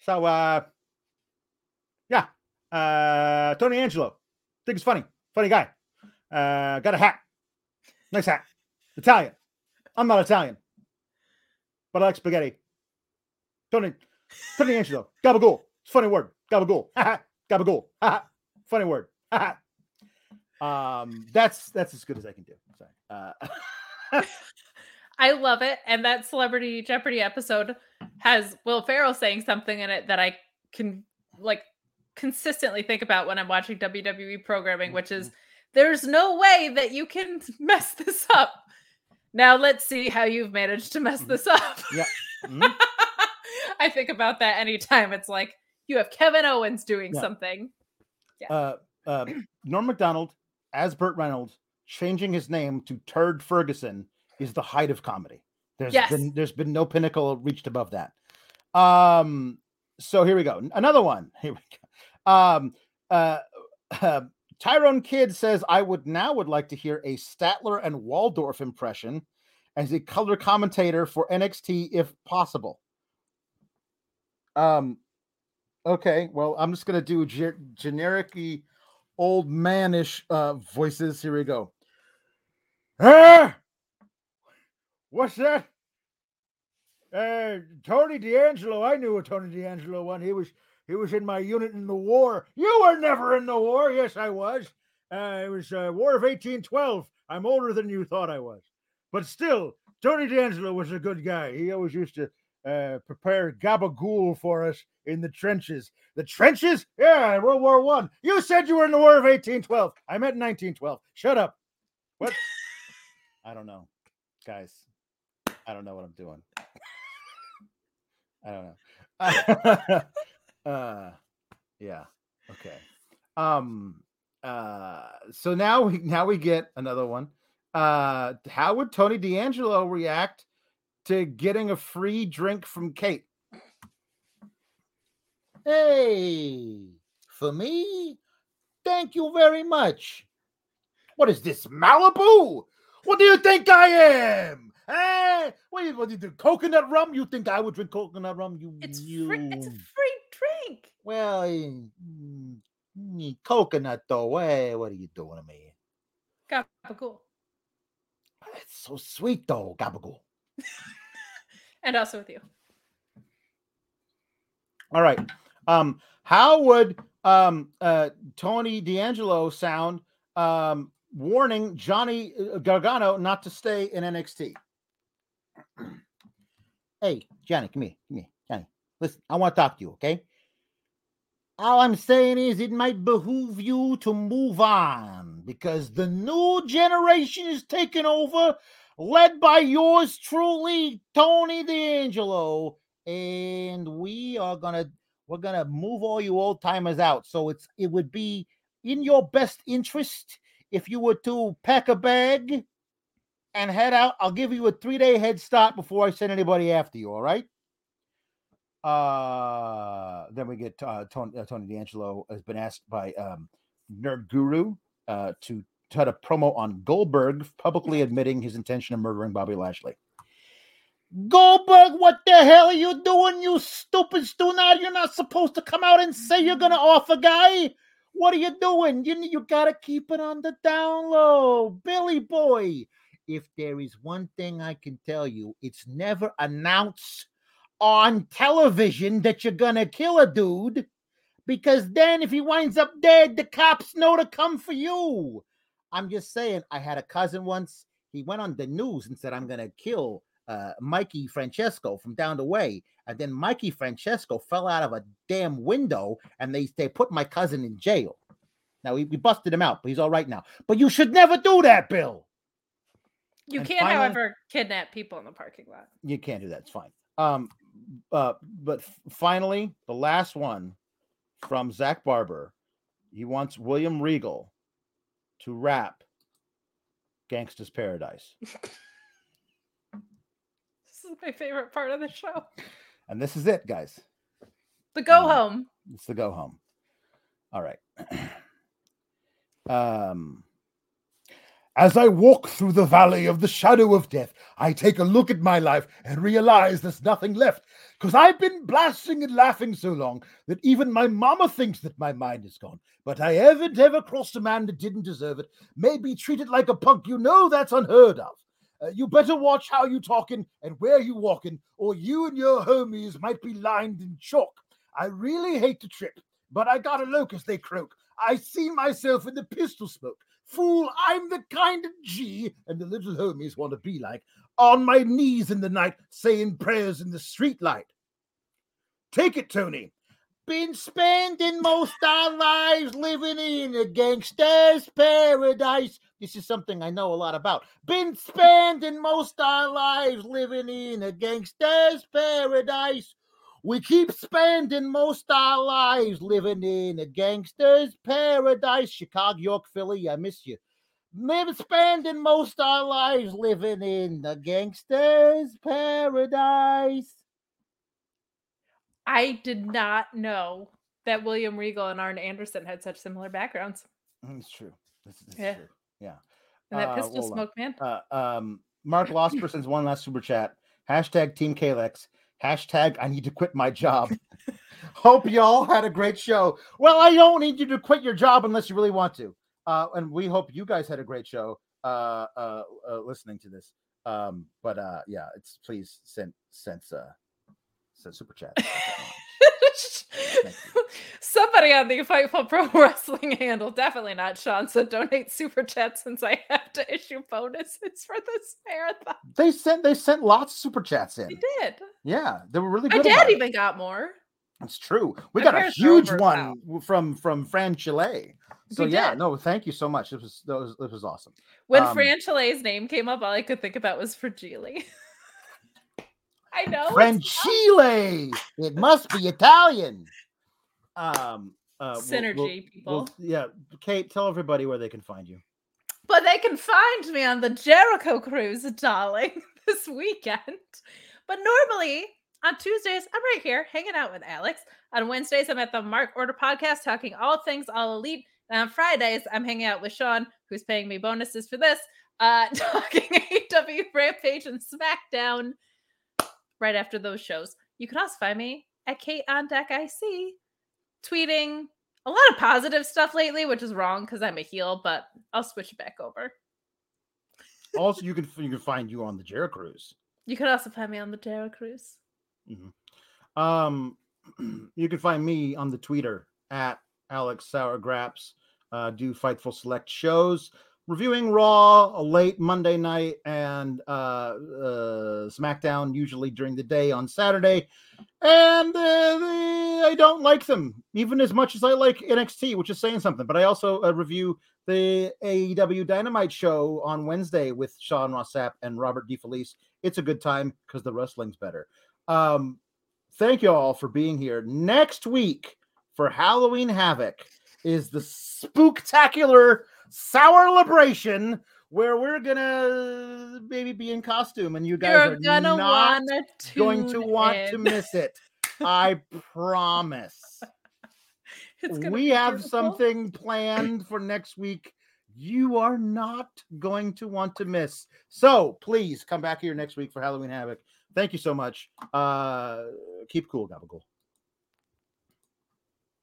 A: So, uh, yeah, uh, Tony Angelo, think it's funny, funny guy. Uh, got a hat, nice hat, Italian. I'm not Italian, but I like spaghetti. Tony, Tony Angelo, [LAUGHS] gabagool. It's a funny word, gabagool. gabagool. funny word. um, that's that's as good as I can do. Sorry. Uh, [LAUGHS]
B: I love it. And that Celebrity Jeopardy episode has Will Ferrell saying something in it that I can like consistently think about when I'm watching WWE programming, which is there's no way that you can [LAUGHS] mess this up. Now let's see how you've managed to mess
A: Mhm.
B: this up.
A: Yeah. [LAUGHS] Mhm.
B: I think about that anytime it's like you have Kevin Owens doing
A: Yeah.
B: something.
A: uh, uh, [CLEARS THROAT] Norm Macdonald as Burt Reynolds changing his name to Turd Ferguson is the height of comedy. There's
B: Yes.
A: been there's been no pinnacle reached above that. Um, so here we go. Another one. Here we go. Um, uh, [LAUGHS] uh, Tyrone Kidd says, "I would now would like to hear a Statler and Waldorf impression as a color commentator for NXT, if possible." Um, okay. Well, I'm just gonna do ge- generic old manish uh, voices. Here we go. Ah, what's that? Uh, Tony D'Angelo. I knew a Tony D'Angelo one. He was he was in my unit in the war. You were never in the war. Yes, I was. Uh, it was uh, War of 1812. I'm older than you thought I was, but still, Tony D'Angelo was a good guy. He always used to uh, prepare gabagool for us in the trenches. The trenches? Yeah, World War One. You said you were in the War of 1812. I meant 1912. Shut up. What? [LAUGHS] I don't know, guys. I don't know what I'm doing. I don't know. [LAUGHS] [LAUGHS] uh, yeah. Okay. Um. Uh. So now we now we get another one. Uh. How would Tony D'Angelo react to getting a free drink from Kate? Hey, for me? Thank you very much. What is this, Malibu? What do you think I am? Hey, What do you, what do you do? Coconut rum? You think I would drink coconut rum? You,
B: It's
A: you.
B: free. It's a free drink.
A: Well, mm, mm, coconut though. Hey, what are you doing to me?
B: Gabagool.
A: It's so sweet though, gabagool. [LAUGHS]
B: And also with you.
A: All right. Um, how would um uh Tony D'Angelo sound um warning Johnny uh, Gargano not to stay in NXT? [CLEARS THROAT] hey, Johnny, come here, come here, Johnny. Listen, I want to talk to you, okay? All I'm saying is it might behoove you to move on because the new generation is taking over, led by yours truly, Tony D'Angelo. And we are gonna we're gonna move all you old timers out. So it's it would be in your best interest if you were to pack a bag and head out. I'll give you a three day head start before I send anybody after you. All right. Uh, then we get uh, Tony, uh, Tony D'Angelo has been asked by um, Nerd Guru uh, to cut a promo on Goldberg publicly admitting his intention of murdering Bobby Lashley. Goldberg, what the hell are you doing, you stupid stunard? You're not supposed to come out and say you're gonna off a guy. What are you doing? You you gotta keep it on the down low, Billy boy. If there is one thing I can tell you, it's never announce on television that you're gonna kill a dude, because then if he winds up dead, the cops know to come for you. I'm just saying. I had a cousin once. He went on the news and said, "I'm gonna kill." uh, Mikey Francesco from down the way, and then Mikey Francesco fell out of a damn window, and they they put my cousin in jail. Now we, we busted him out, but he's all right now. But you should never do that, Bill.
B: You
A: And
B: can't,
A: finally-
B: however, kidnap people in the parking lot.
A: You can't do that. It's fine. Um, uh, but finally, the last one from Zach Barber. He wants William Regal to rap "Gangsta's Paradise," [LAUGHS]
B: This is my favorite part of the show.
A: and this is it, guys.
B: The go
A: Um,
B: home.
A: It's the go home. All right. [CLEARS THROAT] um as I walk through the valley of the shadow of death, I take a look at my life and realize there's nothing left. Because I've been blasting and laughing so long that even my mama thinks that my mind is gone. But I haven't ever crossed a man that didn't deserve it. May be treated like a punk. You know that's unheard of. Uh, you better watch how you talking and where you walking, or you and your homies might be lined in chalk. I really hate to trip, but I got a locust, they croak. I see myself in the pistol smoke. Fool, I'm the kind of G, and the little homies want to be like, on my knees in the night, saying prayers in the street light. Take it, Tony. Been spending most our lives living in a gangster's paradise. This is something I know a lot about. Been spending most our lives living in a gangster's paradise. We keep spending most our lives living in a gangster's paradise. Chicago, York, Philly, I miss you. Been spending most our lives living in a gangster's paradise.
B: I did not know that William Regal and Arn Anderson had such similar backgrounds.
A: Mm, It's true. This is
B: Yeah.
A: true. Yeah.
B: And that
A: Uh,
B: pistol
A: hold on.
B: smoke, man.
A: Uh, um, Mark Losper sends one last super chat. Hashtag Team Kalex. Hashtag I need to quit my job. [LAUGHS] Hope y'all had a great show. Well, I don't need you to quit your job unless you really want to. Uh, and we hope you guys had a great show uh, uh, uh, listening to this. Um, but uh, yeah, it's please send send uh, send super chat.
B: Somebody on the Fightful Pro [LAUGHS] Wrestling handle, definitely not Sean, said donate super chat since I have to issue bonuses for this marathon.
A: they sent they sent lots of super chats in.
B: They did.
A: Yeah, they were really good.
B: My dad
A: about it.
B: even got more.
A: It's true. We
B: My
A: got a huge one
B: now.
A: from from Fran Chile. So
B: We
A: yeah,
B: did.
A: no, thank you so much. It was that was it was awesome.
B: When
A: Um,
B: Fran Chile's name came up, all I could think about was Fragile. [LAUGHS] I know. it's
A: Francile. It must be Italian. Um uh, we'll-
B: Synergy,
A: we'll-
B: people.
A: we'll- yeah, Kate, tell everybody where they can find you.
B: But they can find me on the Jericho cruise, darling, [LAUGHS] this weekend. But normally On Tuesdays, I'm right here hanging out with Alex. On Wednesdays, I'm at the Mark Order podcast talking all things all elite. And on Fridays, I'm hanging out with Sean, who's paying me bonuses for this, uh, [LAUGHS] talking AEW Rampage and SmackDown right after those shows. You can also find me at Kate on Deck IC, tweeting a lot of positive stuff lately, which is wrong because I'm a heel, but I'll switch it back over.
A: also, you can you can find you on the Jera Cruise.
B: You can also find me on the Jera Cruise.
A: Mm-hmm. Um, [CLEARS THROAT] you can find me on the Twitter at Alex Sourgraps. Uh, do Fightful Select shows reviewing Raw a late Monday night and uh, uh, SmackDown usually during the day on Saturday. And uh, they, I don't like them even as much as I like NXT, which is saying something. But I also uh, review the AEW Dynamite show on Wednesday with Sean Ross Sapp and Robert DeFelice. It's a good time because the wrestling's better. Um, thank you all for being here. Next week for Halloween Havoc is the spectacular Sour Liberation, where we're gonna maybe be in costume, and you guys
B: You're
A: are
B: gonna
A: not going to want to miss it. I promise. [LAUGHS] We have
B: beautiful.
A: something planned for next week. You are not going to want to miss. So please come back here next week for Halloween Havoc. Thank you so much. Uh, keep cool, Gabagool.